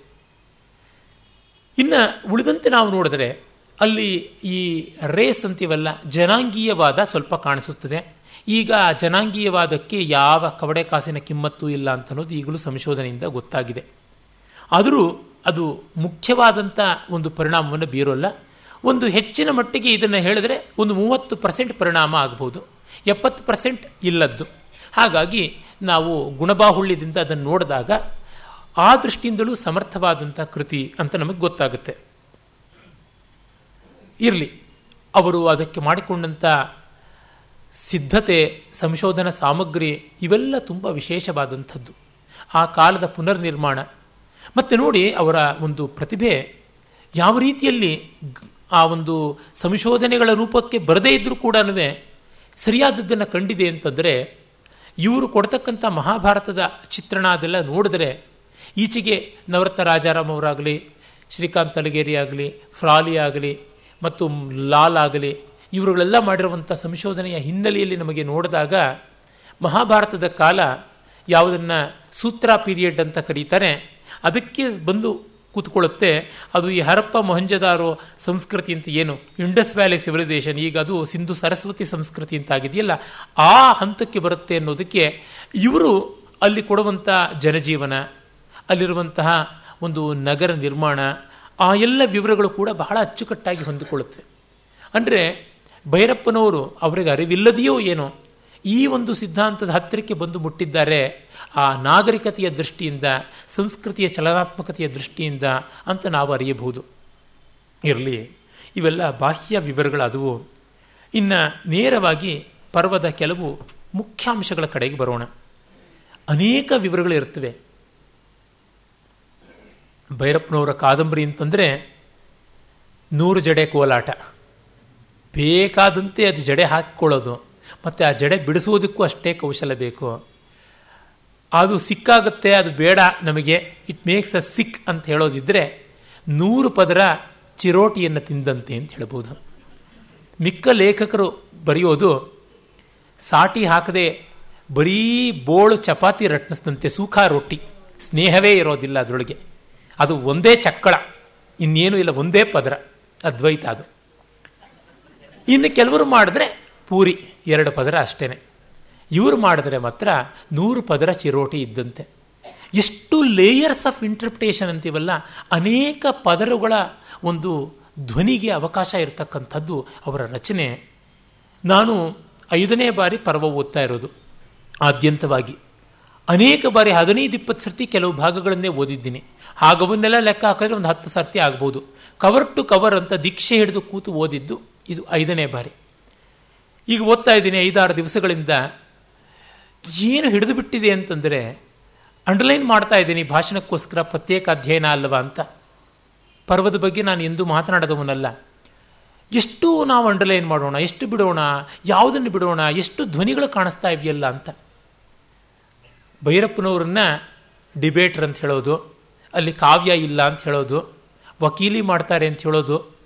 ಇನ್ನು ಉಳಿದಂತೆ ನಾವು ನೋಡಿದರೆ ಅಲ್ಲಿ ಈ ರೇಸ್ ಅಂತೀವಲ್ಲ, ಜನಾಂಗೀಯವಾದ ಸ್ವಲ್ಪ ಕಾಣಿಸುತ್ತದೆ. ಈಗ ಜನಾಂಗೀಯವಾದಕ್ಕೆ ಯಾವ ಕವಡೆ ಕಾಸಿನ ಕಿಮ್ಮತ್ತು ಇಲ್ಲ ಅಂತ ಅನ್ನೋದು ಈಗಲೂ ಸಂಶೋಧನೆಯಿಂದ ಗೊತ್ತಾಗಿದೆ. ಆದರೂ ಅದು ಮುಖ್ಯವಾದಂಥ ಒಂದು ಪರಿಣಾಮವನ್ನು ಬೀರೋಲ್ಲ. ಒಂದು ಹೆಚ್ಚಿನ ಮಟ್ಟಿಗೆ ಇದನ್ನು ಹೇಳಿದ್ರೆ ಒಂದು ಮೂವತ್ತು ಪರ್ಸೆಂಟ್ ಪರಿಣಾಮ ಆಗಬಹುದು ಎಪ್ಪತ್ತು ಪರ್ಸೆಂಟ್ ಇಲ್ಲದ್ದು. ಹಾಗಾಗಿ ನಾವು ಗುಣಬಾಹುಳ್ಯದಿಂದ ಅದನ್ನು ನೋಡಿದಾಗ ಆ ದೃಷ್ಟಿಯಿಂದಲೂ ಸಮರ್ಥವಾದಂಥ ಕೃತಿ ಅಂತ ನಮಗೆ ಗೊತ್ತಾಗುತ್ತೆ. ಇರಲಿ, ಅವರು ಅದಕ್ಕೆ ಮಾಡಿಕೊಂಡಂಥ ಸಿದ್ಧತೆ, ಸಂಶೋಧನಾ ಸಾಮಗ್ರಿ ಇವೆಲ್ಲ ತುಂಬ ವಿಶೇಷವಾದಂಥದ್ದು. ಆ ಕಾಲದ ಪುನರ್ನಿರ್ಮಾಣ. ಮತ್ತೆ ನೋಡಿ ಅವರ ಒಂದು ಪ್ರತಿಭೆ. ಯಾವ ರೀತಿಯಲ್ಲಿ ಆ ಒಂದು ಸಂಶೋಧನೆಗಳ ರೂಪಕ್ಕೆ ಬರದೇ ಇದ್ದರೂ ಕೂಡ ಸರಿಯಾದದ್ದನ್ನು ಕಂಡಿದೆ ಅಂತಂದರೆ, ಇವರು ಕೊಡ್ತಕ್ಕಂಥ ಮಹಾಭಾರತದ ಚಿತ್ರಣ ಅದೆಲ್ಲ ನೋಡಿದ್ರೆ, ಈಚೆಗೆ ನವರತ್ನ ರಾಜಾರಾಮ್ ಅವರಾಗಲಿ, ಶ್ರೀಕಾಂತ್ ಅಲಗೇರಿ ಆಗಲಿ ಫ್ರಾಲಿ ಆಗಲಿ ಮತ್ತು ಲಾಲ್ ಆಗಲಿ ಇವರುಗಳೆಲ್ಲ ಮಾಡಿರುವಂಥ ಸಂಶೋಧನೆಯ ಹಿನ್ನೆಲೆಯಲ್ಲಿ ನಮಗೆ ನೋಡಿದಾಗ ಮಹಾಭಾರತದ ಕಾಲ ಯಾವುದನ್ನ ಸೂತ್ರ ಪೀರಿಯಡ್ ಅಂತ ಕರೀತಾರೆ. ಅದಕ್ಕೆ ಬಂದು ಕೂತ್ಕೊಳ್ಳುತ್ತೆ. ಅದು ಈ ಹರಪ್ಪ ಮೊಹಂಜದಾರೋ ಸಂಸ್ಕೃತಿ ಅಂತ ಏನು? ಇಂಡಸ್ ವ್ಯಾಲಿ ಸಿವಿಲೈಸೇಷನ್, ಈಗ ಅದು ಸಿಂಧು ಸರಸ್ವತಿ ಸಂಸ್ಕೃತಿ ಅಂತ ಆಗಿದೆಯಲ್ಲ, ಆ ಹಂತಕ್ಕೆ ಬರುತ್ತೆ ಅನ್ನೋದಕ್ಕೆ ಇವರು ಅಲ್ಲಿ ಕೊಡುವಂಥ ಜನಜೀವನ, ಅಲ್ಲಿರುವಂತಹ ಒಂದು ನಗರ ನಿರ್ಮಾಣ, ಆ ಎಲ್ಲ ವಿವರಗಳು ಕೂಡ ಬಹಳ ಅಚ್ಚುಕಟ್ಟಾಗಿ ಹೊಂದಿಕೊಳ್ಳುತ್ತವೆ ಅಂದರೆ ಭೈರಪ್ಪನವರು ಅವರಿಗೆ ಅರಿವಿಲ್ಲದೆಯೋ ಏನೋ, ಈ ಒಂದು ಸಿದ್ಧಾಂತದ ಹತ್ತಿರಕ್ಕೆ ಬಂದು ಮುಟ್ಟಿದ್ದಾರೆ, ಆ ನಾಗರಿಕತೆಯ ದೃಷ್ಟಿಯಿಂದ, ಸಂಸ್ಕೃತಿಯ ಚಲನಾತ್ಮಕತೆಯ ದೃಷ್ಟಿಯಿಂದ ಅಂತ ನಾವು ಅರಿಯಬಹುದು. ಇರಲಿ, ಇವೆಲ್ಲ ಬಾಹ್ಯ ವಿವರಗಳಾದವು. ಇನ್ನು ನೇರವಾಗಿ ಪರ್ವದ ಕೆಲವು ಮುಖ್ಯಾಂಶಗಳ ಕಡೆಗೆ ಬರೋಣ. ಅನೇಕ ವಿವರಗಳು ಇರ್ತವೆ. ಭೈರಪ್ಪನವರ ಕಾದಂಬರಿ ಅಂತಂದರೆ ನೂರು ಜಡೆ ಕೋಲಾಟ. ಬೇಕಾದಂತೆ ಅದು ಜಡೆ ಹಾಕಿಕೊಳ್ಳೋದು. ಮತ್ತು ಆ ಜಡೆ ಬಿಡಿಸುವುದಕ್ಕೂ ಅಷ್ಟೇ ಕೌಶಲ ಬೇಕು. ಅದು ಸಿಕ್ಕಾಗುತ್ತೆ, ಅದು ಬೇಡ ನಮಗೆ. ಇಟ್ ಮೇಕ್ಸ್ ಅ ಸಿಕ್ ಅಂತ ಹೇಳೋದಿದ್ರೆ ನೂರು ಪದರ ಚಿರೋಟಿಯನ್ನು ತಿಂದಂತೆ ಅಂತ ಹೇಳ್ಬೋದು. ಮಿಕ್ಕ ಲೇಖಕರು ಬರೆಯೋದು, ಸಾಟಿ ಹಾಕದೆ ಬರೀ ಬೋಳು ಚಪಾತಿ ರಟ್ನಿಸಿದಂತೆ ಸೂಖ ರೊಟ್ಟಿ. ಸ್ನೇಹವೇ ಇರೋದಿಲ್ಲ ಅದರೊಳಗೆ. ಅದು ಒಂದೇ ಚಕ್ಕಳ. ಇನ್ನೇನು ಇಲ್ಲ, ಒಂದೇ ಪದರ. ಅದ್ವೈತ ಅದು. ಇನ್ನು ಕೆಲವರು ಮಾಡಿದ್ರೆ ಪೂರಿ, ಎರಡು ಪದರ ಅಷ್ಟೇನೆ. ಇವರು ಮಾಡಿದ್ರೆ ಮಾತ್ರ ನೂರು ಪದರ ಚಿರೋಟಿ ಇದ್ದಂತೆ. ಎಷ್ಟು ಲೇಯರ್ಸ್ ಆಫ್ ಇಂಟರ್ಪ್ರಿಟೇಷನ್ ಅಂತೀವಲ್ಲ, ಅನೇಕ ಪದರುಗಳ ಒಂದು ಧ್ವನಿಗೆ ಅವಕಾಶ ಇರತಕ್ಕಂಥದ್ದು ಅವರ ರಚನೆ. ನಾನು ಐದನೇ ಬಾರಿ ಪರ್ವ ಓದ್ತಾ ಇರೋದು, ಆದ್ಯಂತವಾಗಿ. ಅನೇಕ ಬಾರಿ ಹದಿನೈದು, ಇಪ್ಪತ್ತು ಸರ್ತಿ ಕೆಲವು ಭಾಗಗಳನ್ನೇ ಓದಿದ್ದೀನಿ. ಹಾಗವನ್ನೆಲ್ಲ ಲೆಕ್ಕ ಹಾಕಿದ್ರೆ ಒಂದು ಹತ್ತು ಸರ್ತಿ ಆಗ್ಬೋದು. ಕವರ್ ಟು ಕವರ್ ಅಂತ ದೀಕ್ಷೆ ಹಿಡಿದು ಕೂತು ಓದಿದ್ದು ಇದು ಐದನೇ ಬಾರಿ. ಈಗ ಓದ್ತಾ ಇದ್ದೀನಿ ಐದಾರು ದಿವಸಗಳಿಂದ. ಏನು ಹಿಡಿದು ಬಿಟ್ಟಿದೆ ಅಂತಂದರೆ ಅಂಡರ್ಲೈನ್ ಮಾಡ್ತಾ ಇದ್ದೀನಿ ಭಾಷಣಕ್ಕೋಸ್ಕರ ಪ್ರತ್ಯೇಕ ಅಧ್ಯಯನ ಅಲ್ಲವಾ ಅಂತ. ಪರ್ವದ ಬಗ್ಗೆ ನಾನು ಎಂದೂ ಮಾತನಾಡದವನಲ್ಲ. ಎಷ್ಟು ನಾವು ಅಂಡರ್ಲೈನ್ ಮಾಡೋಣ, ಎಷ್ಟು ಬಿಡೋಣ, ಯಾವುದನ್ನು ಬಿಡೋಣ, ಎಷ್ಟು ಧ್ವನಿಗಳು ಕಾಣಿಸ್ತಾ ಇವೆಯಲ್ಲ ಅಂತ. ಭೈರಪ್ಪನವ್ರನ್ನ ಡಿಬೇಟರ್ ಅಂತ ಹೇಳೋದು, ಅಲ್ಲಿ ಕಾವ್ಯ ಇಲ್ಲ ಅಂತ ಹೇಳೋದು, ವಕೀಲಿ ಮಾಡ್ತಾರೆ ಅಂತ ಹೇಳೋದು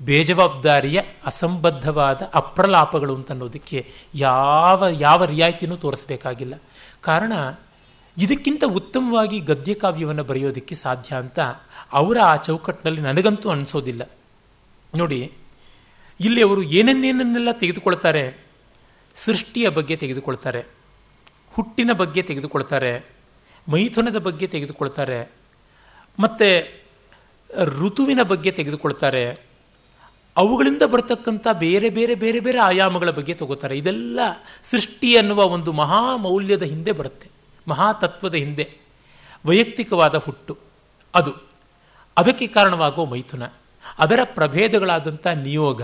ಬೇಜವಾಬ್ದಾರಿಯ ಅಸಂಬದ್ಧವಾದ ಅಪ್ರಲಾಪಗಳು ಅಂತ ಅನ್ನೋದಕ್ಕೆ ಯಾವ ಯಾವ ರಿಯಾಯಿತಿನೂ ತೋರಿಸಬೇಕಾಗಿಲ್ಲ. ಕಾರಣ, ಇದಕ್ಕಿಂತ ಉತ್ತಮವಾಗಿ ಗದ್ಯ ಕಾವ್ಯವನ್ನು ಬರೆಯೋದಕ್ಕೆ ಸಾಧ್ಯ ಅಂತ ಅವರ ಆ ಚೌಕಟ್ಟಿನಲ್ಲಿ ನನಗಂತೂ ಅನಿಸೋದಿಲ್ಲ. ನೋಡಿ, ಇಲ್ಲಿ ಅವರು ಏನನ್ನೇನನ್ನೆಲ್ಲ ತೆಗೆದುಕೊಳ್ತಾರೆ? ಸೃಷ್ಟಿಯ ಬಗ್ಗೆ ತೆಗೆದುಕೊಳ್ತಾರೆ, ಹುಟ್ಟಿನ ಬಗ್ಗೆ ತೆಗೆದುಕೊಳ್ತಾರೆ, ಮೈಥುನದ ಬಗ್ಗೆ ತೆಗೆದುಕೊಳ್ತಾರೆ, ಮತ್ತು ಋತುವಿನ ಬಗ್ಗೆ ತೆಗೆದುಕೊಳ್ತಾರೆ ಅವುಗಳಿಂದ ಬರತಕ್ಕಂಥ ಬೇರೆ ಬೇರೆ ಬೇರೆ ಬೇರೆ ಆಯಾಮಗಳ ಬಗ್ಗೆ ತಗೋತಾರೆ. ಇದೆಲ್ಲ ಸೃಷ್ಟಿ ಅನ್ನುವ ಒಂದು ಮಹಾ ಮೌಲ್ಯದ ಹಿಂದೆ ಬರುತ್ತೆ. ಮಹಾತತ್ವದ ಹಿಂದೆ. ವೈಯಕ್ತಿಕವಾದ ಹುಟ್ಟು. ಅದು. ಅದಕ್ಕೆ ಕಾರಣವಾಗುವ ಮೈಥುನ. ಅದರ ಪ್ರಭೇದಗಳಾದಂಥ ನಿಯೋಗ.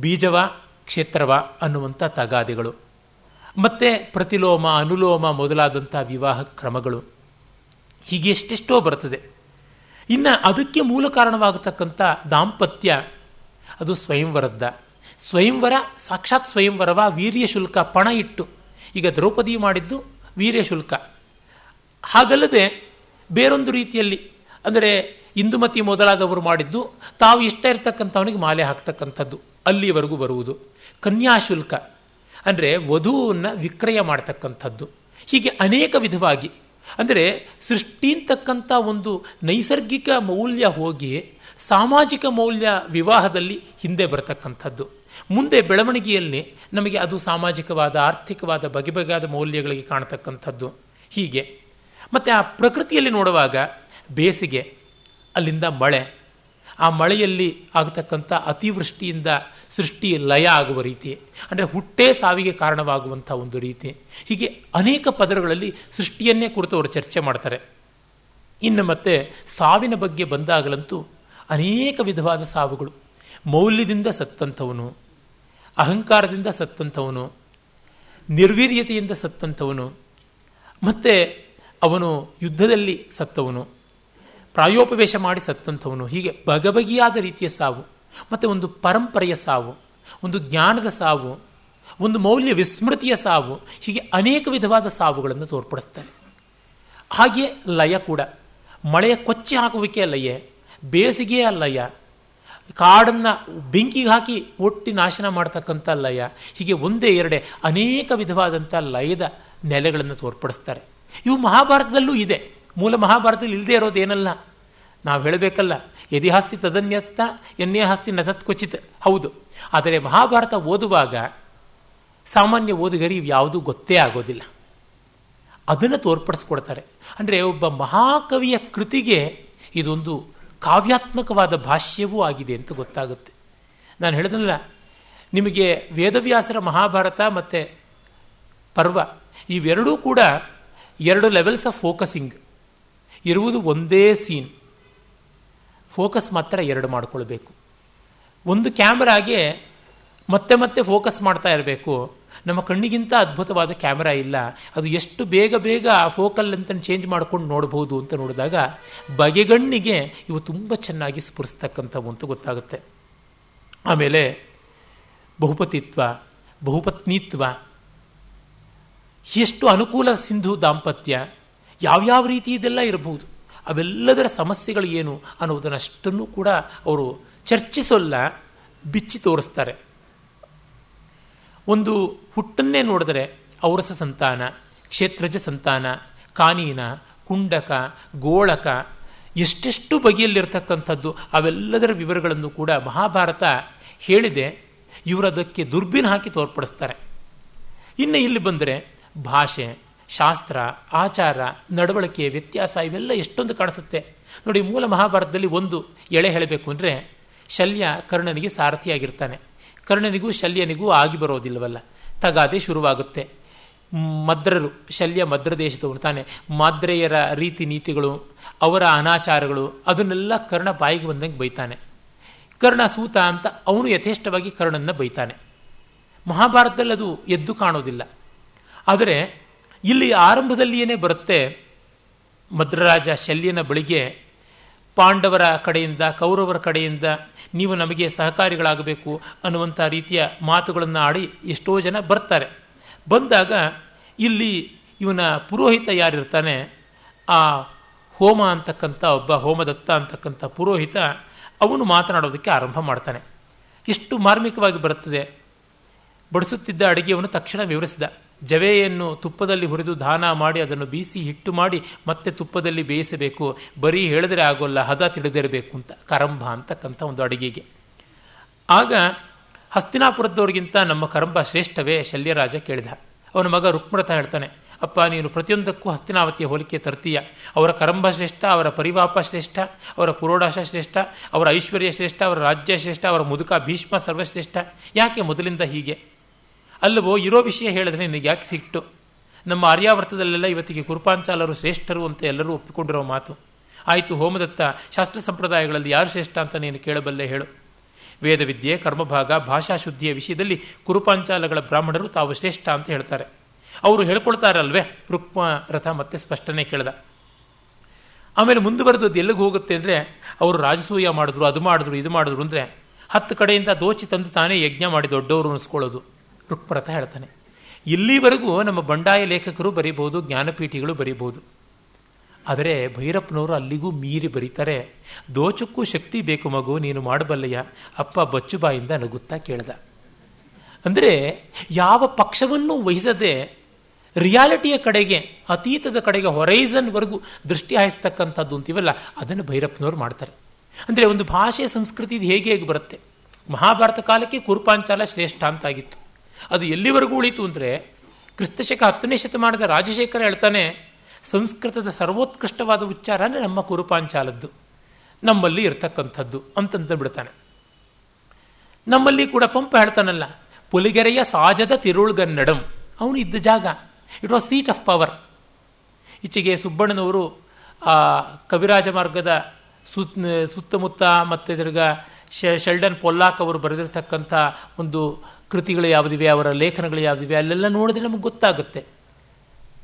ಬೀಜವ, ಕ್ಷೇತ್ರವ ಅನ್ನುವಂಥ ತಗಾದಿಗಳು. ಮತ್ತೆ ಪ್ರತಿಲೋಮ, ಅನುಲೋಮ ಮೊದಲಾದಂಥ ವಿವಾಹ ಕ್ರಮಗಳು. ಹೀಗೆ ಎಷ್ಟೆಷ್ಟೋ ಬರ್ತದೆ. ಇನ್ನು ಅದಕ್ಕೆ ಮೂಲ ಕಾರಣವಾಗತಕ್ಕಂಥ ದಾಂಪತ್ಯ ಅದು ಸ್ವಯಂವರದ್ದ. ಸ್ವಯಂವರ, ಸಾಕ್ಷಾತ್ ಸ್ವಯಂವರವ ವೀರ್ಯ ಶುಲ್ಕ ಪಣ ಇಟ್ಟು. ಈಗ ದ್ರೌಪದಿ ಮಾಡಿದ್ದು ವೀರ್ಯ ಶುಲ್ಕ. ಹಾಗಲ್ಲದೆ ಬೇರೊಂದು ರೀತಿಯಲ್ಲಿ, ಅಂದರೆ ಇಂದುಮತಿ ಮೊದಲಾದವರು ಮಾಡಿದ್ದು, ತಾವು ಇಷ್ಟ ಇರ್ತಕ್ಕಂಥವನಿಗೆ ಮಾಲೆ ಹಾಕ್ತಕ್ಕಂಥದ್ದು, ಅಲ್ಲಿವರೆಗೂ ಬರುವುದು. ಕನ್ಯಾಶುಲ್ಕ ಅಂದರೆ ವಧುವನ್ನು ವಿಕ್ರಯ ಮಾಡ್ತಕ್ಕಂಥದ್ದು. ಹೀಗೆ ಅನೇಕ ವಿಧವಾಗಿ, ಅಂದರೆ ಸೃಷ್ಟಿ ಅಂತಕ್ಕಂಥ ಒಂದು ನೈಸರ್ಗಿಕ ಮೌಲ್ಯ ಹೋಗಿ ಸಾಮಾಜಿಕ ಮೌಲ್ಯ ವಿವಾಹದಲ್ಲಿ ಹಿಂದೆ ಬರತಕ್ಕಂಥದ್ದು. ಮುಂದೆ ಬೆಳವಣಿಗೆಯಲ್ಲಿ ನಮಗೆ ಅದು ಸಾಮಾಜಿಕವಾದ, ಆರ್ಥಿಕವಾದ ಬಗೆ ಬಗೆಯಾದ ಮೌಲ್ಯಗಳಿಗೆ ಕಾಣತಕ್ಕಂಥದ್ದು. ಹೀಗೆ. ಮತ್ತು ಆ ಪ್ರಕೃತಿಯಲ್ಲಿ ನೋಡುವಾಗ ಬೇಸಿಗೆ, ಅಲ್ಲಿಂದ ಮಳೆ. ಆ ಮಳೆಯಲ್ಲಿ ಆಗತಕ್ಕಂಥ ಅತಿವೃಷ್ಟಿಯಿಂದ ಸೃಷ್ಟಿ ಲಯ ಆಗುವ ರೀತಿ. ಅಂದರೆ ಹುಟ್ಟೇ ಸಾವಿಗೆ ಕಾರಣವಾಗುವಂಥ ಒಂದು ರೀತಿ. ಹೀಗೆ ಅನೇಕ ಪದರಗಳಲ್ಲಿ ಸೃಷ್ಟಿಯನ್ನೇ ಕುರಿತು ಅವರು ಚರ್ಚೆ ಮಾಡ್ತಾರೆ. ಇನ್ನು ಮತ್ತೆ ಸಾವಿನ ಬಗ್ಗೆ ಬಂದಾಗಲಂತೂ ಅನೇಕ ವಿಧವಾದ ಸಾವುಗಳು. ಮೌಲ್ಯದಿಂದ ಸತ್ತಂಥವನು, ಅಹಂಕಾರದಿಂದ ಸತ್ತಂಥವನು, ನಿರ್ವೀರ್ಯತೆಯಿಂದ ಸತ್ತಂಥವನು, ಮತ್ತೆ ಅವನು ಯುದ್ಧದಲ್ಲಿ ಸತ್ತವನು, ಪ್ರಾಯೋಪವೇಶ ಮಾಡಿ ಸತ್ತಂಥವನು. ಹೀಗೆ ಬಗಬಗಿಯಾದ ರೀತಿಯ ಸಾವು, ಮತ್ತು ಒಂದು ಪರಂಪರೆಯ ಸಾವು, ಒಂದು ಜ್ಞಾನದ ಸಾವು, ಒಂದು ಮೌಲ್ಯ ವಿಸ್ಮೃತಿಯ ಸಾವು, ಹೀಗೆ ಅನೇಕ ವಿಧವಾದ ಸಾವುಗಳನ್ನು ತೋರ್ಪಡಿಸ್ತಾರೆ. ಹಾಗೆ ಲಯ ಕೂಡ. ಮಳೆಯ ಕೊಚ್ಚಿ ಹಾಕುವಿಕೆ ಲಯ ಬೇಸಿಗೆಯ ಅಲ್ಲಯ್ಯ. ಕಾಡನ್ನು ಬೆಂಕಿಗೆ ಹಾಕಿ ಒಟ್ಟಿ ನಾಶನ ಮಾಡ್ತಕ್ಕಂಥ ಲಯ ಹೀಗೆ ಒಂದೇ ಎರಡೇ ಅನೇಕ ವಿಧವಾದಂಥ ಲಯದ ನೆಲೆಗಳನ್ನು ತೋರ್ಪಡಿಸ್ತಾರೆ. ಇವು ಮಹಾಭಾರತದಲ್ಲೂ ಇದೆ. ಮೂಲ ಮಹಾಭಾರತದಲ್ಲಿ ಇಲ್ಲದೆ ಇರೋದೇನಲ್ಲ ನಾವು ಹೇಳಬೇಕಲ್ಲ ಯದಿಹಾಸ್ತಿ ತದನ್ಯತ್ತ ಎನ್ನೇ ಹಾಸ್ತಿ ನತತ್ ಕ್ವಚಿತ್. ಹೌದು. ಆದರೆ ಮಹಾಭಾರತ ಓದುವಾಗ ಸಾಮಾನ್ಯ ಓದುಗರಿ ಯಾವುದೂ ಗೊತ್ತೇ ಆಗೋದಿಲ್ಲ. ಅದನ್ನು ತೋರ್ಪಡಿಸ್ಕೊಡ್ತಾರೆ. ಅಂದರೆ ಒಬ್ಬ ಮಹಾಕವಿಯ ಕೃತಿಗೆ ಇದೊಂದು ಕಾವ್ಯಾತ್ಮಕವಾದ ಭಾಷ್ಯವೂ ಆಗಿದೆ ಅಂತ ಗೊತ್ತಾಗುತ್ತೆ. ನಾನು ಹೇಳಿದ್ನಲ್ಲ, ನಿಮಗೆ ವೇದವ್ಯಾಸರ ಮಹಾಭಾರತ ಮತ್ತು ಪರ್ವ, ಇವೆರಡೂ ಕೂಡ ಎರಡು ಲೆವೆಲ್ಸ್ ಆಫ್ ಫೋಕಸಿಂಗ್ ಇರುವುದು ಒಂದೇ ಸೀನ್ ಫೋಕಸ್ ಮಾತ್ರ ಎರಡು ಮಾಡಿಕೊಳ್ಬೇಕು. ಒಂದು ಕ್ಯಾಮ್ರಾಗೆ ಮತ್ತೆ ಮತ್ತೆ ಫೋಕಸ್ ಮಾಡ್ತಾ ಇರಬೇಕು. ನಮ್ಮ ಕಣ್ಣಿಗಿಂತ ಅದ್ಭುತವಾದ ಕ್ಯಾಮ್ರಾ ಇಲ್ಲ. ಅದು ಎಷ್ಟು ಬೇಗ ಬೇಗ ಆ ಫೋಕಲ್ ಅಂತ ಚೇಂಜ್ ಮಾಡ್ಕೊಂಡು ನೋಡಬಹುದು ಅಂತ ನೋಡಿದಾಗ ಬಗೆಗಣ್ಣಿಗೆ ಇವು ತುಂಬ ಚೆನ್ನಾಗಿ ಸ್ಫುರಿಸ್ತಕ್ಕಂಥವು ಅಂತ ಗೊತ್ತಾಗುತ್ತೆ. ಆಮೇಲೆ ಬಹುಪತಿತ್ವ, ಬಹುಪತ್ನಿತ್ವ, ಎಷ್ಟು ಅನುಕೂಲ ಸಿಂಧು ದಾಂಪತ್ಯ, ಯಾವ್ಯಾವ ರೀತಿ ಇದೆಲ್ಲ ಇರಬಹುದು, ಅವೆಲ್ಲದರ ಸಮಸ್ಯೆಗಳು ಏನು ಅನ್ನೋದನ್ನಷ್ಟನ್ನು ಕೂಡ ಅವರು ಚರ್ಚಿಸೋಲ್ಲ, ಬಿಚ್ಚಿ ತೋರಿಸ್ತಾರೆ. ಒಂದು ಹುಟ್ಟನ್ನೇ ನೋಡಿದರೆ ಔರಸ ಸಂತಾನ, ಕ್ಷೇತ್ರಜ ಸಂತಾನ, ಕಾನೀನ, ಕುಂಡಕ, ಗೋಳಕ, ಎಷ್ಟೆಷ್ಟು ಬಗೆಯಲ್ಲಿರ್ತಕ್ಕಂಥದ್ದು, ಅವೆಲ್ಲದರ ವಿವರಗಳನ್ನು ಕೂಡ ಮಹಾಭಾರತ ಹೇಳಿದೆ. ಇವರು ಅದಕ್ಕೆ ದುರ್ಬಿನ್ ಹಾಕಿ ತೋರ್ಪಡಿಸ್ತಾರೆ. ಇನ್ನು ಇಲ್ಲಿ ಬಂದರೆ ಭಾಷೆ, ಶಾಸ್ತ್ರ, ಆಚಾರ, ನಡವಳಿಕೆ, ವ್ಯತ್ಯಾಸ ಇವೆಲ್ಲ ಎಷ್ಟೊಂದು ಕಾಣಿಸುತ್ತೆ. ನೋಡಿ, ಮೂಲ ಮಹಾಭಾರತದಲ್ಲಿ ಒಂದು ಎಳೆ ಹೇಳಬೇಕು ಅಂದರೆ ಶಲ್ಯ ಕರ್ಣನಿಗೆ ಸಾರಥಿಯಾಗಿರ್ತಾನೆ. ಕರ್ಣನಿಗೂ ಶಲ್ಯನಿಗೂ ಆಗಿ ಬರೋದಿಲ್ಲವಲ್ಲ. ತಗಾದೆ ಶುರುವಾಗುತ್ತೆ. ಮದ್ರರು, ಶಲ್ಯ ಮದ್ರ ದೇಶದವನು ತಾನೆ. ಮಾದ್ರೆಯರ ರೀತಿ ನೀತಿಗಳು, ಅವರ ಅನಾಚಾರಗಳು, ಅದನ್ನೆಲ್ಲ ಕರ್ಣ ಬಾಯಿಗೆ ಬಂದಂಗೆ ಬೈತಾನೆ. ಕರ್ಣ ಸೂತ ಅಂತ ಅವನು ಯಥೇಷ್ಟವಾಗಿ ಕರ್ಣನ್ನ ಬೈತಾನೆ. ಮಹಾಭಾರತದಲ್ಲಿ ಅದು ಎದ್ದು ಕಾಣೋದಿಲ್ಲ. ಆದರೆ ಇಲ್ಲಿ ಆರಂಭದಲ್ಲಿಯೇ ಬರುತ್ತೆ ಮದ್ರರಾಜ ಶಲ್ಯನ ಬಳಿಗೆ ಪಾಂಡವರ ಕಡೆಯಿಂದ, ಕೌರವರ ಕಡೆಯಿಂದ ನೀವು ನಮಗೆ ಸಹಕಾರಿಗಳಾಗಬೇಕು ಅನ್ನುವಂಥ ರೀತಿಯ ಮಾತುಗಳನ್ನು ಆಡಿ ಎಷ್ಟೋ ಜನ ಬರ್ತಾರೆ. ಬಂದಾಗ ಇಲ್ಲಿ ಇವನ ಪುರೋಹಿತ ಯಾರಿರ್ತಾನೆ, ಆ ಹೋಮ ಅಂತಕ್ಕಂಥ ಒಬ್ಬ ಹೋಮದತ್ತ ಅಂತಕ್ಕಂಥ ಪುರೋಹಿತ ಅವನು ಮಾತನಾಡೋದಕ್ಕೆ ಆರಂಭ ಮಾಡ್ತಾನೆ. ಎಷ್ಟು ಮಾರ್ಮಿಕವಾಗಿ ಬರುತ್ತದೆ? ಬಡಿಸುತ್ತಿದ್ದ ಅಡುಗೆಯನ್ನು ತಕ್ಷಣ ವಿವರಿಸಿದ. ಜವೆಯನ್ನು ತುಪ್ಪದಲ್ಲಿ ಹುರಿದು ದಾನ ಮಾಡಿ ಅದನ್ನು ಬೀಸಿ ಹಿಟ್ಟು ಮಾಡಿ ಮತ್ತೆ ತುಪ್ಪದಲ್ಲಿ ಬೇಯಿಸಬೇಕು. ಬರೀ ಹೇಳಿದ್ರೆ ಆಗೋಲ್ಲ, ಹದ ತಿಳಿದಿರಬೇಕು ಅಂತ, ಕರಂಭ ಅಂತಕ್ಕಂಥ ಒಂದು ಅಡಿಗೆಗೆ. ಆಗ ಹಸ್ತಿನಾಪುರದವ್ರಿಗಿಂತ ನಮ್ಮ ಕರಂಬ ಶ್ರೇಷ್ಠವೇ ಶಲ್ಯರಾಜ ಕೇಳಿದ. ಅವನ ಮಗ ರುಕ್ಮರಥ ಹೇಳ್ತಾನೆ, ಅಪ್ಪ, ನೀನು ಪ್ರತಿಯೊಂದಕ್ಕೂ ಹಸ್ತಿನಾವತಿಯ ಹೋಲಿಕೆ ತರ್ತೀಯ. ಅವರ ಕರಂಬ ಶ್ರೇಷ್ಠ, ಅವರ ಪರಿವಾಪ ಶ್ರೇಷ್ಠ, ಅವರ ಪುರೋಡಾಶ ಶ್ರೇಷ್ಠ, ಅವರ ಐಶ್ವರ್ಯ ಶ್ರೇಷ್ಠ, ಅವರ ರಾಜ್ಯ ಶ್ರೇಷ್ಠ, ಅವರ ಮುದುಕ ಭೀಷ್ಮ ಸರ್ವಶ್ರೇಷ್ಠ. ಯಾಕೆ ಮೊದಲಿಂದ ಹೀಗೆ? ಅಲ್ಲವೋ, ಇರೋ ವಿಷಯ ಹೇಳಿದ್ರೆ ನಿನಗೆ ಯಾಕೆ ಸಿಟ್ಟು? ನಮ್ಮ ಆರ್ಯಾವರ್ತದಲ್ಲೆಲ್ಲ ಇವತ್ತಿಗೆ ಕುರುಪಾಂಚಾಲರು ಶ್ರೇಷ್ಠರು ಅಂತ ಎಲ್ಲರೂ ಒಪ್ಪಿಕೊಂಡಿರೋ ಮಾತು. ಆಯಿತು, ಹೋಮದತ್ತ, ಶಾಸ್ತ್ರ ಸಂಪ್ರದಾಯಗಳಲ್ಲಿ ಯಾರು ಶ್ರೇಷ್ಠ ಅಂತ ನೀನು ಕೇಳಬಲ್ಲೆ ಹೇಳು. ವೇದವಿದ್ಯೆ, ಕರ್ಮಭಾಗ ಭಾಷಾ ಶುದ್ಧಿಯ ವಿಷಯದಲ್ಲಿ ಕುರುಪಾಂಚಾಲಗಳ ಬ್ರಾಹ್ಮಣರು ತಾವು ಶ್ರೇಷ್ಠ ಅಂತ ಹೇಳ್ತಾರೆ. ಅವರು ಹೇಳ್ಕೊಳ್ತಾರಲ್ವೇ? ರುಕ್ಮ, ರಥ ಮತ್ತೆ ಸ್ಪಷ್ಟನೆ ಕೇಳ್ದ. ಆಮೇಲೆ ಮುಂದುವರೆದದ್ದು ಎಲ್ಲಿಗೆ ಹೋಗುತ್ತೆ ಅಂದರೆ, ಅವರು ರಾಜಸೂಯ ಮಾಡಿದ್ರು, ಅದು ಮಾಡಿದ್ರು, ಇದು ಮಾಡಿದ್ರು ಅಂದರೆ, ಹತ್ತು ಕಡೆಯಿಂದ ದೋಚಿ ತಂದು ತಾನೇ ಯಜ್ಞ ಮಾಡಿ ದೊಡ್ಡವರು ಅನಿಸ್ಕೊಳ್ಳೋದು. ರುಕ್ಮರಥ ಹೇಳ್ತಾನೆ. ಇಲ್ಲಿವರೆಗೂ ನಮ್ಮ ಬಂಡಾಯ ಲೇಖಕರು ಬರೀಬಹುದು, ಜ್ಞಾನಪೀಠಿಗಳು ಬರೀಬಹುದು. ಆದರೆ ಭೈರಪ್ಪನವರು ಅಲ್ಲಿಗೂ ಮೀರಿ ಬರೀತಾರೆ, ದೋಚಕ್ಕೂ ಶಕ್ತಿ ಬೇಕು ಮಗು, ನೀನು ಮಾಡಬಲ್ಲೆಯ? ಅಪ್ಪ ಬಚ್ಚುಬಾಯಿಂದ ನಗುತ್ತಾ ಕೇಳ್ದ. ಅಂದರೆ ಯಾವ ಪಕ್ಷವನ್ನು ವಹಿಸದೆ ರಿಯಾಲಿಟಿಯ ಕಡೆಗೆ, ಅತೀತದ ಕಡೆಗೆ ಹೊರೈಸನ್ವರೆಗೂ ದೃಷ್ಟಿ ಹಾಯಿಸ್ತಕ್ಕಂಥದ್ದು ಅಂತೀವಲ್ಲ, ಅದನ್ನು ಭೈರಪ್ಪನವರು ಮಾಡ್ತಾರೆ. ಅಂದರೆ ಒಂದು ಭಾಷೆ ಸಂಸ್ಕೃತಿ ಹೇಗೆ ಹೇಗೆ ಬರುತ್ತೆ? ಮಹಾಭಾರತ ಕಾಲಕ್ಕೆ ಕುರುಪಾಂಚಾಲ ಶ್ರೇಷ್ಠ ಅಂತಾಗಿತ್ತು. ಅದು ಎಲ್ಲಿವರೆಗೂ ಉಳಿತು ಅಂದರೆ ಕ್ರಿಸ್ತಶಕ ಹತ್ತನೇ ಶತಮಾನದ ರಾಜಶೇಖರ ಹೇಳ್ತಾನೆ, ಸಂಸ್ಕೃತದ ಸರ್ವೋತ್ಕೃಷ್ಟವಾದ ಉಚ್ಚಾರ ಅಂದರೆ ನಮ್ಮ ಕುರುಪಾಂಚಾಲದ್ದು. ನಮ್ಮಲ್ಲಿ ಇರ್ತಕ್ಕಂಥದ್ದು ಅಂತಂದು ಬಿಡ್ತಾನೆ. ನಮ್ಮಲ್ಲಿ ಕೂಡ ಪಂಪ ಹೇಳ್ತಾನಲ್ಲ, ಪುಲಿಗೆರೆಯ ಸಾಜದ ತಿರುಳ್ಗನ್ನಡಂ. ಅವನು ಇದ್ದ ಜಾಗ. It was seat of power ಈಚೆಗೆ ಸುಬ್ಬಣ್ಣನವರು, ಆ, ಕವಿರಾಜ ಮಾರ್ಗದ ಸುತ್, ಸುತ್ತಮುತ್ತ ಮತ್ತೆ ತಿರ್ಗ ಶೆಲ್ಡನ್ ಪೊಲ್ಲಾಕ್ ಅವರು ಬರೆದಿರ್ತಕ್ಕಂಥ ಒಂದು ಕೃತಿಗಳು ಯಾವುದಿವೆ, ಅವರ ಲೇಖನಗಳು ಯಾವುದಿವೆ, ಅಲ್ಲೆಲ್ಲ ನೋಡಿದ್ರೆ ನಮಗೆ ಗೊತ್ತಾಗುತ್ತೆ.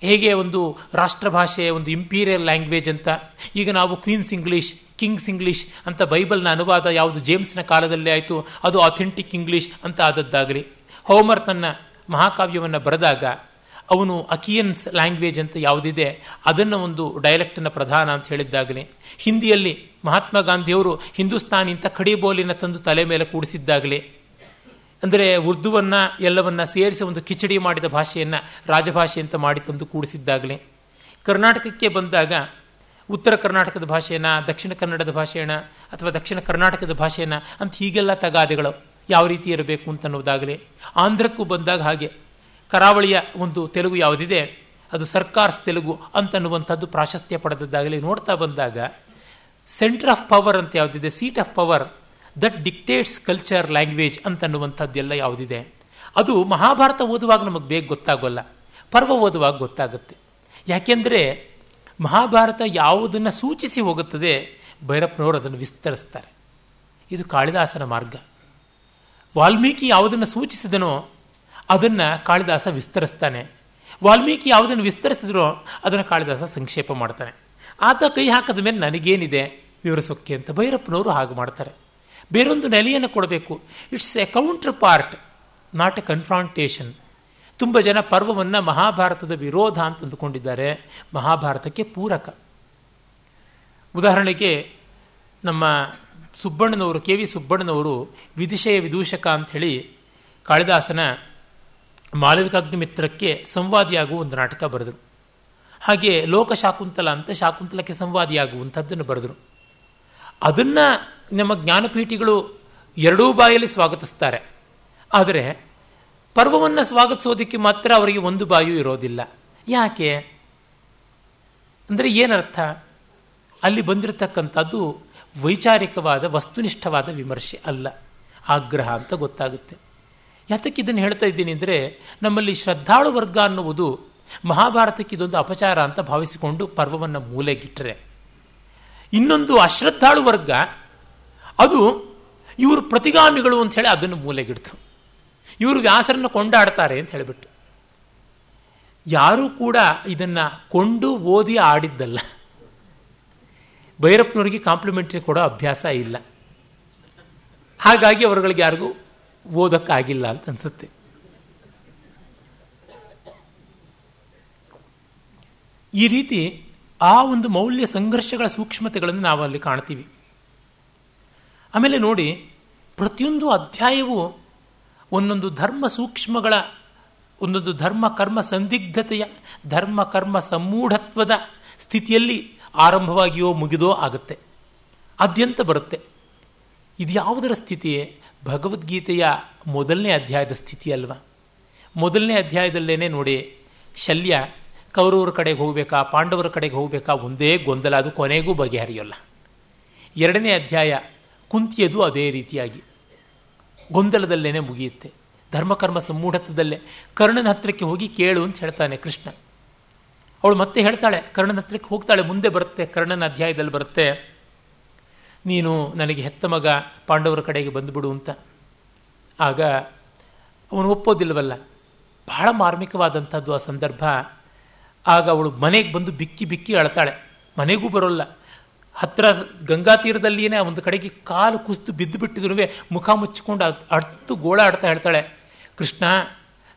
ಹೇಗೆ ಒಂದು ರಾಷ್ಟ್ರಭಾಷೆ ಒಂದು ಇಂಪೀರಿಯಲ್ ಲ್ಯಾಂಗ್ವೇಜ್ ಅಂತ, ಈಗ ನಾವು ಕ್ವೀನ್ಸ್ ಇಂಗ್ಲೀಷ್ ಕಿಂಗ್ಸ್ ಇಂಗ್ಲೀಷ್ ಅಂತ ಬೈಬಲ್ನ ಅನುವಾದ ಯಾವುದು ಜೇಮ್ಸ್ನ ಕಾಲದಲ್ಲಿ ಆಯಿತು, ಅದು ಅಥೆಂಟಿಕ್ ಇಂಗ್ಲೀಷ್ ಅಂತ ಆದದ್ದಾಗಲಿ. ಹೋಮರ್ ತನ್ನ ಮಹಾಕಾವ್ಯವನ್ನು ಬರೆದಾಗ, ಅವನು ಅಕಿಯನ್ಸ್ ಲ್ಯಾಂಗ್ವೇಜ್ ಅಂತ ಯಾವುದಿದೆ, ಅದನ್ನು ಒಂದು ಡೈಲೆಕ್ಟ್ನ ಪ್ರಧಾನ ಅಂತ ಹೇಳಿದ್ದಾಗಲಿ. ಹಿಂದಿಯಲ್ಲಿ ಮಹಾತ್ಮ ಗಾಂಧಿಯವರು ಹಿಂದೂಸ್ತಾನಿ ಅಂತ ಕಡಿಬೋಲಿನ ತಂದು ತಲೆ ಮೇಲೆ ಕೂಡಿಸಿದ್ದಾಗಲಿ. ಅಂದರೆ ಉರ್ದುವನ್ನು ಎಲ್ಲವನ್ನ ಸೇರಿಸಿ ಒಂದು ಕಿಚಡಿ ಮಾಡಿದ ಭಾಷೆಯನ್ನು ರಾಜಭಾಷೆ ಅಂತ ಮಾಡಿ ತಂದು ಕೂಡಿಸಿದ್ದಾಗಲೇ. ಕರ್ನಾಟಕಕ್ಕೆ ಬಂದಾಗ ಉತ್ತರ ಕರ್ನಾಟಕದ ಭಾಷೆಯನ್ನು, ದಕ್ಷಿಣ ಕನ್ನಡದ ಭಾಷೆಯನ್ನು ಅಥವಾ ದಕ್ಷಿಣ ಕರ್ನಾಟಕದ ಭಾಷೆಯನ್ನು ಅಂತ ಹೀಗೆಲ್ಲ ತಗಾದೆಗಳು ಯಾವ ರೀತಿ ಇರಬೇಕು ಅಂತ ಅನ್ನೋದಾಗಲೇ ಆಂಧ್ರಕ್ಕೂ ಬಂದಾಗ ಹಾಗೆ. ಕರಾವಳಿಯ ಒಂದು ತೆಲುಗು ಯಾವುದಿದೆ, ಅದು ಸರ್ಕಾರ್ಸ್ ತೆಲುಗು ಅಂತನ್ನುವಂಥದ್ದು ಪ್ರಾಶಸ್ತ್ಯ ಪಡೆದದ್ದಾಗಲೇ ನೋಡ್ತಾ ಬಂದಾಗ, ಸೆಂಟರ್ ಆಫ್ ಪವರ್ ಅಂತ ಯಾವುದಿದೆ, seat of power that dictates culture language ಅಂತನ್ನುವಂಥದ್ದೆಲ್ಲ ಯಾವುದಿದೆ? ಅದು ಮಹಾಭಾರತ ಓದುವಾಗ ನಮಗೆ ಬೇಗ ಗೊತ್ತಾಗೋಲ್ಲ. ಪರ್ವ ಓದುವಾಗ ಗೊತ್ತಾಗುತ್ತೆ. ಯಾಕೆಂದರೆ ಮಹಾಭಾರತ ಯಾವುದನ್ನು ಸೂಚಿಸಿ ಹೋಗುತ್ತದೆ, ಭೈರಪ್ಪನವರು ಅದನ್ನು ವಿಸ್ತರಿಸ್ತಾರೆ. ಇದು ಕಾಳಿದಾಸನ ಮಾರ್ಗ. ವಾಲ್ಮೀಕಿ ಯಾವುದನ್ನು ಸೂಚಿಸಿದನೋ ಅದನ್ನು ಕಾಳಿದಾಸ ವಿಸ್ತರಿಸ್ತಾನೆ. ವಾಲ್ಮೀಕಿ ಯಾವುದನ್ನು ವಿಸ್ತರಿಸಿದ್ರೋ ಅದನ್ನು ಕಾಳಿದಾಸ ಸಂಕ್ಷೇಪ ಮಾಡ್ತಾನೆ. ಆತ ಕೈ ಹಾಕದ ಮೇಲೆ ನನಗೇನಿದೆ ವಿವರಿಸೋಕ್ಕೆ ಅಂತ ಭೈರಪ್ಪನವರು ಹಾಗೆ ಮಾಡ್ತಾರೆ. ಬೇರೊಂದು ನೆಲೆಯನ್ನು ಕೊಡಬೇಕು. It's a counterpart not a confrontation ತುಂಬ ಜನ ಪರ್ವವನ್ನು ಮಹಾಭಾರತದ ವಿರೋಧ ಅಂತ ಅಂದುಕೊಂಡಿದ್ದಾರೆ. ಮಹಾಭಾರತಕ್ಕೆ ಪೂರಕ. ಉದಾಹರಣೆಗೆ ನಮ್ಮ ಸುಬ್ಬಣ್ಣನವರು, ಕೆ ವಿ ಸುಬ್ಬಣ್ಣನವರು ವಿದಿಶಯ ವಿದೂಷಕ ಹೇಳಿ ಕಾಳಿದಾಸನ ಮಾಳವಿಕಾಗ್ನಿಮಿತ್ರಕ್ಕೆ ಸಂವಾದಿಯಾಗುವ ಒಂದು ನಾಟಕ ಬರೆದರು. ಹಾಗೆ ಲೋಕ ಶಾಕುಂತಲ ಅಂತ ಶಾಕುಂತಲಕ್ಕೆ ಸಂವಾದಿಯಾಗುವಂಥದ್ದನ್ನು ಬರೆದರು. ಅದನ್ನ ನಮ್ಮ ಜ್ಞಾನಪೀಠಿಗಳು ಎರಡೂ ಬಾಯಲ್ಲಿ ಸ್ವಾಗತಿಸ್ತಾರೆ. ಆದರೆ ಪರ್ವವನ್ನು ಸ್ವಾಗತಿಸೋದಕ್ಕೆ ಮಾತ್ರ ಅವರಿಗೆ ಒಂದು ಬಾಯು ಇರೋದಿಲ್ಲ. ಯಾಕೆ? ಅಂದರೆ ಏನರ್ಥ? ಅಲ್ಲಿ ಬಂದಿರತಕ್ಕಂಥದ್ದು ವೈಚಾರಿಕವಾದ, ವಸ್ತುನಿಷ್ಠವಾದ ವಿಮರ್ಶೆ ಅಲ್ಲ. ಆಗ್ರಹ ಅಂತ ಗೊತ್ತಾಗುತ್ತೆ. ಯಾತಕ್ಕೆ ಇದನ್ನು ಹೇಳ್ತಾ ಇದ್ದೀನಿ ಅಂದರೆ ನಮ್ಮಲ್ಲಿ ಶ್ರದ್ಧಾಳು ವರ್ಗ ಅನ್ನುವುದು ಮಹಾಭಾರತಕ್ಕೆ ಇದೊಂದು ಅಪಚಾರ ಅಂತ ಭಾವಿಸಿಕೊಂಡು ಪರ್ವವನ್ನು ಮೂಲೆಗಿಟ್ಟರೆ ಇನ್ನೊಂದು ಅಶ್ರದ್ಧಾಳು ವರ್ಗ ಅದು ಇವರು ಪ್ರತಿಗಾಮಿಗಳು ಅಂತ ಹೇಳಿ ಅದನ್ನು ಮೂಲೆಗಿಡ್ತು. ಇವರು ವ್ಯಾಸರನ್ನು ಕೊಂಡಾಡ್ತಾರೆ ಅಂತ ಹೇಳಿಬಿಟ್ಟು. ಯಾರೂ ಕೂಡ ಇದನ್ನ ಕೊಂಡು ಓದಿ ಆಡಿದ್ದಲ್ಲ. ಭೈರಪ್ಪನವರಿಗೆ ಕಾಂಪ್ಲಿಮೆಂಟರಿ ಕೊಡೋ ಅಭ್ಯಾಸ ಇಲ್ಲ. ಹಾಗಾಗಿ ಅವರುಗಳಿಗೆ ಯಾರಿಗೂ ಓದಕ್ಕಾಗಿಲ್ಲ ಅಂತ ಅನ್ಸುತ್ತೆ. ಈ ರೀತಿ ಆ ಒಂದು ಮೌಲ್ಯ ಸಂಘರ್ಷಗಳ ಸೂಕ್ಷ್ಮತೆಗಳನ್ನು ನಾವು ಅಲ್ಲಿ ಕಾಣ್ತೀವಿ. ಆಮೇಲೆ ನೋಡಿ, ಪ್ರತಿಯೊಂದು ಅಧ್ಯಾಯವೂ ಒಂದೊಂದು ಧರ್ಮ ಸೂಕ್ಷ್ಮಗಳ, ಒಂದೊಂದು ಧರ್ಮ ಕರ್ಮ ಸಂದಿಗ್ಧತೆಯ, ಧರ್ಮ ಕರ್ಮ ಸಮೂಢತ್ವದ ಸ್ಥಿತಿಯಲ್ಲಿ ಆರಂಭವಾಗಿಯೋ ಮುಗಿದೋ ಆಗುತ್ತೆ. ಆದ್ಯಂತ ಬರುತ್ತೆ. ಇದು ಯಾವುದರ ಸ್ಥಿತಿಯೇ? ಭಗವದ್ಗೀತೆಯ ಮೊದಲನೇ ಅಧ್ಯಾಯದ ಸ್ಥಿತಿ ಅಲ್ವಾ? ಮೊದಲನೇ ಅಧ್ಯಾಯದಲ್ಲೇನೆ ನೋಡಿ, ಶಲ್ಯ, ಕೌರವರ ಕಡೆಗೆ ಹೋಗಬೇಕಾ, ಪಾಂಡವರ ಕಡೆಗೆ ಹೋಗಬೇಕಾ, ಒಂದೇ ಗೊಂದಲ, ಅದು ಕೊನೆಗೂ ಬಗೆಹರಿಯೋಲ್ಲ. ಎರಡನೇ ಅಧ್ಯಾಯ ಕುಂತಿಯದು ಅದೇ ರೀತಿಯಾಗಿ. ಗೊಂದಲದಲ್ಲೇನೆ ಮುಗಿಯುತ್ತೆ. ಧರ್ಮಕರ್ಮ ಸಮೂಢತ್ವದಲ್ಲೇ ಕರ್ಣನ ಹತ್ತಿರಕ್ಕೆ ಹೋಗಿ ಕೇಳು ಅಂತ ಹೇಳ್ತಾನೆ ಕೃಷ್ಣ. ಅವಳು ಮತ್ತೆ ಹೇಳ್ತಾಳೆ, ಕರ್ಣನ ಹತ್ತಿರಕ್ಕೆ ಹೋಗ್ತಾಳೆ, ಮುಂದೆ ಬರುತ್ತೆ, ಕರ್ಣನ ಅಧ್ಯಾಯದಲ್ಲಿ ಬರುತ್ತೆ. ನೀನು ನನಗೆ ಹೆತ್ತ ಮಗ, ಪಾಂಡವರ ಕಡೆಗೆ ಬಂದುಬಿಡು ಅಂತ. ಆಗ ಅವನು ಒಪ್ಪೋದಿಲ್ಲವಲ್ಲ ಬಹಳ ಮಾರ್ಮಿಕವಾದಂಥದ್ದು ಆ ಸಂದರ್ಭ. ಆಗ ಅವಳು ಮನೆಗೆ ಬಂದು ಬಿಕ್ಕಿ ಬಿಕ್ಕಿ ಅಳ್ತಾಳೆ. ಮನೆಗೂ ಬರೋಲ್ಲ ಹತ್ರ ಗಂಗಾ ತೀರದಲ್ಲಿಯೇ ಒಂದು ಕಡೆಗೆ ಕಾಲು ಕುಸ್ತು ಬಿದ್ದು ಬಿಟ್ಟಿದ್ರು ಮುಖ ಮುಚ್ಚಿಕೊಂಡು ಅಟ್ಟು ಗೋಳಾಡ್ತಾ ಹೇಳ್ತಾಳೆ, ಕೃಷ್ಣ,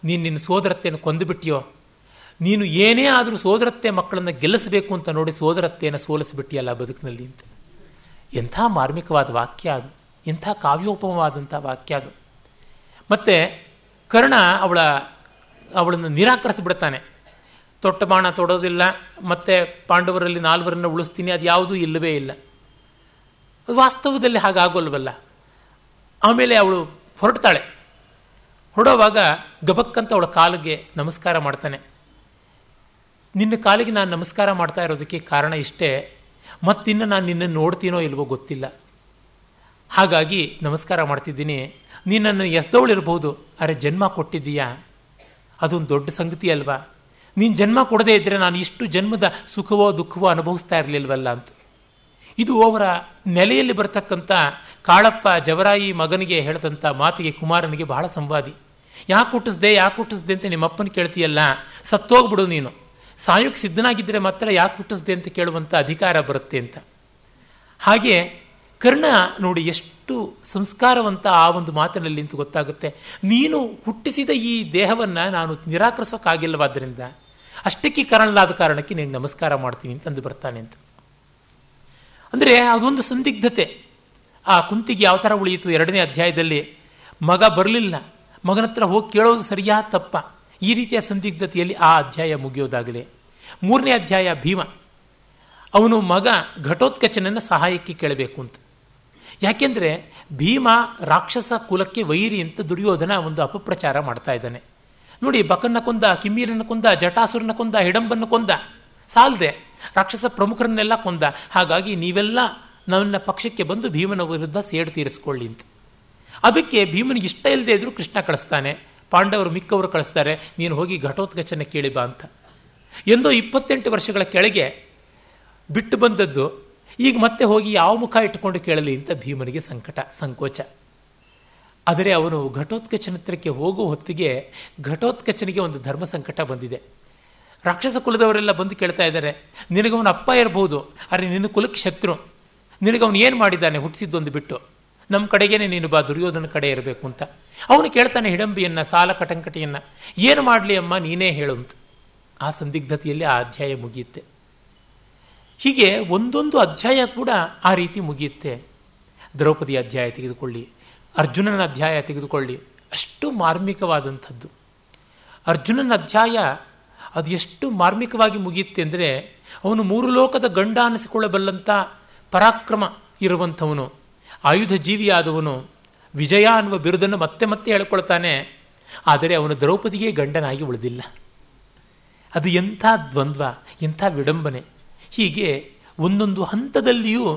ನೀನು ನಿನ್ನ ಸೋದರತ್ತೆಯನ್ನು ಕೊಂದುಬಿಟ್ಟಿಯೋ? ನೀನು ಏನೇ ಆದರೂ ಸೋದರತ್ತೆ ಮಕ್ಕಳನ್ನು ಗೆಲ್ಲಿಸಬೇಕು ಅಂತ ನೋಡಿ ಸೋದರತ್ತೆಯನ್ನು ಸೋಲಿಸಿಬಿಟ್ಟಿಯಲ್ಲ ಬದುಕಿನಲ್ಲಿ ಅಂತ. ಎಂಥ ಮಾರ್ಮಿಕವಾದ ವಾಕ್ಯ ಅದು. ಎಂಥ ಕಾವ್ಯೋಪಮವಾದಂಥ ವಾಕ್ಯ ಅದು. ಮತ್ತೆ ಕರ್ಣ ಅವಳ, ಅವಳನ್ನು ನಿರಾಕರಿಸಿಬಿಡ್ತಾನೆ. ತೊಟ್ಟ ಬಾಣ ತೊಡೋದಿಲ್ಲ, ಮತ್ತೆ ಪಾಂಡವರಲ್ಲಿ ನಾಲ್ವರನ್ನು ಉಳಿಸ್ತೀನಿ, ಅದು ಯಾವುದೂ ಇಲ್ಲವೇ ಇಲ್ಲ. ವಾಸ್ತವದಲ್ಲಿ ಹಾಗಾಗೋಲ್ವಲ್ಲ. ಆಮೇಲೆ ಅವಳು ಹೊರಡ್ತಾಳೆ. ಹೊರಡೋವಾಗ ಗಬಕ್ಕಂತ ಅವಳ ಕಾಲಿಗೆ ನಮಸ್ಕಾರ ಮಾಡ್ತಾನೆ. ನಿನ್ನ ಕಾಲಿಗೆ ನಾನು ನಮಸ್ಕಾರ ಮಾಡ್ತಾ ಇರೋದಕ್ಕೆ ಕಾರಣ ಇಷ್ಟೇ, ಮತ್ತಿನ್ನು ನಾನು ನಿನ್ನನ್ನು ನೋಡ್ತೀನೋ ಇಲ್ವೋ ಗೊತ್ತಿಲ್ಲ. ಹಾಗಾಗಿ ನಮಸ್ಕಾರ ಮಾಡ್ತಿದ್ದೀನಿ. ನೀನನ್ನು ಎಸ್ದವಳಿರ್ಬೋದು, ಅರೆ ಜನ್ಮ ಕೊಟ್ಟಿದ್ದೀಯಾ? ಅದೊಂದು ದೊಡ್ಡ ಸಂಗತಿ ಅಲ್ವಾ? ನೀನು ಜನ್ಮ ಕೊಡದೇ ಇದ್ದರೆ ನಾನು ಇಷ್ಟು ಜನ್ಮದ ಸುಖವೋ ದುಃಖವೋ ಅನುಭವಿಸ್ತಾ ಇರಲಿಲ್ವಲ್ಲ ಅಂತ. ಇದು ಅವರ ನೆಲೆಯಲ್ಲಿ ಬರ್ತಕ್ಕಂಥ ಕಾಳಪ್ಪ ಜವರಾಯಿ ಮಗನಿಗೆ ಹೇಳಿದಂಥ ಮಾತಿಗೆ ಕುಮಾರನಿಗೆ ಬಹಳ ಸಂವಾದಿ. ಯಾಕೆ ಹುಟ್ಟಿಸ್ದೆ ಯಾಕೆ ಹುಟ್ಟಿಸ್ದೆ ಅಂತ ನಿಮ್ಮಪ್ಪನ ಕೇಳ್ತೀಯಲ್ಲ, ಸತ್ತೋಗ್ಬಿಡು ನೀನು. ಸಾಯುಕ್ ಸಿದ್ಧನಾಗಿದ್ದರೆ ಮಾತ್ರ ಯಾಕೆ ಹುಟ್ಟಿಸ್ದೆ ಅಂತ ಕೇಳುವಂಥ ಅಧಿಕಾರ ಬರುತ್ತೆ ಅಂತ. ಹಾಗೆ ಕರ್ಣ ನೋಡಿ ಎಷ್ಟು ಸಂಸ್ಕಾರವಂತ ಆ ಒಂದು ಮಾತಿನಲ್ಲಿ ಅಂತ ಗೊತ್ತಾಗುತ್ತೆ. ನೀನು ಹುಟ್ಟಿಸಿದ ಈ ದೇಹವನ್ನು ನಾನು ನಿರಾಕರಿಸೋಕ್ಕಾಗಿಲ್ಲವಾದ್ದರಿಂದ ಅಷ್ಟಕ್ಕೆ ಕಾರಣಲಾದ ಕಾರಣಕ್ಕೆ ನೀನು ನಮಸ್ಕಾರ ಮಾಡ್ತೀನಿ ಅಂತಂದು ಬರ್ತಾನೆ ಅಂತ. ಅಂದರೆ ಅದೊಂದು ಸಂದಿಗ್ಧತೆ. ಆ ಕುಂತಿಗೆ ಯಾವ ಥರ ಉಳಿಯಿತು? ಎರಡನೇ ಅಧ್ಯಾಯದಲ್ಲಿ ಮಗ ಬರಲಿಲ್ಲ. ಮಗನ ಹತ್ರ ಹೋಗಿ ಕೇಳೋದು ಸರಿಯಾ ತಪ್ಪ? ಈ ರೀತಿಯ ಸಂದಿಗ್ಧತೆಯಲ್ಲಿ ಆ ಅಧ್ಯಾಯ ಮುಗಿಯೋದಾಗಲಿ. ಮೂರನೇ ಅಧ್ಯಾಯ ಭೀಮ. ಅವನು ಮಗ ಘಟೋತ್ಕಚನನ್ನು ಸಹಾಯಕ್ಕೆ ಕೇಳಬೇಕು ಅಂತ. ಯಾಕೆಂದರೆ ಭೀಮ ರಾಕ್ಷಸ ಕುಲಕ್ಕೆ ವೈರಿ ಅಂತ ದುರ್ಯೋಧನ ಒಂದು ಅಪಪ್ರಚಾರ ಮಾಡ್ತಾ ಇದ್ದಾನೆ. ನೋಡಿ, ಬಕನ್ನ ಕೊಂದ, ಕಿಮ್ಮೀರನ್ನ ಕೊಂದ ಜಟಾಸುರನ ಕೊಂದ, ಹಿಡಂಬನ್ನು ಕೊಂದ, ಸಾಲದೆ. ರಾಕ್ಷಸ ಪ್ರಮುಖರನ್ನೆಲ್ಲ ಕೊಂದ. ಹಾಗಾಗಿ ನೀವೆಲ್ಲ ನನ್ನ ಪಕ್ಷಕ್ಕೆ ಬಂದು ಭೀಮನ ವಿರುದ್ಧ ಸೇಡು ತೀರಿಸ್ಕೊಳ್ಳಿ ಅಂತ. ಅದಕ್ಕೆ ಭೀಮನಿಗೆ ಇಷ್ಟ ಇಲ್ಲದೆ ಇದ್ರು ಕೃಷ್ಣ ಕಳಿಸ್ತಾನೆ. ಪಾಂಡವರು ಮಿಕ್ಕವರು ಕಳಿಸ್ತಾರೆ. ನೀನು ಹೋಗಿ ಘಟೋತ್ಕಚನ ಕೇಳಿ ಬಾ ಅಂತ. ಎಂದೋ ಇಪ್ಪತ್ತೆಂಟು ವರ್ಷಗಳ ಕೆಳಗೆ ಬಿಟ್ಟು ಬಂದದ್ದು, ಈಗ ಮತ್ತೆ ಹೋಗಿ ಯಾವ ಮುಖ ಇಟ್ಟುಕೊಂಡು ಕೇಳಲಿ ಅಂತ ಭೀಮನಿಗೆ ಸಂಕಟ, ಸಂಕೋಚ. ಆದರೆ ಅವನು ಘಟೋತ್ಕಚನತ್ರಕ್ಕೆ ಹೋಗುವ ಹೊತ್ತಿಗೆ ಘಟೋತ್ಕಚನಿಗೆ ಒಂದು ಧರ್ಮ ಸಂಕಟ ಬಂದಿದೆ. ರಾಕ್ಷಸ ಕುಲದವರೆಲ್ಲ ಬಂದು ಕೇಳ್ತಾ ಇದ್ದಾರೆ ನಿನಗವನ ಅಪ್ಪ ಇರಬಹುದು ಆದರೆ ನಿನ್ನ ಕುಲಕ್ಕೆ ಶತ್ರು. ನಿನಗವನು ಏನು ಮಾಡಿದ್ದಾನೆ ಹುಟ್ಟಿಸಿದ್ದೊಂದು ಬಿಟ್ಟು? ನಮ್ಮ ಕಡೆಗೇನೆ ನೀನು ಬಾ, ದುರ್ಯೋಧನ ಕಡೆ ಇರಬೇಕು ಅಂತ. ಅವನು ಕೇಳ್ತಾನೆ, ಹಿಡಂಬಿಯನ್ನ, ಸಾಲ ಕಟಂಕಟಿಯನ್ನ, ಏನು ಮಾಡಲಿ ಅಮ್ಮ, ನೀನೇ ಹೇಳು ಅಂತ. ಆ ಸಂದಿಗ್ಧತೆಯಲ್ಲಿ ಆ ಅಧ್ಯಾಯ ಮುಗಿಯುತ್ತೆ. ಹೀಗೆ ಒಂದೊಂದು ಅಧ್ಯಾಯ ಕೂಡ ಆ ರೀತಿ ಮುಗಿಯುತ್ತೆ. ದ್ರೌಪದಿ ಅಧ್ಯಾಯ ತೆಗೆದುಕೊಳ್ಳಿ. ಅರ್ಜುನನ ಅಧ್ಯಾಯ ತೆಗೆದುಕೊಳ್ಳಿ. ಅಷ್ಟು ಮಾರ್ಮಿಕವಾದಂಥದ್ದು. ಅರ್ಜುನನ ಅಧ್ಯಾಯ ಅದು ಎಷ್ಟು ಮಾರ್ಮಿಕವಾಗಿ ಮುಗಿಯುತ್ತೆ ಅಂದರೆ ಅವನು ಮೂರು ಲೋಕದ ಗಂಡ ಅನಿಸಿಕೊಳ್ಳಬಲ್ಲಂಥ ಪರಾಕ್ರಮ ಇರುವಂಥವನು ಆಯುಧ ಜೀವಿಯಾದವನು ವಿಜಯ ಅನ್ನುವ ಬಿರುದನ್ನು ಮತ್ತೆ ಮತ್ತೆ ಹೇಳ್ಕೊಳ್ತಾನೆ, ಆದರೆ ಅವನು ದ್ರೌಪದಿಗೆ ಗಂಡನಾಗಿ ಉಳಿದಿಲ್ಲ. ಅದು ಎಂಥ ದ್ವಂದ್ವ, ಎಂಥ ವಿಡಂಬನೆ. ಹೀಗೆ ಒಂದೊಂದು ಹಂತದಲ್ಲಿಯೂ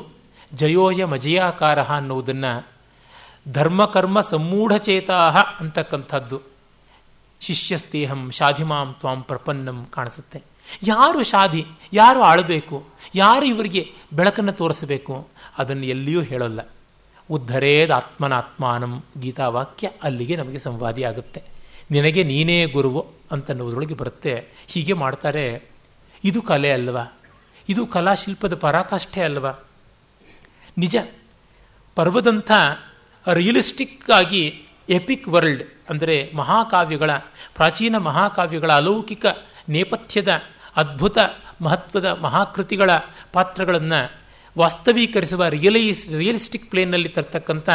ಜಯೋಯ ಮಜಯಾಕಾರ ಅನ್ನುವುದನ್ನು ಧರ್ಮಕರ್ಮ ಸಮ್ಮೂಢಚೇತಾ ಅಂತಕ್ಕಂಥದ್ದು. ಶಿಷ್ಯಸ್ತೇಹಂ ಶಾಧಿಮಾಂ ತ್ವಾಂ ಪ್ರಪನ್ನಂ ಕಾಣಿಸುತ್ತೆ. ಯಾರು ಶಾಧಿ, ಯಾರು ಆಳಬೇಕು, ಯಾರು ಇವರಿಗೆ ಬೆಳಕನ್ನು ತೋರಿಸಬೇಕು ಅದನ್ನು ಎಲ್ಲಿಯೂ ಹೇಳಲ್ಲ. ಉದ್ಧರೇದ ಆತ್ಮನಾತ್ಮಾನಂ ಗೀತಾವಾಕ್ಯ ಅಲ್ಲಿಗೆ ನಮಗೆ ಸಂವಾದಿ ಆಗುತ್ತೆ. ನಿನಗೆ ನೀನೇ ಗುರುವು ಅಂತನ್ನುವುದರೊಳಗೆ ಬರುತ್ತೆ. ಹೀಗೆ ಮಾಡ್ತಾರೆ. ಇದು ಕಲೆ ಅಲ್ವಾ? ಇದು ಕಲಾಶಿಲ್ಪದ ಪರಾಕಾಷ್ಠೆ ಅಲ್ವಾ? ನಿಜ. ಪರ್ವದಂಥ ರಿಯಲಿಸ್ಟಿಕ್ ಆಗಿ ಎಪಿಕ್ ವರ್ಲ್ಡ್ ಅಂದರೆ ಮಹಾಕಾವ್ಯಗಳ, ಪ್ರಾಚೀನ ಮಹಾಕಾವ್ಯಗಳ ಅಲೌಕಿಕ ನೇಪಥ್ಯದ ಅದ್ಭುತ ಮಹತ್ವದ ಮಹಾಕೃತಿಗಳ ಪಾತ್ರಗಳನ್ನು ವಾಸ್ತವೀಕರಿಸುವ ರಿಯಲೈಸ್ ರಿಯಲಿಸ್ಟಿಕ್ ಪ್ಲೇನ್ನಲ್ಲಿ ತರ್ತಕ್ಕಂಥ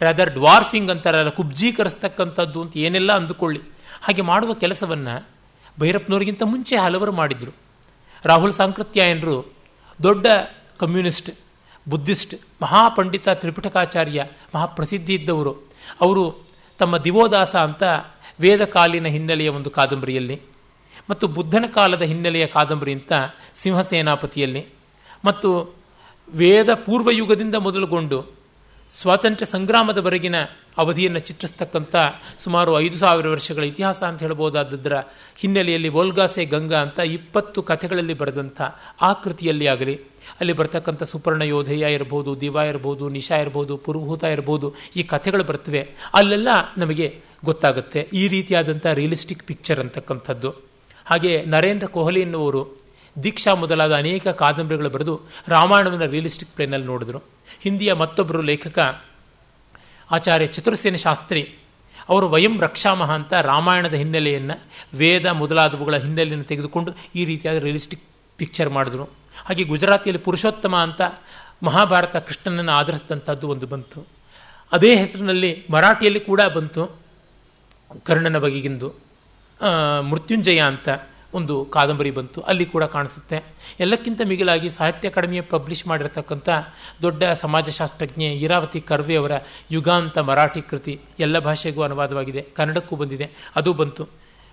ರಾದರ್ ಡ್ವಾರ್ಫಿಂಗ್ ಅಂತಾರಲ್ಲ ಕುಬ್ಜೀಕರಿಸ್ತಕ್ಕಂಥದ್ದು ಅಂತ ಏನೆಲ್ಲ ಅಂದುಕೊಳ್ಳಿ. ಹಾಗೆ ಮಾಡುವ ಕೆಲಸವನ್ನು ಭೈರಪ್ಪನವರಿಗಿಂತ ಮುಂಚೆ ಹಲವರು ಮಾಡಿದ್ರು. ರಾಹುಲ್ ಸಾಂಕೃತ್ಯಾಯನರು ದೊಡ್ಡ ಕಮ್ಯುನಿಸ್ಟ್ ಬುದ್ಧಿಸ್ಟ್, ಮಹಾಪಂಡಿತ ತ್ರಿಪಿಟಕಾಚಾರ್ಯ, ಮಹಾಪ್ರಸಿದ್ಧಿ ಇದ್ದವರು. ಅವರು ತಮ್ಮ ದಿವೋದಾಸ ಅಂತ ವೇದಕಾಲಿನ ಹಿನ್ನೆಲೆಯ ಒಂದು ಕಾದಂಬರಿಯಲ್ಲಿ ಮತ್ತು ಬುದ್ಧನ ಕಾಲದ ಹಿನ್ನೆಲೆಯ ಕಾದಂಬರಿ ಅಂತ ಸಿಂಹಸೇನಾಪತಿಯಲ್ಲಿ ಮತ್ತು ವೇದ ಪೂರ್ವಯುಗದಿಂದ ಮೊದಲುಗೊಂಡು ಸ್ವಾತಂತ್ರ್ಯ ಸಂಗ್ರಾಮದವರೆಗಿನ ಅವಧಿಯನ್ನು ಚಿತ್ರಿಸ್ತಕ್ಕಂಥ ಸುಮಾರು ಐದು ಸಾವಿರ ವರ್ಷಗಳ ಇತಿಹಾಸ ಅಂತ ಹೇಳ್ಬೋದಾದದ್ರ ಹಿನ್ನೆಲೆಯಲ್ಲಿ ವೋಲ್ಗಾಸೆ ಗಂಗಾ ಅಂತ ಇಪ್ಪತ್ತು ಕಥೆಗಳಲ್ಲಿ ಬರೆದಂಥ ಆ ಕೃತಿಯಲ್ಲಿ ಆಗಲಿ ಅಲ್ಲಿ ಬರ್ತಕ್ಕಂಥ ಸುಪರ್ಣ ಯೋಧೇಯ ಇರ್ಬೋದು, ದಿವಾ ಇರ್ಬೋದು, ನಿಶಾ ಇರ್ಬೋದು, ಪುರುಭೂತ ಇರ್ಬೋದು, ಈ ಕಥೆಗಳು ಬರ್ತವೆ. ಅಲ್ಲೆಲ್ಲ ನಮಗೆ ಗೊತ್ತಾಗುತ್ತೆ. ಈ ರೀತಿಯಾದಂಥ ರಿಯಲಿಸ್ಟಿಕ್ ಪಿಕ್ಚರ್ ಅಂತಕ್ಕಂಥದ್ದು. ಹಾಗೆ ನರೇಂದ್ರ ಕೊಹ್ಲಿ ಎನ್ನುವರು ದೀಕ್ಷಾ ಮೊದಲಾದ ಅನೇಕ ಕಾದಂಬರಿಗಳು ಬರೆದು ರಾಮಾಯಣವನ್ನು ರಿಯಲಿಸ್ಟಿಕ್ ಪ್ಲೇನಲ್ಲಿ ನೋಡಿದ್ರು. ಹಿಂದಿಯ ಮತ್ತೊಬ್ಬರು ಲೇಖಕ ಆಚಾರ್ಯ ಚತುರ್ಸೇನ ಶಾಸ್ತ್ರಿ, ಅವರು ವಯಂ ರಕ್ಷಾಮಹ ಅಂತ ರಾಮಾಯಣದ ಹಿನ್ನೆಲೆಯನ್ನು ವೇದ ಮೊದಲಾದವುಗಳ ಹಿನ್ನೆಲೆಯನ್ನು ತೆಗೆದುಕೊಂಡು ಈ ರೀತಿಯಾದ ರಿಯಲಿಸ್ಟಿಕ್ ಪಿಕ್ಚರ್ ಮಾಡಿದ್ರು. ಹಾಗೆ ಗುಜರಾತಿಯಲ್ಲಿ ಪುರುಷೋತ್ತಮ ಅಂತ ಮಹಾಭಾರತ ಕೃಷ್ಣನನ್ನು ಆಧರಿಸಿದಂಥದ್ದು ಒಂದು ಬಂತು. ಅದೇ ಹೆಸರಿನಲ್ಲಿ ಮರಾಠಿಯಲ್ಲಿ ಕೂಡ ಬಂತು. ಕರ್ಣನ ಬಗೆಗಿಂದು. ಮೃತ್ಯುಂಜಯ ಅಂತ ಒಂದು ಕಾದಂಬರಿ ಬಂತು. ಅಲ್ಲಿ ಕೂಡ ಕಾಣಿಸುತ್ತೆ. ಎಲ್ಲಕ್ಕಿಂತ ಮಿಗಿಲಾಗಿ ಸಾಹಿತ್ಯ ಅಕಾಡೆಮಿಯ ಪಬ್ಲಿಷ್ ಮಾಡಿರತಕ್ಕಂಥ ದೊಡ್ಡ ಸಮಾಜಶಾಸ್ತ್ರಜ್ಞೆ ಇರಾವತಿ ಕರ್ವೆ ಅವರ ಯುಗಾಂತ ಮರಾಠಿ ಕೃತಿ ಎಲ್ಲ ಭಾಷೆಗೂ ಅನುವಾದವಾಗಿದೆ. ಕನ್ನಡಕ್ಕೂ ಬಂದಿದೆ. ಅದು ಬಂತು.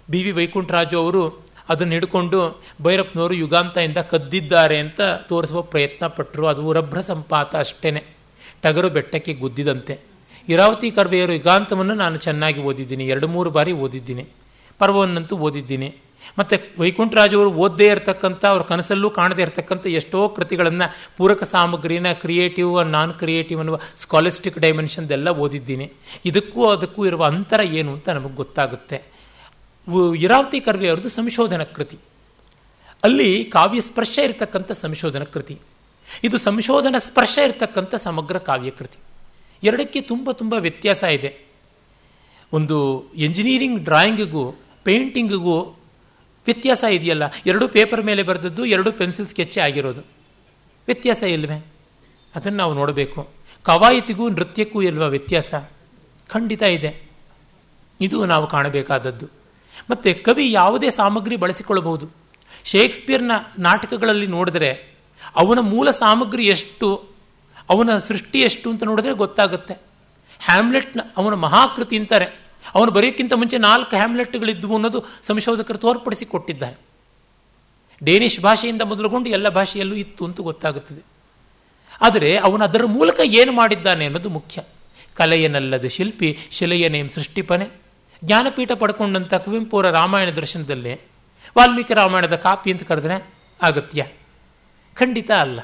ಬಿ ವಿ ವೈಕುಂಠರಾಜು ಅವರು ಅದನ್ನು ಹಿಡ್ಕೊಂಡು ಭೈರಪ್ಪನವರು ಯುಗಾಂತದಿಂದ ಕದ್ದಿದ್ದಾರೆ ಅಂತ ತೋರಿಸುವ ಪ್ರಯತ್ನ ಪಟ್ಟರು ಅದು ರಭ್ರ ಸಂಪಾತ ಅಷ್ಟೇನೆ. ಟಗರು ಬೆಟ್ಟಕ್ಕೆ ಗುದ್ದಿದಂತೆ. ಇರಾವತಿ ಕರ್ವೆಯರು ಯುಗಾಂತವನ್ನು ನಾನು ಚೆನ್ನಾಗಿ ಓದಿದ್ದೀನಿ. ಎರಡು ಮೂರು ಬಾರಿ ಓದಿದ್ದೀನಿ. ಪರ್ವವನ್ನಂತೂ ಓದಿದ್ದೀನಿ. ಮತ್ತು ವೈಕುಂಠರಾಜವರು ಓದದೇ ಇರತಕ್ಕಂಥ, ಅವ್ರ ಕನಸಲ್ಲೂ ಕಾಣದೇ ಇರತಕ್ಕಂಥ ಎಷ್ಟೋ ಕೃತಿಗಳನ್ನು ಪೂರಕ ಸಾಮಗ್ರಿನ ಕ್ರಿಯೇಟಿವ್ ನಾನ್ ಕ್ರಿಯೇಟಿವ್ ಅನ್ನುವ ಸ್ಕಾಲಿಸ್ಟಿಕ್ ಡೈಮೆನ್ಷನ್ದೆಲ್ಲ ಓದಿದ್ದೀನಿ. ಇದಕ್ಕೂ ಅದಕ್ಕೂ ಇರುವ ಅಂತರ ಏನು ಅಂತ ನಮಗೆ ಗೊತ್ತಾಗುತ್ತೆ. ಇರಾವತಿ ಕರ್ವೆ ಅವ್ರದ್ದು ಸಂಶೋಧನಾ ಕೃತಿ. ಅಲ್ಲಿ ಕಾವ್ಯ ಸ್ಪರ್ಶ ಇರತಕ್ಕಂಥ ಸಂಶೋಧನಾ ಕೃತಿ. ಇದು ಸಂಶೋಧನಾ ಸ್ಪರ್ಶ ಇರತಕ್ಕಂಥ ಸಮಗ್ರ ಕಾವ್ಯ ಕೃತಿ. ಎರಡಕ್ಕೆ ತುಂಬ ತುಂಬ ವ್ಯತ್ಯಾಸ ಇದೆ. ಒಂದು ಎಂಜಿನಿಯರಿಂಗ್ ಡ್ರಾಯಿಂಗಿಗೂ ಪೇಂಟಿಂಗಿಗೂ ವ್ಯತ್ಯಾಸ ಇದೆಯಲ್ಲ? ಎರಡು ಪೇಪರ್ ಮೇಲೆ ಬರೆದದ್ದು, ಎರಡು ಪೆನ್ಸಿಲ್ ಸ್ಕೆಚ್ ಆಗಿರೋದು. ವ್ಯತ್ಯಾಸ ಇಲ್ವೇ? ಅದನ್ನು ನಾವು ನೋಡಬೇಕು. ಕವಾಯತಿಗೂ ನೃತ್ಯಕ್ಕೂ ಇಲ್ವಾ ವ್ಯತ್ಯಾಸ ಖಂಡಿತ ಇದೆ. ಇದು ನಾವು ಕಾಣಬೇಕಾದದ್ದು. ಮತ್ತೆ ಕವಿ ಯಾವುದೇ ಸಾಮಗ್ರಿ ಬಳಸಿಕೊಳ್ಳಬಹುದು. ಶೇಕ್ಸ್ಪಿಯರ್ನ ನಾಟಕಗಳಲ್ಲಿ ನೋಡಿದ್ರೆ ಅವನ ಮೂಲ ಸಾಮಗ್ರಿ ಎಷ್ಟು, ಅವನ ಸೃಷ್ಟಿ ಎಷ್ಟು ಅಂತ ನೋಡಿದ್ರೆ ಗೊತ್ತಾಗುತ್ತೆ. ಹ್ಯಾಮ್ಲೆಟ್ನ ಅವನ ಮಹಾಕೃತಿ ಅಂತಾರೆ. ಅವನು ಬರೆಯೋಕ್ಕಿಂತ ಮುಂಚೆ ನಾಲ್ಕು ಹ್ಯಾಮ್ಲೆಟ್ಗಳಿದ್ವು ಅನ್ನೋದು ಸಂಶೋಧಕರು ತೋರ್ಪಡಿಸಿ ಕೊಟ್ಟಿದ್ದಾರೆ ಡೇನಿಷ್ ಭಾಷೆಯಿಂದ ಮೊದಲುಗೊಂಡು ಎಲ್ಲ ಭಾಷೆಯಲ್ಲೂ ಇತ್ತು ಅಂತ ಗೊತ್ತಾಗುತ್ತದೆ. ಆದರೆ ಅವನು ಅದರ ಮೂಲಕ ಏನು ಮಾಡಿದ್ದಾನೆ ಅನ್ನೋದು ಮುಖ್ಯ. ಕಲೆಯನಲ್ಲದ ಶಿಲ್ಪಿ ಶಿಲೆಯನೇಂ ಸೃಷ್ಟಿಪನೆ. ಜ್ಞಾನಪೀಠ ಪಡ್ಕೊಂಡಂಥ ಕುವೆಂಪುರ ರಾಮಾಯಣ ದರ್ಶನದಲ್ಲೇ ವಾಲ್ಮೀಕಿ ರಾಮಾಯಣದ ಕಾಪಿ ಅಂತ ಕರೆದ್ರೆ ಅಗತ್ಯ. ಖಂಡಿತ ಅಲ್ಲ.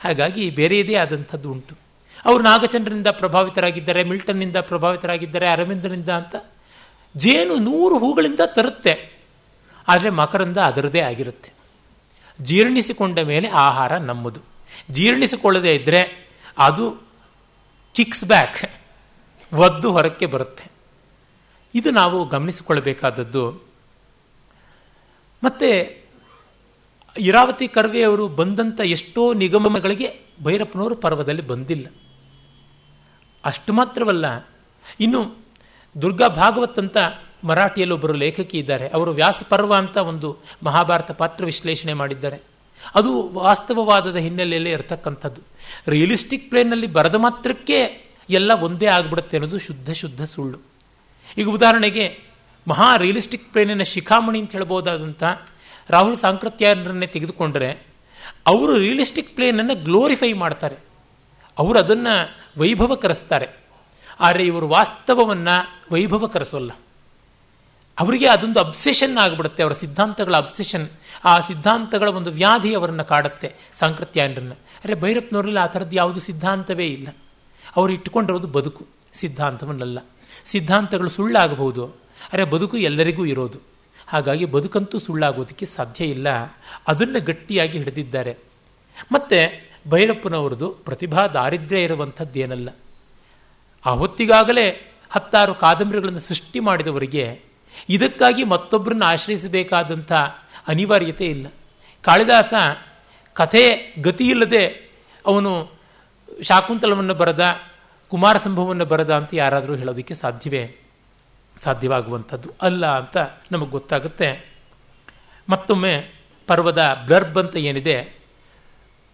ಹಾಗಾಗಿ ಬೇರೆಯದೇ ಆದಂಥದ್ದು ಉಂಟು. ಅವರು ನಾಗಚಂದ್ರನಿಂದ ಪ್ರಭಾವಿತರಾಗಿದ್ದಾರೆ, ಮಿಲ್ಟನ್ನಿಂದ ಪ್ರಭಾವಿತರಾಗಿದ್ದಾರೆ, ಅರವಿಂದನಿಂದ ಅಂತ ಜೇನು ನೂರು ಹೂಗಳಿಂದ ತರುತ್ತೆ. ಆದರೆ ಮಕರಂದ ಅದರದೇ ಆಗಿರುತ್ತೆ. ಜೀರ್ಣಿಸಿಕೊಂಡ ಮೇಲೆ ಆಹಾರ ನಮ್ಮದು. ಜೀರ್ಣಿಸಿಕೊಳ್ಳದೇ ಇದ್ದರೆ ಅದು ಕಿಕ್ಸ್ ಬ್ಯಾಕ್ ಒದ್ದು ಹೊರಕ್ಕೆ ಬರುತ್ತೆ. ಇದು ನಾವು ಗಮನಿಸಿಕೊಳ್ಳಬೇಕಾದದ್ದು. ಮತ್ತೆ ಇರಾವತಿ ಕರ್ವೆಯವರು ಬಂದಂಥ ಎಷ್ಟೋ ನಿಗಮಗಳಿಗೆ ಭೈರಪ್ಪನವರು ಪರ್ವದಲ್ಲಿ ಬಂದಿಲ್ಲ. ಅಷ್ಟು ಮಾತ್ರವಲ್ಲ, ಇನ್ನು ದುರ್ಗಾ ಭಾಗವತ್ ಅಂತ ಮರಾಠಿಯಲ್ಲಿ ಒಬ್ಬರು ಲೇಖಕಿ ಇದ್ದಾರೆ. ಅವರು ವ್ಯಾಸ ಪರ್ವ ಅಂತ ಒಂದು ಮಹಾಭಾರತ ಪಾತ್ರ ವಿಶ್ಲೇಷಣೆ ಮಾಡಿದ್ದಾರೆ. ಅದು ವಾಸ್ತವವಾದದ ಹಿನ್ನೆಲೆಯಲ್ಲಿ ಇರತಕ್ಕಂಥದ್ದು. ರಿಯಲಿಸ್ಟಿಕ್ ಪ್ಲೇನಲ್ಲಿ ಬರದ ಮಾತ್ರಕ್ಕೆ ಎಲ್ಲ ಒಂದೇ ಆಗ್ಬಿಡುತ್ತೆ ಅನ್ನೋದು ಶುದ್ಧ ಶುದ್ಧ ಸುಳ್ಳು. ಈಗ ಉದಾಹರಣೆಗೆ ಮಹಾ ರಿಯಲಿಸ್ಟಿಕ್ ಪ್ಲೇನಿನ ಶಿಖಾಮಣಿ ಅಂತ ಹೇಳ್ಬೋದಾದಂಥ ರಾಹುಲ್ ಸಾಂಕೃತ್ಯರನ್ನೇ ತೆಗೆದುಕೊಂಡ್ರೆ ಅವರು ರಿಯಲಿಸ್ಟಿಕ್ ಪ್ಲೇನನ್ನು ಗ್ಲೋರಿಫೈ ಮಾಡ್ತಾರೆ. ಅವರು ಅದನ್ನು ವೈಭವ ಕರೆಸ್ತಾರೆ ಆದರೆ ಇವರು ವಾಸ್ತವವನ್ನು ವೈಭವ ಕರೆಸೋಲ್ಲ ಅವರಿಗೆ ಅದೊಂದು ಅಬ್ಸೆಷನ್ ಆಗಿಬಿಡುತ್ತೆ, ಅವರ ಸಿದ್ಧಾಂತಗಳ ಅಬ್ಸೆಷನ್ ಆ ಸಿದ್ಧಾಂತಗಳ ಒಂದು ವ್ಯಾಧಿ ಅವರನ್ನು ಕಾಡುತ್ತೆ ಸಾಂಕೃತ್ಯಾಯನರನ್ನ ಅರೆ ಭೈರಪ್ಪನವರಲ್ಲಿ ಆ ಥರದ್ದು ಯಾವುದು ಸಿದ್ಧಾಂತವೇ ಇಲ್ಲ. ಅವರು ಇಟ್ಟುಕೊಂಡಿರೋದು ಬದುಕು, ಸಿದ್ಧಾಂತವನ್ನಲ್ಲ. ಸಿದ್ಧಾಂತಗಳು ಸುಳ್ಳಾಗಬಹುದು. ಅರೆ ಬದುಕು ಎಲ್ಲರಿಗೂ ಇರೋದು. ಹಾಗಾಗಿ ಬದುಕಂತೂ ಸುಳ್ಳಾಗೋದಕ್ಕೆ ಸಾಧ್ಯ ಇಲ್ಲ. ಅದನ್ನು ಗಟ್ಟಿಯಾಗಿ ಹಿಡಿದಿದ್ದಾರೆ. ಮತ್ತೆ ಭೈರಪ್ಪನವರದು ಪ್ರತಿಭಾ ದಾರಿದ್ರ್ಯ ಇರುವಂಥದ್ದೇನಲ್ಲ. ಆ ಹೊತ್ತಿಗಾಗಲೇ ಹತ್ತಾರು ಕಾದಂಬರಿಗಳನ್ನು ಸೃಷ್ಟಿ ಮಾಡಿದವರಿಗೆ ಇದಕ್ಕಾಗಿ ಮತ್ತೊಬ್ಬರನ್ನ ಆಶ್ರಯಿಸಬೇಕಾದಂಥ ಅನಿವಾರ್ಯತೆ ಇಲ್ಲ. ಕಾಳಿದಾಸ ಕಥೆ ಗತಿಯಿಲ್ಲದೆ ಅವನು ಶಾಕುಂತಲವನ್ನು ಬರದ ಕುಮಾರ ಸಂಭವವನ್ನು ಬರದ ಅಂತ ಯಾರಾದರೂ ಹೇಳೋದಕ್ಕೆ ಸಾಧ್ಯವೇ? ಸಾಧ್ಯವಾಗುವಂಥದ್ದು ಅಲ್ಲ ಅಂತ ನಮಗೆ ಗೊತ್ತಾಗುತ್ತೆ. ಮತ್ತೊಮ್ಮೆ ಪರ್ವದ ಬ್ಲರ್ಬ್ ಅಂತ ಏನಿದೆ?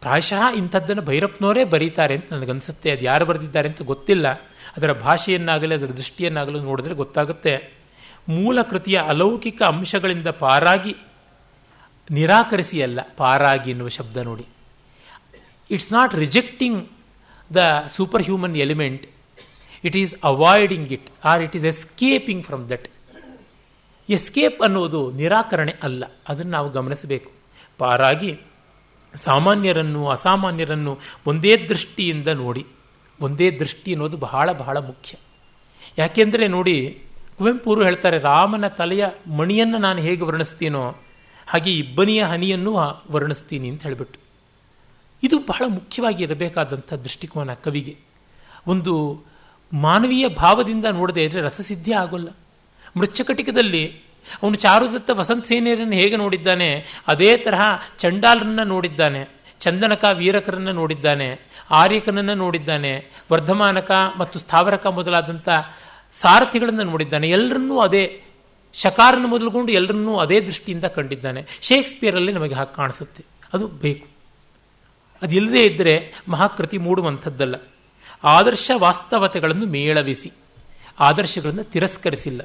ಪ್ರಾಯಶಃ ಇಂಥದ್ದನ್ನು ಭೈರಪ್ಪನವರೇ ಬರೀತಾರೆ ಅಂತ ನನಗನ್ಸುತ್ತೆ. ಅದು ಯಾರು ಬರೆದಿದ್ದಾರೆ ಅಂತ ಗೊತ್ತಿಲ್ಲ. ಅದರ ಭಾಷೆಯನ್ನಾಗಲಿ, ಅದರ ದೃಷ್ಟಿಯನ್ನಾಗಲಿ ನೋಡಿದ್ರೆ ಗೊತ್ತಾಗುತ್ತೆ. ಮೂಲ ಕೃತಿಯ ಅಲೌಕಿಕ ಅಂಶಗಳಿಂದ ಪಾರಾಗಿ ನಿರಾಕರಿಸಿ ಅಲ್ಲ, ಪಾರಾಗಿ ಎನ್ನುವ ಶಬ್ದ ನೋಡಿ. It's not rejecting the superhuman element it is avoiding it or it is escaping from that escape ಅನ್ನೋದು ನಿರಾಕರಣೆ ಅಲ್ಲ. ಅದನ್ನು ನಾವು ಗಮನಿಸಬೇಕು. ಪಾರಾಗಿ ಸಾಮಾನ್ಯರನ್ನು, ಅಸಾಮಾನ್ಯರನ್ನು ಒಂದೇ ದೃಷ್ಟಿಯಿಂದ ನೋಡಿ. ಒಂದೇ ದೃಷ್ಟಿ ಅನ್ನೋದು ಬಹಳ ಬಹಳ ಮುಖ್ಯ. ಯಾಕೆಂದರೆ ನೋಡಿ, ಕುವೆಂಪುರು ಹೇಳ್ತಾರೆ, ರಾಮನ ತಲೆಯ ಮಣಿಯನ್ನು ನಾನು ಹೇಗೆ ವರ್ಣಿಸ್ತೀನೋ, ಹಾಗೆ ಇಬ್ಬನಿಯ ಹನಿಯನ್ನು ವರ್ಣಿಸ್ತೀನಿ ಅಂತ ಹೇಳಿಬಿಟ್ಟು. ಇದು ಬಹಳ ಮುಖ್ಯವಾಗಿ ಇರಬೇಕಾದಂಥ ದೃಷ್ಟಿಕೋನ ಕವಿಗೆ. ಒಂದು ಮಾನವೀಯ ಭಾವದಿಂದ ನೋಡದೆ ಇದ್ರೆ ರಸಸಿದ್ಧಿ ಆಗೋಲ್ಲ. ಮೃಚ್ಛಕಟಿಕದಲ್ಲಿ ಅವನು ಚಾರುದತ್ತ ವಸಂತ ಸೇನೆಯರನ್ನು ಹೇಗೆ ನೋಡಿದ್ದಾನೆ, ಅದೇ ತರಹ ಚಂಡಾಲರನ್ನ ನೋಡಿದ್ದಾನೆ, ಚಂದನಕ ವೀರಕರನ್ನ ನೋಡಿದ್ದಾನೆ, ಆರ್ಯಕನನ್ನು ನೋಡಿದ್ದಾನೆ, ವರ್ಧಮಾನಕ ಮತ್ತು ಸ್ಥಾವರಕ ಮೊದಲಾದಂಥ ಸಾರಥಿಗಳನ್ನು ನೋಡಿದ್ದಾನೆ. ಎಲ್ಲರನ್ನೂ ಅದೇ ಶಕಾರನ್ನು ಮೊದಲುಗೊಂಡು ಎಲ್ಲರನ್ನೂ ಅದೇ ದೃಷ್ಟಿಯಿಂದ ಕಂಡಿದ್ದಾನೆ. ಶೇಕ್ಸ್ಪಿಯರಲ್ಲಿ ನಮಗೆ ಹಾಗೆ ಕಾಣಿಸುತ್ತೆ. ಅದು ಬೇಕು. ಅದಿಲ್ಲದೇ ಇದ್ದರೆ ಮಹಾಕೃತಿ ಮೂಡುವಂಥದ್ದಲ್ಲ. ಆದರ್ಶ ವಾಸ್ತವತೆಗಳನ್ನು ಮೇಳವಿಸಿ, ಆದರ್ಶಗಳನ್ನು ತಿರಸ್ಕರಿಸಿಲ್ಲ.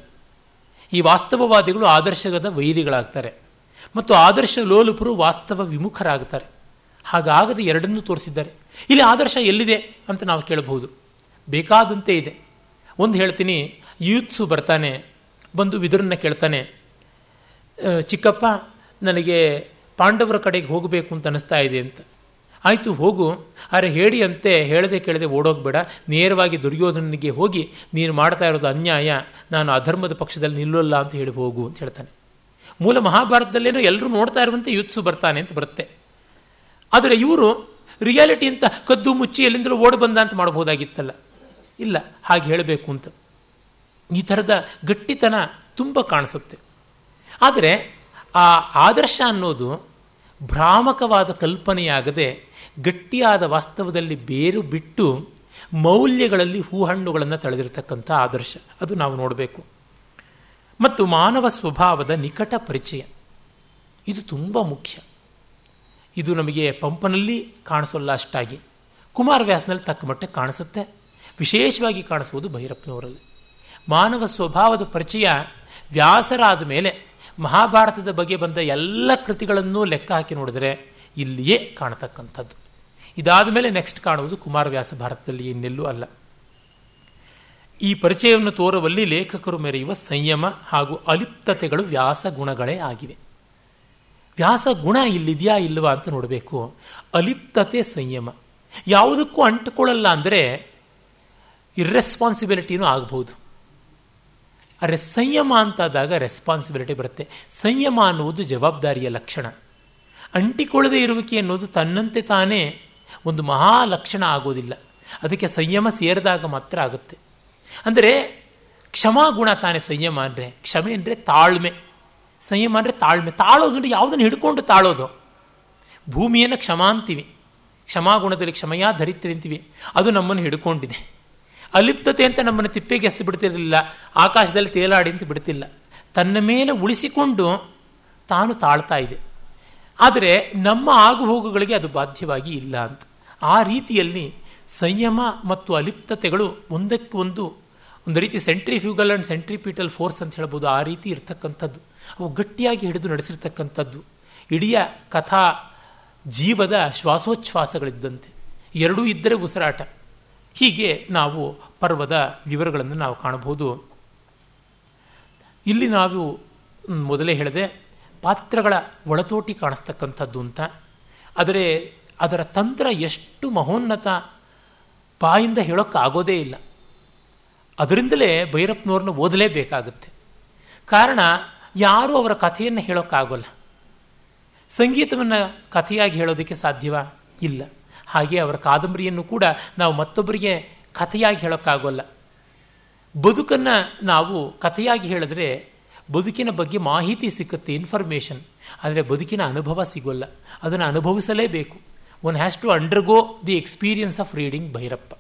ಈ ವಾಸ್ತವವಾದಿಗಳು ಆದರ್ಶದ ವೈರಿಗಳಾಗ್ತಾರೆ. ಮತ್ತು ಆದರ್ಶ ಲೋಲುಪರು ವಾಸ್ತವ ವಿಮುಖರಾಗ್ತಾರೆ. ಹಾಗಾಗದೆ ಎರಡನ್ನೂ ತೋರಿಸಿದ್ದಾರೆ. ಇಲ್ಲಿ ಆದರ್ಶ ಎಲ್ಲಿದೆ ಅಂತ ನಾವು ಕೇಳಬಹುದು. ಬೇಕಾದಂತೆ ಇದೆ. ಒಂದು ಹೇಳ್ತೀನಿ, ಯೂತ್ಸು ಬರ್ತಾನೆ, ಬಂದು ವಿದುರನ್ನ ಕೇಳ್ತಾನೆ ಚಿಕ್ಕಪ್ಪ, ನನಗೆ ಪಾಂಡವರ ಕಡೆಗೆ ಹೋಗಬೇಕು ಅಂತ ಅನಿಸ್ತಾ ಇದೆ ಅಂತ. ಆಯಿತು ಹೋಗು. ಆದರೆ ಹೇಳಿ ಅಂತೆ ಹೇಳದೆ ಕೇಳದೆ ಓಡೋಗ್ಬೇಡ. ನೇರವಾಗಿ ದುರ್ಯೋಧನನಿಗೆ ಹೋಗಿ, ನೀನು ಮಾಡ್ತಾ ಇರೋದು ಅನ್ಯಾಯ. ನಾನು ಅಧರ್ಮದ ಪಕ್ಷದಲ್ಲಿ ನಿಲ್ಲೋಲ್ಲ ಅಂತ ಹೇಳಿ ಹೋಗು ಅಂತ ಹೇಳ್ತಾನೆ. ಮೂಲ ಮಹಾಭಾರತದಲ್ಲೇನೋ ಎಲ್ಲರೂ ನೋಡ್ತಾ ಇರುವಂತೆ ಯುತ್ಸು ಬರ್ತಾನೆ ಅಂತ ಬರುತ್ತೆ. ಆದರೆ ಇವರು ರಿಯಾಲಿಟಿ ಅಂತ ಕದ್ದು ಮುಚ್ಚಿ ಎಲ್ಲಿಂದಲೂ ಓಡಿ ಬಂದ ಅಂತ ಮಾಡಬಹುದಾಗಿತ್ತಲ್ಲ. ಇಲ್ಲ, ಹಾಗೆ ಹೇಳಬೇಕು ಅಂತ. ಈ ಥರದ ಗಟ್ಟಿತನ ತುಂಬ ಕಾಣಿಸುತ್ತೆ. ಆದರೆ ಆ ಆದರ್ಶ ಅನ್ನೋದು ಭ್ರಾಮಕವಾದ ಕಲ್ಪನೆಯಾಗದೆ ಗಟ್ಟಿಯಾದ ವಾಸ್ತವದಲ್ಲಿ ಬೇರು ಬಿಟ್ಟು ಮೌಲ್ಯಗಳಲ್ಲಿ ಹೂಹಣ್ಣುಗಳನ್ನು ತಳೆದಿರತಕ್ಕಂಥ ಆದರ್ಶ. ಅದು ನಾವು ನೋಡಬೇಕು. ಮತ್ತು ಮಾನವ ಸ್ವಭಾವದ ನಿಕಟ ಪರಿಚಯ. ಇದು ತುಂಬ ಮುಖ್ಯ. ಇದು ನಮಗೆ ಪಂಪನಲ್ಲಿ ಕಾಣಿಸೋಲ್ಲ ಅಷ್ಟಾಗಿ ಕುಮಾರವ್ಯಾಸನಲ್ಲಿ ತಕ್ಕ ಮಟ್ಟಕ್ಕೆ ಕಾಣಿಸುತ್ತೆ. ವಿಶೇಷವಾಗಿ ಕಾಣಿಸುವುದು ಭೈರಪ್ಪನವರಲ್ಲಿ. ಮಾನವ ಸ್ವಭಾವದ ಪರಿಚಯ ವ್ಯಾಸರಾದ ಮೇಲೆ ಮಹಾಭಾರತದ ಬಗ್ಗೆ ಬಂದ ಎಲ್ಲ ಕೃತಿಗಳನ್ನೂ ಲೆಕ್ಕ ಹಾಕಿ ನೋಡಿದರೆ ಇಲ್ಲಿಯೇ ಕಾಣತಕ್ಕಂಥದ್ದು. ಇದಾದ ಮೇಲೆ ನೆಕ್ಸ್ಟ್ ಕಾಣುವುದು ಕುಮಾರವ್ಯಾಸ ಭಾರತದಲ್ಲಿ ಇನ್ನೆಲ್ಲೂ ಅಲ್ಲ. ಈ ಪರಿಚಯವನ್ನು ತೋರುವಲ್ಲಿ ಲೇಖಕರು ಮೆರೆಯುವ ಸಂಯಮ ಹಾಗೂ ಅಲಿಪ್ತತೆಗಳು ವ್ಯಾಸ ಗುಣಗಳೇ ಆಗಿವೆ. ವ್ಯಾಸ ಗುಣ ಇಲ್ಲಿದೆಯಾ ಇಲ್ವಾ ಅಂತ ನೋಡಬೇಕು. ಅಲಿಪ್ತತೆ ಸಂಯಮ. ಯಾವುದಕ್ಕೂ ಅಂಟುಕೊಳ್ಳಲ್ಲ ಅಂದರೆ ಇರ್ರೆಸ್ಪಾನ್ಸಿಬಿಲಿಟಿನೂ ಆಗಬಹುದು ಅರೆ ಸಂಯಮ ಅಂತಾದಾಗ ರೆಸ್ಪಾನ್ಸಿಬಿಲಿಟಿ ಬರುತ್ತೆ. ಸಂಯಮ ಅನ್ನುವುದು ಜವಾಬ್ದಾರಿಯ ಲಕ್ಷಣ. ಅಂಟಿಕೊಳ್ಳದೆ ಇರುವಿಕೆ ಅನ್ನೋದು ತನ್ನಂತೆ ತಾನೇ ಒಂದು ಮಹಾ ಲಕ್ಷಣ ಆಗೋದಿಲ್ಲ. ಅದಕ್ಕೆ ಸಂಯಮ ಸೇರಿದಾಗ ಮಾತ್ರ ಆಗುತ್ತೆ. ಅಂದರೆ ಕ್ಷಮಾಗುಣ ತಾನೇ ಸಂಯಮ ಅಂದರೆ. ಕ್ಷಮೆ ಅಂದರೆ ತಾಳ್ಮೆ. ಸಂಯಮ ಅಂದರೆ ತಾಳ್ಮೆ. ತಾಳೋದು ಅಂದರೆ ಯಾವುದನ್ನು ಹಿಡ್ಕೊಂಡು ತಾಳೋದು. ಭೂಮಿಯನ್ನು ಕ್ಷಮ ಅಂತೀವಿ. ಕ್ಷಮಾಗುಣದಲ್ಲಿ ಕ್ಷಮೆಯ ಧರಿತ್ರಿ ಅಂತೀವಿ. ಅದು ನಮ್ಮನ್ನು ಹಿಡ್ಕೊಂಡಿದೆ. ಅಲಿಪ್ತತೆ ಅಂತ ನಮ್ಮನ್ನು ತಿಪ್ಪೆಗೆ ಎಸ್ತು ಬಿಡ್ತಿರಲಿಲ್ಲ. ಆಕಾಶದಲ್ಲಿ ತೇಲಾಡಿ ಅಂತ ಬಿಡ್ತಿಲ್ಲ. ತನ್ನ ಮೇಲೆ ಉಳಿಸಿಕೊಂಡು ತಾನು ತಾಳ್ತಾ ಇದೆ. ಆದರೆ ನಮ್ಮ ಆಗುಹೋಗುಗಳಿಗೆ ಅದು ಬಾಧ್ಯವಾಗಿ ಇಲ್ಲ ಅಂತ. ಆ ರೀತಿಯಲ್ಲಿ ಸಂಯಮ ಮತ್ತು ಅಲಿಪ್ತತೆಗಳು ಒಂದಕ್ಕೆ ಒಂದು ಒಂದು ರೀತಿ ಸೆಂಟ್ರಿಫ್ಯೂಗಲ್ ಅಂಡ್ ಸೆಂಟ್ರಿಪೀಟಲ್ ಫೋರ್ಸ್ ಅಂತ ಹೇಳ್ಬೋದು. ಆ ರೀತಿ ಇರ್ತಕ್ಕಂಥದ್ದು. ಅವು ಗಟ್ಟಿಯಾಗಿ ಹಿಡಿದು ನಡೆಸಿರ್ತಕ್ಕಂಥದ್ದು. ಇಡೀ ಕಥಾ ಜೀವದ ಶ್ವಾಸೋಚ್ಛ್ವಾಸಗಳಿದ್ದಂತೆ. ಎರಡೂ ಇದ್ದರೆ ಉಸಿರಾಟ. ಹೀಗೆ ನಾವು ಪರ್ವದ ವಿವರಗಳನ್ನು ನಾವು ಕಾಣಬಹುದು. ಇಲ್ಲಿ ನಾವು ಮೊದಲೇ ಹೇಳಿದೆ ಪಾತ್ರಗಳ ಒಳತೋಟಿ ಕಾಣಿಸ್ತಕ್ಕಂಥದ್ದು ಅಂತ. ಆದರೆ ಅದರ ತಂತ್ರ ಎಷ್ಟು ಮಹೋನ್ನತ ಬಾಯಿಂದ ಹೇಳೋಕ್ಕಾಗೋದೇ ಇಲ್ಲ. ಅದರಿಂದಲೇ ಭೈರಪ್ಪನವ್ರನ್ನ ಓದಲೇಬೇಕಾಗುತ್ತೆ. ಕಾರಣ ಯಾರೂ ಅವರ ಕಥೆಯನ್ನು ಹೇಳೋಕ್ಕಾಗೋಲ್ಲ ಸಂಗೀತವನ್ನು ಕಥೆಯಾಗಿ ಹೇಳೋದಕ್ಕೆ ಸಾಧ್ಯವ ಇಲ್ಲ. ಹಾಗೆ ಅವರ ಕಾದಂಬರಿಯನ್ನು ಕೂಡ ನಾವು ಮತ್ತೊಬ್ಬರಿಗೆ ಕಥೆಯಾಗಿ ಹೇಳೋಕ್ಕಾಗೋಲ್ಲ ಬದುಕನ್ನು ನಾವು ಕಥೆಯಾಗಿ ಹೇಳಿದ್ರೆ ಬದುಕಿನ ಬಗ್ಗೆ ಮಾಹಿತಿ ಸಿಕ್ಕುತ್ತೆ ಇನ್ಫಾರ್ಮೇಷನ್ ಆದರೆ ಬದುಕಿನ ಅನುಭವ ಸಿಗೋಲ್ಲ. ಅದನ್ನು ಅನುಭವಿಸಲೇಬೇಕು. One has to undergo the experience of reading Bhyrappa.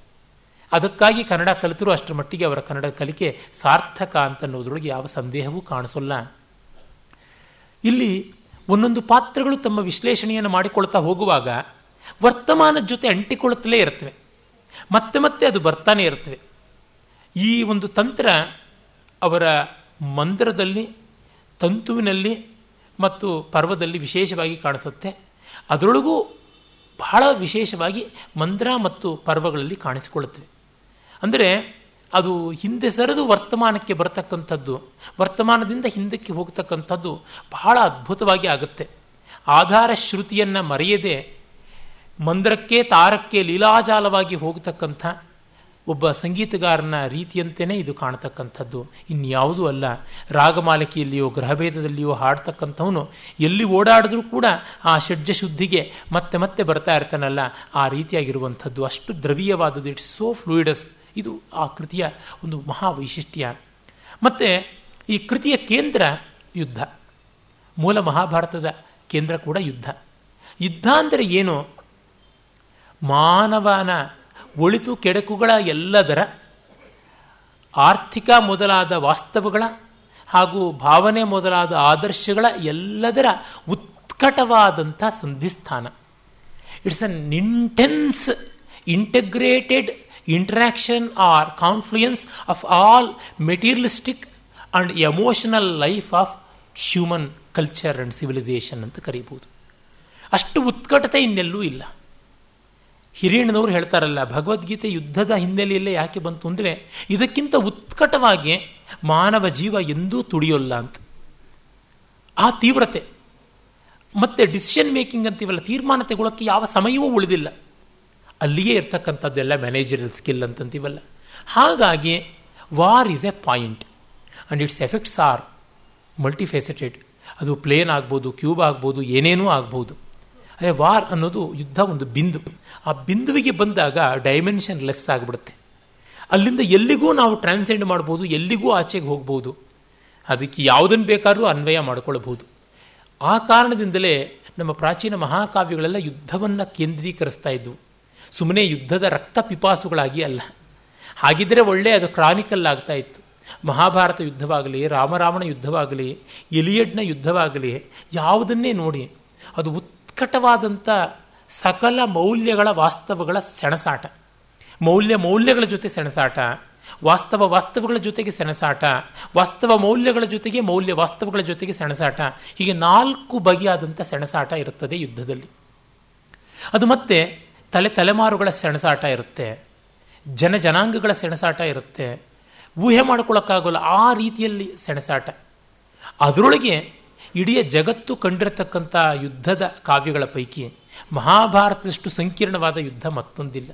ಅದಕ್ಕಾಗಿ ಕನ್ನಡ ಕಲಿತರೂ ಅಷ್ಟರ ಮಟ್ಟಿಗೆ ಅವರ ಕನ್ನಡ ಕಲಿಕೆ ಸಾರ್ಥಕ ಅಂತ ಅನ್ನೋದ್ರೊಳಗೆ ಯಾವ ಸಂದೇಹವೂ ಕಾಣಿಸೋಲ್ಲ. ಇಲ್ಲಿ ಒಂದೊಂದು ಪಾತ್ರಗಳು ತಮ್ಮ ವಿಶ್ಲೇಷಣೆಯನ್ನು ಮಾಡಿಕೊಳ್ತಾ ಹೋಗುವಾಗ ವರ್ತಮಾನದ ಜೊತೆ ಅಂಟಿಕೊಳ್ಳುತ್ತಲೇ ಇರ್ತವೆ ಮತ್ತೆ ಮತ್ತೆ ಅದು ಬರ್ತಾನೆ ಇರ್ತವೆ ಈ ಒಂದು ತಂತ್ರ ಅವರ ಮಂದಿರದಲ್ಲಿ, ತಂತುವಿನಲ್ಲಿ ಮತ್ತು ಪರ್ವದಲ್ಲಿ ವಿಶೇಷವಾಗಿ ಕಾಣಿಸುತ್ತೆ. ಅದರೊಳಗೂ ಬಹಳ ವಿಶೇಷವಾಗಿ ಮಂತ್ರ ಮತ್ತು ಪರ್ವಗಳಲ್ಲಿ ಕಾಣಿಸಿಕೊಳ್ಳುತ್ತವೆ. ಅಂದರೆ ಅದು ಹಿಂದೆ ಸರಿದು ವರ್ತಮಾನಕ್ಕೆ ಬರತಕ್ಕಂಥದ್ದು, ವರ್ತಮಾನದಿಂದ ಹಿಂದಕ್ಕೆ ಹೋಗ್ತಕ್ಕಂಥದ್ದು ಬಹಳ ಅದ್ಭುತವಾಗಿ ಆಗುತ್ತೆ. ಆಧಾರ ಶ್ರುತಿಯನ್ನು ಮರೆಯದೆ ಮಂದ್ರಕ್ಕೆ, ತಾರಕ್ಕೆ ಲೀಲಾಜಾಲವಾಗಿ ಹೋಗತಕ್ಕಂಥ ಒಬ್ಬ ಸಂಗೀತಗಾರನ ರೀತಿಯಂತೆಯೇ ಇದು ಕಾಣತಕ್ಕಂಥದ್ದು. ಇನ್ಯಾವುದೂ ಅಲ್ಲ. ರಾಗಮಾಲಿಕೆಯಲ್ಲಿಯೋ ಗ್ರಹಭೇದದಲ್ಲಿಯೋ ಹಾಡ್ತಕ್ಕಂಥವನು ಎಲ್ಲಿ ಓಡಾಡಿದ್ರೂ ಕೂಡ ಆ ಷಡ್ಜ ಶುದ್ಧಿಗೆ ಮತ್ತೆ ಮತ್ತೆ ಬರ್ತಾ ಇರ್ತಾನಲ್ಲ. ಆ ರೀತಿಯಾಗಿರುವಂಥದ್ದು ಅಷ್ಟು ದ್ರವೀಯವಾದದ್ದು. ಇಟ್ಸ್ ಸೋ ಫ್ಲೂಯಿಡಸ್ ಇದು ಆ ಕೃತಿಯ ಒಂದು ಮಹಾ ವೈಶಿಷ್ಟ್ಯ ಮತ್ತು ಈ ಕೃತಿಯ ಕೇಂದ್ರ ಯುದ್ಧ. ಮೂಲ ಮಹಾಭಾರತದ ಕೇಂದ್ರ ಕೂಡ ಯುದ್ಧ. ಯುದ್ಧ ಅಂದರೆ ಏನು? ಮಾನವನ ಒಳಿತು ಕೆಡಕುಗಳ ಎಲ್ಲದರ ಆರ್ಥಿಕ ಮೊದಲಾದ ವಾಸ್ತವಗಳ ಹಾಗೂ ಭಾವನೆ ಮೊದಲಾದ ಆದರ್ಶಗಳ ಎಲ್ಲದರ ಉತ್ಕಟವಾದಂಥ ಸಂಧಿಸ್ಥಾನ. It's an intense integrated interaction or confluence of all materialistic and emotional life of human culture and civilisation ಅಂತ ಕರೀಬೋದು. ಅಷ್ಟು ಉತ್ಕಟತೆ ಇನ್ನೆಲ್ಲೂ ಇಲ್ಲ. ಹಿರಿಯಣ್ಣನವರು ಹೇಳ್ತಾರಲ್ಲ, ಭಗವದ್ಗೀತೆ ಯುದ್ಧದ ಹಿನ್ನೆಲೆಯಲ್ಲೇ ಯಾಕೆ ಬಂತು ಅಂದರೆ, ಇದಕ್ಕಿಂತ ಉತ್ಕಟವಾಗಿ ಮಾನವ ಜೀವ ಎಂದೂ ತುಡಿಯೋಲ್ಲ ಅಂತ. ಆ ತೀವ್ರತೆ. ಮತ್ತೆ ಡಿಸಿಷನ್ ಮೇಕಿಂಗ್ ಅಂತೀವಲ್ಲ, ತೀರ್ಮಾನ ತಗೊಳ್ಳೋಕ್ಕೆ ಯಾವ ಸಮಯವೂ ಉಳಿದಿಲ್ಲ. ಅಲ್ಲಿಯೇ ಇರ್ತಕ್ಕಂಥದ್ದೆಲ್ಲ ಮ್ಯಾನೇಜರಲ್ ಸ್ಕಿಲ್ ಅಂತಂತೀವಲ್ಲ. ಹಾಗಾಗಿ war is a point and its effects are multifaceted ಅದು ಪ್ಲೇನ್ ಆಗ್ಬೋದು ಕ್ಯೂಬ್ ಆಗ್ಬೋದು, ಏನೇನೂ ಆಗ್ಬೋದು. ಅದೇ ವಾರ್ ಅನ್ನೋದು ಯುದ್ಧ ಒಂದು ಬಿಂದು. ಆ ಬಿಂದುವಿಗೆ ಬಂದಾಗ ಡೈಮೆನ್ಷನ್ ಲೆಸ್ ಆಗಿಬಿಡುತ್ತೆ. ಅಲ್ಲಿಂದ ಎಲ್ಲಿಗೂ ನಾವು ಟ್ರಾನ್ಸೆಂಡ್ ಮಾಡ್ಬೋದು, ಎಲ್ಲಿಗೂ ಆಚೆಗೆ ಹೋಗ್ಬೋದು. ಅದಕ್ಕೆ ಯಾವುದನ್ನು ಬೇಕಾದರೂ ಅನ್ವಯ ಮಾಡಿಕೊಳ್ಳಬಹುದು ಆ ಕಾರಣದಿಂದಲೇ ನಮ್ಮ ಪ್ರಾಚೀನ ಮಹಾಕಾವ್ಯಗಳೆಲ್ಲ ಯುದ್ಧವನ್ನು ಕೇಂದ್ರೀಕರಿಸ್ತಾ ಇದ್ವು. ಸುಮ್ಮನೆ ಯುದ್ಧದ ರಕ್ತ ಪಿಪಾಸುಗಳಾಗಿ ಅಲ್ಲ. ಹಾಗಿದ್ರೆ ಒಳ್ಳೆ ಅದು ಕ್ರಾನಿಕಲ್ ಆಗ್ತಾ ಇತ್ತು. ಮಹಾಭಾರತ ಯುದ್ಧವಾಗಲಿ, ರಾಮರಾವಣ ಯುದ್ಧವಾಗಲಿ, ಎಲಿಯಡ್ನ ಯುದ್ಧವಾಗಲಿ, ಯಾವುದನ್ನೇ ನೋಡಿ, ಅದು ಉತ್ಕಟವಾದಂಥ ಸಕಲ ಮೌಲ್ಯಗಳ ವಾಸ್ತವಗಳ ಸೆಣಸಾಟ. ಮೌಲ್ಯ ಮೌಲ್ಯಗಳ ಜೊತೆ ಸೆಣಸಾಟ, ವಾಸ್ತವ ವಾಸ್ತವಗಳ ಜೊತೆಗೆ ಸೆಣಸಾಟ, ವಾಸ್ತವ ಮೌಲ್ಯಗಳ ಜೊತೆಗೆ ಮೌಲ್ಯ ವಾಸ್ತವಗಳ ಜೊತೆಗೆ ಸೆಣಸಾಟ, ಹೀಗೆ ನಾಲ್ಕು ಬಗೆಯಾದಂಥ ಸೆಣಸಾಟ ಇರುತ್ತದೆ ಯುದ್ಧದಲ್ಲಿ. ಅದು ಮತ್ತೆ ತಲೆ ತಲೆಮಾರುಗಳ ಸೆಣಸಾಟ ಇರುತ್ತೆ, ಜನ ಜನಾಂಗಗಳ ಸೆಣಸಾಟ ಇರುತ್ತೆ, ಊಹೆ ಮಾಡ್ಕೊಳ್ಳೋಕ್ಕಾಗಲ್ಲ ಆ ರೀತಿಯಲ್ಲಿ ಸೆಣಸಾಟ. ಅದರೊಳಗೆ ಇಡೀ ಜಗತ್ತು ಕಂಡಿರತಕ್ಕಂಥ ಯುದ್ಧದ ಕಾವ್ಯಗಳ ಪೈಕಿ ಮಹಾಭಾರತದಷ್ಟು ಸಂಕೀರ್ಣವಾದ ಯುದ್ಧ ಮತ್ತೊಂದಿಲ್ಲ.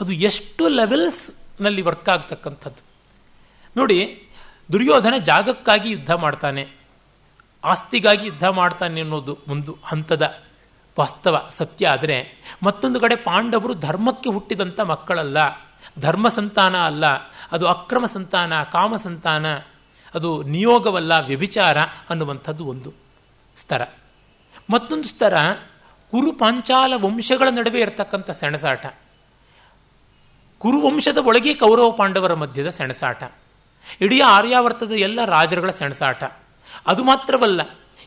ಅದು ಎಷ್ಟು ಲೆವೆಲ್ಸ್ನಲ್ಲಿ ವರ್ಕ್ ಆಗ್ತಕ್ಕಂಥದ್ದು. ನೋಡಿ, ದುರ್ಯೋಧನ ಜಾಗಕ್ಕಾಗಿ ಯುದ್ಧ ಮಾಡ್ತಾನೆ. ಆಸ್ತಿಗಾಗಿ ಯುದ್ಧ ಮಾಡ್ತಾನೆ ಅನ್ನೋದು ಒಂದು ಹಂತದ ವಾಸ್ತವ ಸತ್ಯ ಆದರೆ, ಮತ್ತೊಂದು ಕಡೆ ಪಾಂಡವರು ಧರ್ಮಕ್ಕೆ ಹುಟ್ಟಿದಂಥ ಮಕ್ಕಳಲ್ಲ. ಧರ್ಮ ಸಂತಾನ ಅಲ್ಲ. ಅದು ಅಕ್ರಮ ಸಂತಾನ, ಕಾಮ ಸಂತಾನ ಅದು ನಿಯೋಗವಲ್ಲ, ವ್ಯಭಿಚಾರ ಅನ್ನುವಂಥದ್ದು ಒಂದು ಸ್ತರ. ಮತ್ತೊಂದು ಸ್ತರ, ಕುರು ಪಾಂಚಾಲ ವಂಶಗಳ ನಡುವೆ ಇರತಕ್ಕಂಥ ಸೆಣಸಾಟ. ಕುರುವಂಶದ ಒಳಗೆ ಕೌರವ ಪಾಂಡವರ ಮಧ್ಯದ ಸೆಣಸಾಟ. ಇಡೀ ಆರ್ಯಾವರ್ತದ ಎಲ್ಲ ರಾಜರುಗಳ ಸೆಣಸಾಟ. ಅದು ಮಾತ್ರವಲ್ಲ,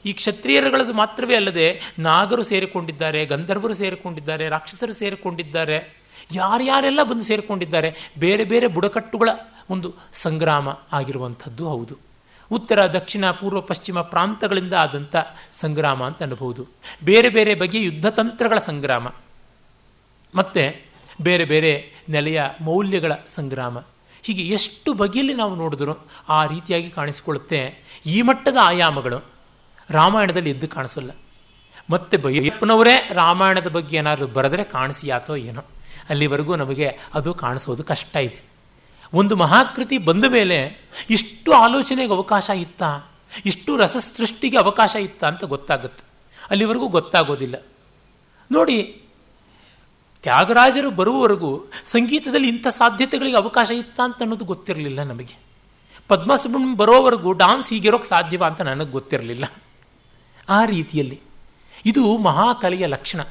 ಈ ಕ್ಷತ್ರಿಯರುಗಳದು ಮಾತ್ರವೇ ಅಲ್ಲದೆ ನಾಗರು ಸೇರಿಕೊಂಡಿದ್ದಾರೆ, ಗಂಧರ್ವರು ಸೇರಿಕೊಂಡಿದ್ದಾರೆ, ರಾಕ್ಷಸರು ಸೇರಿಕೊಂಡಿದ್ದಾರೆ. ಯಾರ್ಯಾರೆಲ್ಲ ಬಂದು ಸೇರಿಕೊಂಡಿದ್ದಾರೆ, ಬೇರೆ ಬೇರೆ ಬುಡಕಟ್ಟುಗಳ ಒಂದು ಸಂಗ್ರಾಮ ಆಗಿರುವಂಥದ್ದು ಹೌದು. ಉತ್ತರ, ದಕ್ಷಿಣ, ಪೂರ್ವ, ಪಶ್ಚಿಮ ಪ್ರಾಂತಗಳಿಂದ ಆದಂಥ ಸಂಗ್ರಾಮ ಅಂತ ಅನ್ಬಹುದು. ಬೇರೆ ಬೇರೆ ಬಗೆಯ ಯುದ್ಧ ತಂತ್ರಗಳ ಸಂಗ್ರಾಮ. ಮತ್ತೆ ಬೇರೆ ಬೇರೆ ನೆಲೆಯ ಮೌಲ್ಯಗಳ ಸಂಗ್ರಾಮ. ಹೀಗೆ ಎಷ್ಟು ಬಗೆಯಲ್ಲಿ ನಾವು ನೋಡಿದ್ರು ಆ ರೀತಿಯಾಗಿ ಕಾಣಿಸಿಕೊಳ್ಳುತ್ತೆ. ಈ ಮಟ್ಟದ ಆಯಾಮಗಳು ರಾಮಾಯಣದಲ್ಲಿ ಎದ್ದು ಕಾಣಿಸಲ್ಲ. ಮತ್ತೆ ಬೈಯಪ್ಪನವರೇ ರಾಮಾಯಣದ ಬಗ್ಗೆ ಏನಾದರೂ ಬರೆದರೆ ಕಾಣಿಸಿಯಾತೋ ಏನೋ. ಅಲ್ಲಿವರೆಗೂ ನಮಗೆ ಅದು ಕಾಣಿಸೋದು ಕಷ್ಟ ಇದೆ. ಒಂದು ಮಹಾಕೃತಿ ಬಂದ ಮೇಲೆ ಇಷ್ಟು ಆಲೋಚನೆಗೆ ಅವಕಾಶ ಇತ್ತ, ಇಷ್ಟು ರಸ ಸೃಷ್ಟಿಗೆ ಅವಕಾಶ ಇತ್ತ ಅಂತ ಗೊತ್ತಾಗುತ್ತೆ. ಅಲ್ಲಿವರೆಗೂ ಗೊತ್ತಾಗೋದಿಲ್ಲ. ನೋಡಿ, ತ್ಯಾಗರಾಜರು ಬರುವವರೆಗೂ ಸಂಗೀತದಲ್ಲಿ ಇಂಥ ಸಾಧ್ಯತೆಗಳಿಗೆ ಅವಕಾಶ ಇತ್ತ ಅಂತ ಅನ್ನೋದು ಗೊತ್ತಿರಲಿಲ್ಲ ನಮಗೆ. ಪದ್ಮಸುಬ್ರಹ್ಮಣ್ಯಂ ಬರೋವರೆಗೂ ಡಾನ್ಸ್ ಹೀಗಿರೋಕ್ಕೆ ಸಾಧ್ಯವ ಅಂತ ನನಗೆ ಗೊತ್ತಿರಲಿಲ್ಲ. ಆ ರೀತಿಯಲ್ಲಿ. ಇದು ಮಹಾಕಲೆಯ ಲಕ್ಷಣ.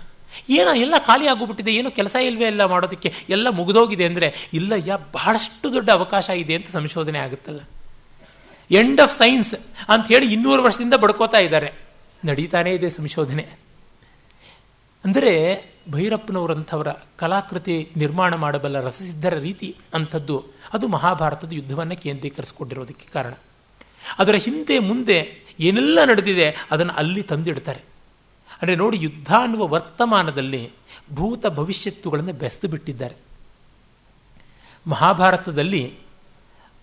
ಏನೋ ಎಲ್ಲ ಖಾಲಿ ಆಗೋಗ್ಬಿಟ್ಟಿದೆ, ಏನೋ ಕೆಲಸ ಇಲ್ವೇ ಎಲ್ಲ ಮಾಡೋದಕ್ಕೆ ಎಲ್ಲ ಮುಗಿದೋಗಿದೆ ಅಂದರೆ ಇಲ್ಲ ಯಾ ಬಹಳಷ್ಟು ದೊಡ್ಡ ಅವಕಾಶ ಇದೆ ಅಂತ ಸಂಶೋಧನೆ ಆಗುತ್ತಲ್ಲ. ಎಂಡ್ ಆಫ್ ಸೈನ್ಸ್ ಅಂತ ಹೇಳಿ ಇನ್ನೂರು ವರ್ಷದಿಂದ ಬಡ್ಕೋತಾ ಇದ್ದಾರೆ. ನಡೀತಾನೇ ಇದೆ ಸಂಶೋಧನೆ. ಅಂದರೆ ಭೈರಪ್ಪನವರಂಥವರ ಕಲಾಕೃತಿ ನಿರ್ಮಾಣ ಮಾಡಬಲ್ಲ ರಸಸಿದ್ಧರ ರೀತಿ ಅಂಥದ್ದು, ಅದು ಮಹಾಭಾರತದ ಯುದ್ಧವನ್ನು ಕೇಂದ್ರೀಕರಿಸಿಕೊಂಡಿರೋದಕ್ಕೆ ಕಾರಣ. ಅದರ ಹಿಂದೆ ಮುಂದೆ ಏನೆಲ್ಲ ನಡೆದಿದೆ, ಅದನ್ನು ಅಲ್ಲಿ ತಂದಿಡ್ತಾರೆ. ಅಂದರೆ ನೋಡಿ ಯುದ್ಧ ಅನ್ನುವ ವರ್ತಮಾನದಲ್ಲಿ ಭೂತ ಭವಿಷ್ಯತ್ತುಗಳನ್ನು ಬೆಸೆದು ಬಿಟ್ಟಿದ್ದಾರೆ. ಮಹಾಭಾರತದಲ್ಲಿ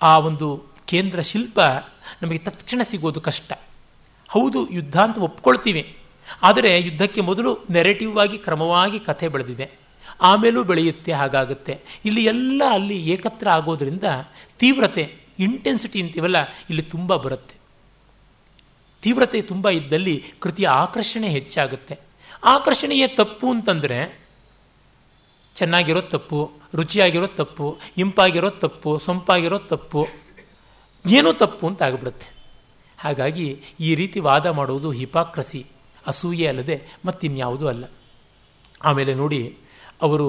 ಆ ಒಂದು ಕೇಂದ್ರ ಶಿಲ್ಪ ನಮಗೆ ತಕ್ಷಣ ಸಿಗೋದು ಕಷ್ಟ. ಹೌದು, ಯುದ್ಧ ಅಂತ ಒಪ್ಕೊಳ್ತೀವಿ. ಆದರೆ ಯುದ್ಧಕ್ಕೆ ಮೊದಲು ನೆರೆಟಿವ್ ಆಗಿ, ಕ್ರಮವಾಗಿ ಕಥೆ ಬೆಳೆದಿದೆ. ಆಮೇಲೂ ಬೆಳೆಯುತ್ತೆ, ಹಾಗಾಗುತ್ತೆ. ಇಲ್ಲಿ ಎಲ್ಲ ಅಲ್ಲಿ ಏಕತ್ರ ಆಗೋದ್ರಿಂದ ತೀವ್ರತೆ ಇಂಟೆನ್ಸಿಟಿ ಅಂತೀವಲ್ಲ, ಇಲ್ಲಿ ತುಂಬ ಬರುತ್ತೆ. ತೀವ್ರತೆ ತುಂಬ ಇದ್ದಲ್ಲಿ ಕೃತಿಯ ಆಕರ್ಷಣೆ ಹೆಚ್ಚಾಗುತ್ತೆ. ಆಕರ್ಷಣೆಯೇ ತಪ್ಪು ಅಂತಂದರೆ ಚೆನ್ನಾಗಿರೋ ತಪ್ಪು ರುಚಿಯಾಗಿರೋ ತಪ್ಪು ಇಂಪಾಗಿರೋ ತಪ್ಪು ಸೊಂಪಾಗಿರೋ ತಪ್ಪು, ಏನೂ ತಪ್ಪು ಅಂತ ಆಗಿಬಿಡುತ್ತೆ. ಹಾಗಾಗಿ ಈ ರೀತಿ ವಾದ ಮಾಡುವುದು ಹಿಪಾಕ್ರಸಿ, ಅಸೂಯೆ ಅಲ್ಲದೆ ಮತ್ತಿನ್ಯಾವುದೂ ಅಲ್ಲ. ಆಮೇಲೆ ನೋಡಿ, ಅವರು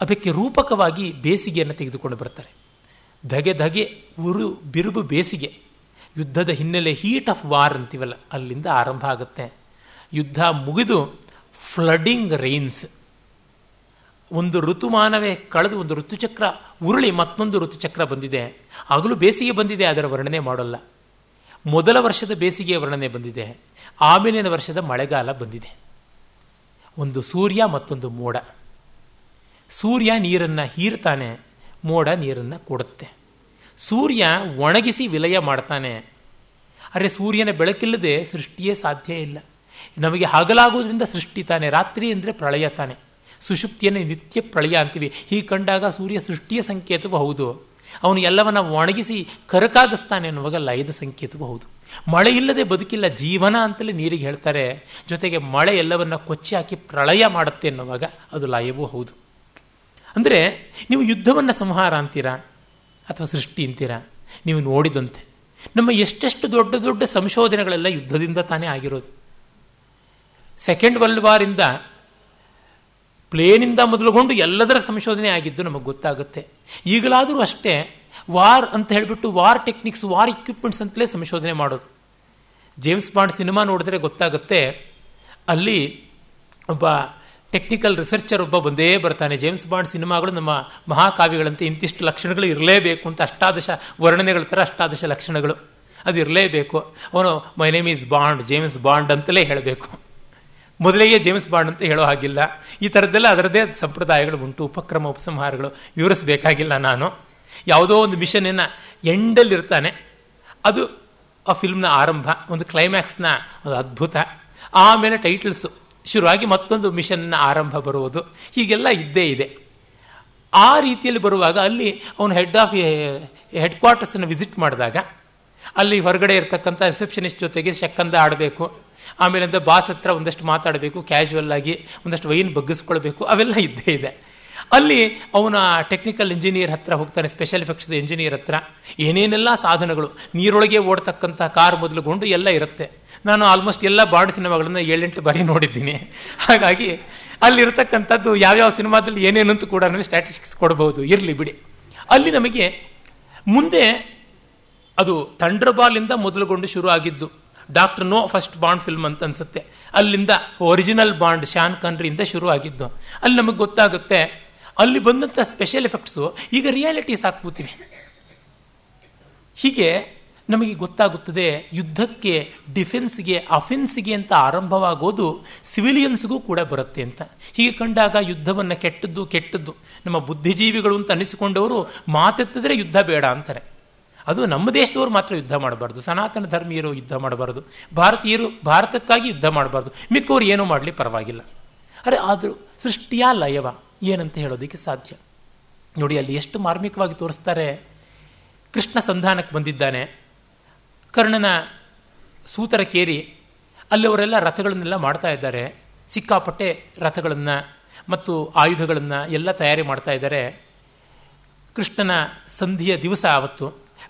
ಅದಕ್ಕೆ ರೂಪಕವಾಗಿ ಬೇಸಿಗೆಯನ್ನು ತೆಗೆದುಕೊಂಡು ಬರ್ತಾರೆ. ಧಗೆ ಧಗೆ ಉರು ಬಿರುಬು ಬೇಸಿಗೆ. ಯುದ್ಧದ ಹಿನ್ನೆಲೆ ಹೀಟ್ ಆಫ್ ವಾರ್ ಅಂತೀವಲ್ಲ, ಅಲ್ಲಿಂದ ಆರಂಭ ಆಗುತ್ತೆ. ಯುದ್ಧ ಮುಗಿದು ಫ್ಲಡಿಂಗ್ ರೈನ್ಸ್ ಒಂದು ಋತುಮಾನವೇ ಕಳೆದು ಒಂದು ಋತುಚಕ್ರ ಉರುಳಿ ಮತ್ತೊಂದು ಋತುಚಕ್ರ ಬಂದಿದೆ. ಆಗಲೂ ಬೇಸಿಗೆ ಬಂದಿದೆ, ಅದರ ವರ್ಣನೆ ಮಾಡೋಲ್ಲ. ಮೊದಲ ವರ್ಷದ ಬೇಸಿಗೆಯ ವರ್ಣನೆ ಬಂದಿದೆ. ಆಮೇಲಿನ ವರ್ಷದ ಮಳೆಗಾಲ ಬಂದಿದೆ. ಒಂದು ಸೂರ್ಯ, ಮತ್ತೊಂದು ಮೋಡ. ಸೂರ್ಯ ನೀರನ್ನು ಹೀರ್ತಾನೆ, ಮೋಡ ನೀರನ್ನು ಕೊಡುತ್ತೆ. ಸೂರ್ಯ ಒಣಗಿಸಿ ವಿಲಯ ಮಾಡ್ತಾನೆ. ಅರೆ ಸೂರ್ಯನ ಬೆಳಕಿಲ್ಲದೆ ಸೃಷ್ಟಿಯೇ ಸಾಧ್ಯ ಇಲ್ಲ. ನಮಗೆ ಹಗಲಾಗೋದ್ರಿಂದ ಸೃಷ್ಟಿ ತಾನೆ, ರಾತ್ರಿ ಅಂದರೆ ಪ್ರಳಯ ತಾನೆ. ಸುಷುಪ್ತಿಯನ್ನು ನಿತ್ಯ ಪ್ರಳಯ ಅಂತೀವಿ. ಹೀಗೆ ಕಂಡಾಗ ಸೂರ್ಯ ಸೃಷ್ಟಿಯ ಸಂಕೇತವೂ ಹೌದು. ಅವನು ಎಲ್ಲವನ್ನ ಒಣಗಿಸಿ ಕರಕಾಗಿಸ್ತಾನೆ ಅನ್ನುವಾಗ ಲಯದ ಸಂಕೇತವೂ ಹೌದು. ಮಳೆ ಇಲ್ಲದೆ ಬದುಕಿಲ್ಲ, ಜೀವನ ಅಂತಲೇ ನೀರಿಗೆ ಹೇಳ್ತಾರೆ. ಜೊತೆಗೆ ಮಳೆ ಎಲ್ಲವನ್ನ ಕೊಚ್ಚಿ ಹಾಕಿ ಪ್ರಳಯ ಮಾಡುತ್ತೆ ಅನ್ನುವಾಗ ಅದು ಲಯವೂ ಹೌದು. ಅಂದರೆ ನೀವು ಯುದ್ಧವನ್ನು ಸಂಹಾರ ಅಂತೀರಾ? ಅಥವಾ ಸೃಷ್ಟಿ ಅಂತೀರಾ? ನೀವು ನೋಡಿದಂತೆ. ನಮ್ಮ ಎಷ್ಟೆಷ್ಟು ದೊಡ್ಡ ದೊಡ್ಡ ಸಂಶೋಧನೆಗಳೆಲ್ಲ ಯುದ್ಧದಿಂದ ತಾನೇ ಆಗಿರೋದು. ಸೆಕೆಂಡ್ ವರ್ಲ್ಡ್ ವಾರಿಂದ ಪ್ಲೇನಿಂದ ಮೊದಲುಗೊಂಡು ಎಲ್ಲದರ ಸಂಶೋಧನೆ ಆಗಿದ್ದು ನಮಗೆ ಗೊತ್ತಾಗುತ್ತೆ. ಈಗಲಾದರೂ ಅಷ್ಟೇ ವಾರ್ ಅಂತ ಹೇಳಿಬಿಟ್ಟು ವಾರ್ ಟೆಕ್ನಿಕ್ಸ್ ವಾರ್ ಇಕ್ವಿಪ್ಮೆಂಟ್ಸ್ ಅಂತಲೇ ಸಂಶೋಧನೆ ಮಾಡೋದು. ಜೇಮ್ಸ್ ಬಾಂಡ್ ಸಿನಿಮಾ ನೋಡಿದ್ರೆ ಗೊತ್ತಾಗುತ್ತೆ. ಅಲ್ಲಿ ಒಬ್ಬ ಟೆಕ್ನಿಕಲ್ ರಿಸರ್ಚರ್ ಒಬ್ಬ ಬಂದೇ ಬರ್ತಾನೆ. ಜೇಮ್ಸ್ ಬಾಂಡ್ ಸಿನಿಮಾಗಳು ನಮ್ಮ ಮಹಾಕಾವ್ಯಗಳಂತೆ ಇಂತಿಷ್ಟು ಲಕ್ಷಣಗಳು ಇರಲೇಬೇಕು ಅಂತ ಅಷ್ಟಾದಶ ವರ್ಣನೆಗಳ ಥರ ಅಷ್ಟಾದಶ ಲಕ್ಷಣಗಳು. ಅದು ಇರಲೇಬೇಕು. ಅವನು my name is Bond James Bond ಅಂತಲೇ ಹೇಳಬೇಕು. ಮೊದಲಿಗೆ ಜೇಮ್ಸ್ ಬಾಂಡ್ ಅಂತ ಹೇಳೋ ಹಾಗಿಲ್ಲ. ಈ ಥರದ್ದೆಲ್ಲ ಅದರದ್ದೇ ಸಂಪ್ರದಾಯಗಳು ಉಂಟು, ಉಪಕ್ರಮ, ಉಪಸಂಹಾರಗಳು. ವಿವರಿಸಬೇಕಾಗಿಲ್ಲ ನಾನು. ಯಾವುದೋ ಒಂದು ಮಿಷನನ್ನು ಎಂಡಲ್ಲಿರ್ತಾನೆ ಅದು ಆ ಫಿಲ್ಮ್ನ ಆರಂಭ, ಒಂದು ಕ್ಲೈಮ್ಯಾಕ್ಸ್ನ ಒಂದು ಅದ್ಭುತ. ಆಮೇಲೆ ಟೈಟಲ್ಸು ಶುರುವಾಗಿ ಮತ್ತೊಂದು ಮಿಷನ್ನ ಆರಂಭ ಬರುವುದು. ಹೀಗೆಲ್ಲ ಇದ್ದೇ ಇದೆ. ಆ ರೀತಿಯಲ್ಲಿ ಬರುವಾಗ ಅಲ್ಲಿ ಅವನು ಹೆಡ್ ಆಫ್ ಹೆಡ್ ಕ್ವಾರ್ಟರ್ಸನ್ನು ವಿಸಿಟ್ ಮಾಡಿದಾಗ, ಅಲ್ಲಿ ಹೊರಗಡೆ ಇರತಕ್ಕಂಥ ರಿಸೆಪ್ಷನಿಸ್ಟ್ ಜೊತೆಗೆ ಶಕ್ಕಂದ ಆಡಬೇಕು. ಆಮೇಲೆ ಅಂತ ಬಾಸ್ ಹತ್ರ ಒಂದಷ್ಟು ಮಾತಾಡಬೇಕು ಕ್ಯಾಶುವಲ್ ಆಗಿ ಒಂದಷ್ಟು ವೈನ್ ಬಗ್ಗಿಸ್ಕೊಳ್ಬೇಕು. ಅವೆಲ್ಲ ಇದ್ದೇ ಇದೆ. ಅಲ್ಲಿ ಅವನ ಟೆಕ್ನಿಕಲ್ ಇಂಜಿನಿಯರ್ ಹತ್ರ ಹೋಗ್ತಾನೆ ಸ್ಪೆಷಲ್ ಎಫೆಕ್ಟ್ಸ್ ಇಂಜಿನಿಯರ್ ಹತ್ರ. ಏನೇನೆಲ್ಲ ಸಾಧನಗಳು, ನೀರೊಳಗೆ ಓಡ್ತಕ್ಕಂಥ ಕಾರ್ ಮೊದಲುಗೊಂಡು ಎಲ್ಲ ಇರುತ್ತೆ. ನಾನು ಆಲ್ಮೋಸ್ಟ್ ಎಲ್ಲ ಬಾಂಡ್ ಸಿನಿಮಾಗಳನ್ನ ಏಳೆಂಟು ಬಾರಿ ನೋಡಿದ್ದೀನಿ. ಹಾಗಾಗಿ ಅಲ್ಲಿರತಕ್ಕಂಥದ್ದು ಯಾವ್ಯಾವ ಸಿನಿಮಾದಲ್ಲಿ ಏನೇನಂತೂ ಕೂಡ ನನಗೆ ಸ್ಟ್ಯಾಟಿಸ್ಟಿಕ್ಸ್ ಕೊಡಬಹುದು ಇರಲಿ ಬಿಡಿ. ಅಲ್ಲಿ ನಮಗೆ ಮುಂದೆ ಅದು ಥಂಡರ್ಬಾಲಿಂದ ಮೊದಲುಗೊಂಡು ಶುರು ಆಗಿದ್ದು Doctor No first Bond film ಅಂತ ಅನ್ಸುತ್ತೆ. ಅಲ್ಲಿಂದ ಒರಿಜಿನಲ್ ಬಾಂಡ್ ಶಾನ್ ಕನ್ರಿಯಿಂದ ಶುರು ಆಗಿದ್ದು ಅಲ್ಲಿ ನಮಗೆ ಗೊತ್ತಾಗುತ್ತೆ, ಅಲ್ಲಿ ಬಂದಂಥ ಸ್ಪೆಷಲ್ ಎಫೆಕ್ಟ್ಸು ಈಗ ರಿಯಾಲಿಟೀಸ್ ಹಾಕ್ಬೂತಿವಿ ಹೀಗೆ ನಮಗೆ ಗೊತ್ತಾಗುತ್ತದೆ ಯುದ್ಧಕ್ಕೆ ಡಿಫೆನ್ಸ್ಗೆ ಅಫೆನ್ಸ್ಗೆ ಅಂತ ಆರಂಭವಾಗೋದು ಸಿವಿಲಿಯನ್ಸ್ಗೂ ಕೂಡ ಬರುತ್ತೆ ಅಂತ. ಹೀಗೆ ಕಂಡಾಗ ಯುದ್ಧವನ್ನು ಕೆಟ್ಟದ್ದು ಕೆಟ್ಟದ್ದು. ನಮ್ಮ ಬುದ್ಧಿಜೀವಿಗಳು ಅಂತ ಅನಿಸಿಕೊಂಡವರು ಮಾತೆತ್ತಿದ್ರೆ ಯುದ್ಧ ಬೇಡ ಅಂತಾರೆ. ಅದು ನಮ್ಮ ದೇಶದವರು ಮಾತ್ರ ಯುದ್ಧ ಮಾಡಬಾರ್ದು. ಸನಾತನ ಧರ್ಮೀಯರು ಯುದ್ಧ ಮಾಡಬಾರ್ದು. ಭಾರತೀಯರು ಭಾರತಕ್ಕಾಗಿ ಯುದ್ಧ ಮಾಡಬಾರ್ದು. ಮಿಕ್ಕವರು ಏನೂ ಮಾಡಲಿ ಪರವಾಗಿಲ್ಲ. ಅರೆ, ಆದರೂ ಸೃಷ್ಟಿಯ ಲಯವ? ಏನಂತ ಹೇಳೋದಕ್ಕೆ ಸಾಧ್ಯ? ನೋಡಿ, ಅಲ್ಲಿ ಎಷ್ಟು ಮಾರ್ಮಿಕವಾಗಿ ತೋರಿಸ್ತಾರೆ. ಕೃಷ್ಣ ಸಂಧಾನಕ್ಕೆ ಬಂದಿದ್ದಾನೆ. ಕರ್ಣನ ಸೂತರ ಕೇರಿ, ಅಲ್ಲವರೆಲ್ಲ ರಥಗಳನ್ನೆಲ್ಲ ಮಾಡ್ತಾ ಇದ್ದಾರೆ. ಸಿಕ್ಕಾಪಟ್ಟೆ ರಥಗಳನ್ನು ಮತ್ತು ಆಯುಧಗಳನ್ನು ಎಲ್ಲ ತಯಾರಿ ಮಾಡ್ತಾ ಇದ್ದಾರೆ. ಕೃಷ್ಣನ ಸಂಧಿಯ ದಿವಸ ಆವತ್ತು,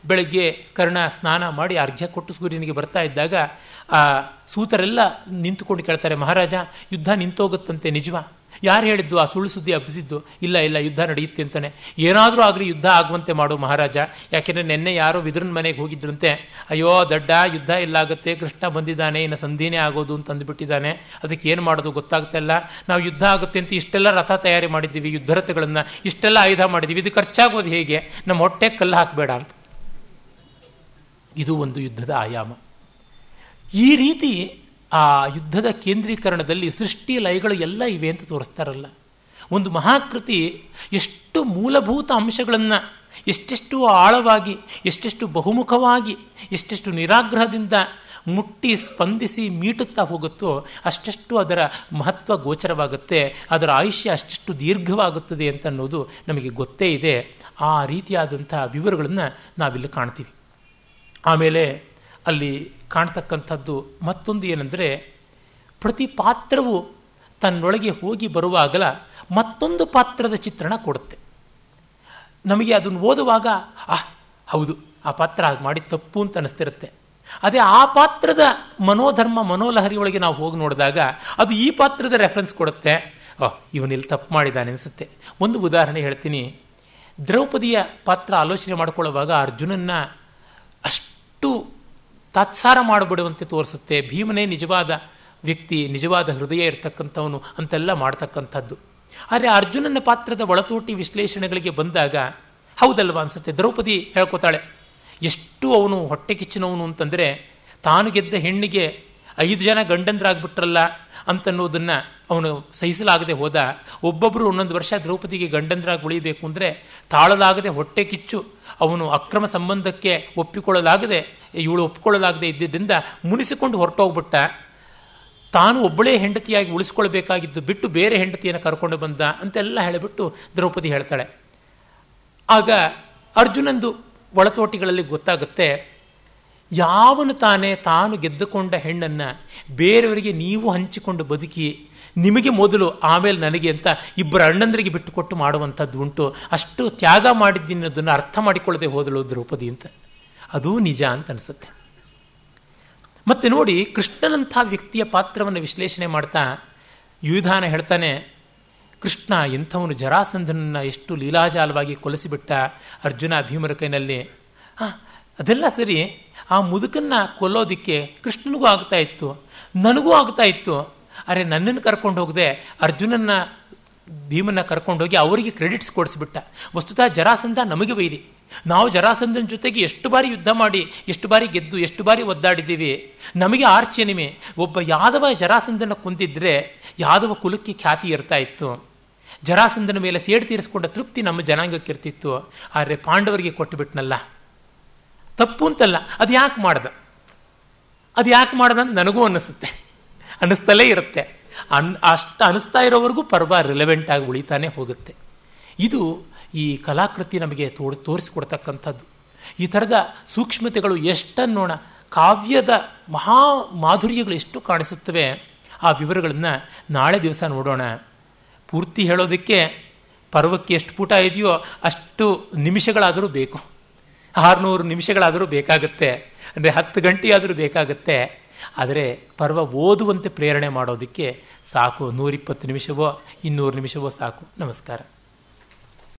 ಬೆಳಗ್ಗೆ ಕರ್ಣ ಸ್ನಾನ ಮಾಡಿ ಅರ್ಘ್ಯ ಕೊಟ್ಟು ಸೂರ್ಯನಿಗೆ ಬರ್ತಾ ಇದ್ದಾಗ ಆ ಸೂತರೆಲ್ಲ ನಿಂತುಕೊಂಡು ಕೇಳ್ತಾರೆ, ಮಹಾರಾಜ, ಯುದ್ಧ ನಿಂತೋಗುತ್ತಂತೆ ನಿಜವಾ? ಯಾರು ಹೇಳಿದ್ದು? ಆ ಸುಳ್ಳು ಸುದ್ದಿ ಹಬ್ಬಿಸಿದ್ದು ಇಲ್ಲ ಇಲ್ಲ, ಯುದ್ಧ ನಡೆಯುತ್ತೆ ಅಂತಾನೆ. ಏನಾದರೂ ಆಗಲಿ ಯುದ್ಧ ಆಗುವಂತೆ ಮಾಡು ಮಹಾರಾಜ. ಯಾಕೆಂದರೆ ನಿನ್ನೆ ಯಾರೋ ವಿದ್ರನ್ ಮನೆಗೆ ಹೋಗಿದ್ರಂತೆ. ಅಯ್ಯೋ, ದಡ್ಡ, ಯುದ್ಧ ಇಲ್ಲಾಗುತ್ತೆ ಕೃಷ್ಣ ಬಂದಿದ್ದಾನೆ, ಇನ್ನು ಸಂಧಿನೇ ಆಗೋದು ಅಂತ ಅಂದ್ಬಿಟ್ಟಿದ್ದಾನೆ. ಅದಕ್ಕೆ ಏನು ಮಾಡೋದು ಗೊತ್ತಾಗ್ತಾ ಇಲ್ಲ ನಾವು ಯುದ್ಧ ಆಗುತ್ತೆ ಅಂತ ಇಷ್ಟೆಲ್ಲ ರಥ ತಯಾರಿ ಮಾಡಿದ್ದೀವಿ, ಯುದ್ಧ ರಥಗಳನ್ನ. ಇಷ್ಟೆಲ್ಲ ಆಯುಧ ಮಾಡಿದ್ದೀವಿ. ಇದು ಖರ್ಚಾಗೋದು ಹೇಗೆ? ನಮ್ಮ ಹೊಟ್ಟೆ ಕಲ್ಲು ಹಾಕಬೇಡ ಅಂತ. ಇದು ಒಂದು ಯುದ್ಧದ ಆಯಾಮ. ಈ ರೀತಿ ಆ ಯುದ್ಧದ ಕೇಂದ್ರೀಕರಣದಲ್ಲಿ ಸೃಷ್ಟಿ ಲಯಗಳು ಎಲ್ಲ ಇವೆ ಅಂತ ತೋರಿಸ್ತಾರಲ್ಲ. ಒಂದು ಮಹಾಕೃತಿ ಎಷ್ಟು ಮೂಲಭೂತ ಅಂಶಗಳನ್ನು ಎಷ್ಟೆಷ್ಟು ಆಳವಾಗಿ, ಎಷ್ಟೆಷ್ಟು ಬಹುಮುಖವಾಗಿ, ಎಷ್ಟೆಷ್ಟು ನಿರಾಗ್ರಹದಿಂದ ಮುಟ್ಟಿ, ಸ್ಪಂದಿಸಿ ಮೀಟುತ್ತಾ ಹೋಗುತ್ತೋ ಅಷ್ಟೆಷ್ಟು ಅದರ ಮಹತ್ವ ಗೋಚರವಾಗುತ್ತೆ, ಅದರ ಆಯುಷ್ಯ ಅಷ್ಟೆಷ್ಟು ದೀರ್ಘವಾಗುತ್ತದೆ ಅಂತ ಅನ್ನೋದು ನಮಗೆ ಗೊತ್ತೇ ಇದೆ. ಆ ರೀತಿಯಾದಂತಹ ವಿವರಗಳನ್ನು ನಾವಿಲ್ಲಿ ಕಾಣ್ತೀವಿ. ಆಮೇಲೆ ಅಲ್ಲಿ ಕಾಣ್ತಕ್ಕಂಥದ್ದು ಮತ್ತೊಂದು ಏನಂದರೆ ಪ್ರತಿ ಪಾತ್ರವು ತನ್ನೊಳಗೆ ಹೋಗಿ ಬರುವಾಗಲ ಮತ್ತೊಂದು ಪಾತ್ರದ ಚಿತ್ರಣ ಕೊಡುತ್ತೆ. ನಮಗೆ ಅದನ್ನು ಓದುವಾಗ ಆ ಹೌದು, ಆ ಪಾತ್ರ ಹಾಗೆ ಮಾಡಿ ತಪ್ಪು ಅಂತ ಅನಿಸ್ತಿರುತ್ತೆ. ಅದೇ ಆ ಪಾತ್ರದ ಮನೋಧರ್ಮ, ಮನೋಲಹರಿಯೊಳಗೆ ನಾವು ಹೋಗಿ ನೋಡಿದಾಗ ಅದು ಈ ಪಾತ್ರದ ರೆಫರೆನ್ಸ್ ಕೊಡುತ್ತೆ. ಓಹ್ ಇವನಿಲ್ಲಿ ತಪ್ಪು ಮಾಡಿದ್ದಾನೆ ಅನಿಸುತ್ತೆ. ಒಂದು ಉದಾಹರಣೆ ಹೇಳ್ತೀನಿ. ದ್ರೌಪದಿಯ ಪಾತ್ರ ಆಲೋಚನೆ ಮಾಡಿಕೊಳ್ಳುವಾಗ ಅರ್ಜುನನ್ನ ಅಷ್ಟು ತಾತ್ಸಾರ ಮಾಡಿಬಿಡುವಂತೆ ತೋರಿಸುತ್ತೆ. ಭೀಮನೇ ನಿಜವಾದ ವ್ಯಕ್ತಿ, ನಿಜವಾದ ಹೃದಯ ಇರತಕ್ಕಂಥವನು ಅಂತೆಲ್ಲ ಮಾಡ್ತಕ್ಕಂಥದ್ದು. ಆದರೆ ಅರ್ಜುನನ ಪಾತ್ರದ ಒಳತೋಟಿ ವಿಶ್ಲೇಷಣೆಗಳಿಗೆ ಬಂದಾಗ, ಹೌದಲ್ವಾ ಅನ್ಸುತ್ತೆ? ದ್ರೌಪದಿ ಹೇಳ್ಕೊತಾಳೆ, ಎಷ್ಟು ಅವನು ಹೊಟ್ಟೆ ಕಿಚ್ಚಿನವನು ಅಂತಂದರೆ, ತಾನು ಗೆದ್ದ ಹೆಣ್ಣಿಗೆ ಐದು ಜನ ಗಂಡಂದ್ರಾಗ್ಬಿಟ್ರಲ್ಲ ಅಂತನ್ನೋದನ್ನ ಅವನು ಸಹಿಸಲಾಗದೆ ಹೋದ. ಒಬ್ಬೊಬ್ಬರು ಒಂದೊಂದು ವರ್ಷ ದ್ರೌಪದಿಗೆ ಗಂಡಂದ್ರಾಗಿ ಉಳಿಬೇಕು ಅಂದರೆ ತಾಳಲಾಗದೆ ಹೊಟ್ಟೆ ಕಿಚ್ಚು ಅವನು ಅಕ್ರಮ ಸಂಬಂಧಕ್ಕೆ ಒಪ್ಪಿಕೊಳ್ಳಲಾಗದೆ ಇವಳು ಒಪ್ಪಿಕೊಳ್ಳಲಾಗದೆ ಇದ್ದಿದ್ದರಿಂದ ಮುನಿಸಿಕೊಂಡು ಹೊರಟೋಗ್ಬಿಟ್ಟ. ತಾನು ಒಬ್ಬಳೇ ಹೆಂಡತಿಯಾಗಿ ಉಳಿಸ್ಕೊಳ್ಬೇಕಾಗಿದ್ದು ಬಿಟ್ಟು ಬೇರೆ ಹೆಂಡತಿಯನ್ನು ಕರ್ಕೊಂಡು ಬಂದ ಅಂತೆಲ್ಲ ಹೇಳಿಬಿಟ್ಟು ದ್ರೌಪದಿ ಹೇಳ್ತಾಳೆ. ಆಗ ಅರ್ಜುನಂದು ಒಳತೋಟಿಗಳಲ್ಲಿ ಗೊತ್ತಾಗುತ್ತೆ, ಯಾವನು ತಾನೇ ತಾನು ಗೆದ್ದುಕೊಂಡ ಹೆಣ್ಣನ್ನ ಬೇರೆಯವರಿಗೆ ನೀವು ಹಂಚಿಕೊಂಡು ಬದುಕಿ, ನಿಮಗೆ ಮೊದಲು ಆಮೇಲೆ ನನಗೆ ಅಂತ ಇಬ್ಬರ ಅಣ್ಣಂದರಿಗೆ ಬಿಟ್ಟುಕೊಟ್ಟು ಮಾಡುವಂಥದ್ದು ಉಂಟು. ಅಷ್ಟು ತ್ಯಾಗ ಮಾಡಿದ್ದೀನಿ ಅದನ್ನು ಅರ್ಥ ಮಾಡಿಕೊಳ್ಳದೆ ಹೋದಳು ದ್ರೌಪದಿ ಅಂತ. ಅದೂ ನಿಜ ಅಂತ ಅನಿಸುತ್ತೆ. ಮತ್ತೆ ನೋಡಿ, ಕೃಷ್ಣನಂಥ ವ್ಯಕ್ತಿಯ ಪಾತ್ರವನ್ನು ವಿಶ್ಲೇಷಣೆ ಮಾಡ್ತಾ ಯುವಿಧಾನ ಹೇಳ್ತಾನೆ, ಕೃಷ್ಣ ಎಂಥವನು ಜರಾಸಂಧನನ್ನು ಎಷ್ಟು ಲೀಲಾಜಾಲವಾಗಿ ಕೊಲಿಸಿಬಿಟ್ಟ ಅರ್ಜುನ ಭೀಮರ ಕೈನಲ್ಲಿ? ಅದೆಲ್ಲ ಸರಿ, ಆ ಮುದುಕನ್ನ ಕೊಲ್ಲೋದಿಕ್ಕೆ ಕೃಷ್ಣನಿಗೂ ಆಗ್ತಾ ಇತ್ತು, ನನಗೂ ಆಗ್ತಾ ಇತ್ತು. ಅರೆ, ನನ್ನನ್ನು ಕರ್ಕೊಂಡು ಹೋಗದೆ ಅರ್ಜುನನ್ನ ಭೀಮನ್ನ ಕರ್ಕೊಂಡೋಗಿ ಅವರಿಗೆ ಕ್ರೆಡಿಟ್ಸ್ ಕೊಡಿಸ್ಬಿಟ್ಟ. ವಸ್ತುತಃ ಜರಾಸಂಧ ನಮಗೆ ವೈರಿ ನಾವು ಜರಾಸಂಧನ ಜೊತೆಗೆ ಎಷ್ಟು ಬಾರಿ ಯುದ್ಧ ಮಾಡಿ, ಎಷ್ಟು ಬಾರಿ ಗೆದ್ದು, ಎಷ್ಟು ಬಾರಿ ಒದ್ದಾಡಿದ್ದೀವಿ, ನಮಗೆ ಆರ್ಚೆನಿಮೆ ಒಬ್ಬ ಯಾದವ ಜರಾಸಂಧನ ಕುಂದಿದ್ರೆ, ಯಾದವ ಕುಲಕ್ಕೆ ಖ್ಯಾತಿ ಇರ್ತಾ ಇತ್ತು. ಜರಾಸಂಧನ ಮೇಲೆ ಸೇಡು ತೀರಿಸ್ಕೊಂಡ ತೃಪ್ತಿ ನಮ್ಮ ಜನಾಂಗಕ್ಕೆ ಇರ್ತಿತ್ತು ಆದರೆ ಪಾಂಡವರಿಗೆ ಕೊಟ್ಟು ಬಿಟ್ನಲ್ಲ ತಪ್ಪು ಅಂತಲ್ಲ, ಅದು ಯಾಕೆ ಮಾಡ್ದ? ಅದು ಯಾಕೆ ಮಾಡ್ದ ಅಂತ ನನಗೂ ಅನ್ನಿಸುತ್ತೆ. ಅನ್ನಿಸ್ತಲೇ ಇರುತ್ತೆ. ಅನ್ ಅಷ್ಟು ಅನಿಸ್ತಾ ಇರೋವರೆಗೂ ಪರ್ವ ರಿಲೆವೆಂಟ್ ಆಗಿ ಉಳಿತಾನೆ ಹೋಗುತ್ತೆ. ಇದು ಈ ಕಲಾಕೃತಿ ನಮಗೆ ತೋರ್, ತೋರಿಸಿಕೊಡ್ತಕ್ಕಂಥದ್ದು. ಈ ಥರದ ಸೂಕ್ಷ್ಮತೆಗಳು ಎಷ್ಟನ್ನೋಣ ಕಾವ್ಯದ ಮಹಾ ಮಾಧುರ್ಯಗಳು ಎಷ್ಟು ಕಾಣಿಸುತ್ತವೆ. ಆ ವಿವರಗಳನ್ನು ನಾಳೆ ದಿವಸ ನೋಡೋಣ. ಪೂರ್ತಿ ಹೇಳೋದಕ್ಕೆ ಪರ್ವಕ್ಕೆ ಎಷ್ಟು ಪುಟ ಇದೆಯೋ ಅಷ್ಟು ನಿಮಿಷಗಳಾದರೂ ಬೇಕು. ಆರುನೂರು ನಿಮಿಷಗಳಾದರೂ ಬೇಕಾಗುತ್ತೆ. ಅಂದರೆ ಹತ್ತು ಗಂಟೆಯಾದರೂ ಬೇಕಾಗುತ್ತೆ. ಆದರೆ ಪರ್ವ ಓದುವಂತೆ ಪ್ರೇರಣೆ ಮಾಡೋದಕ್ಕೆ ಸಾಕು. ನೂರಿಪ್ಪತ್ತು ನಿಮಿಷವೋ, ಇನ್ನೂರು ನಿಮಿಷವೋ ಸಾಕು. ನಮಸ್ಕಾರ.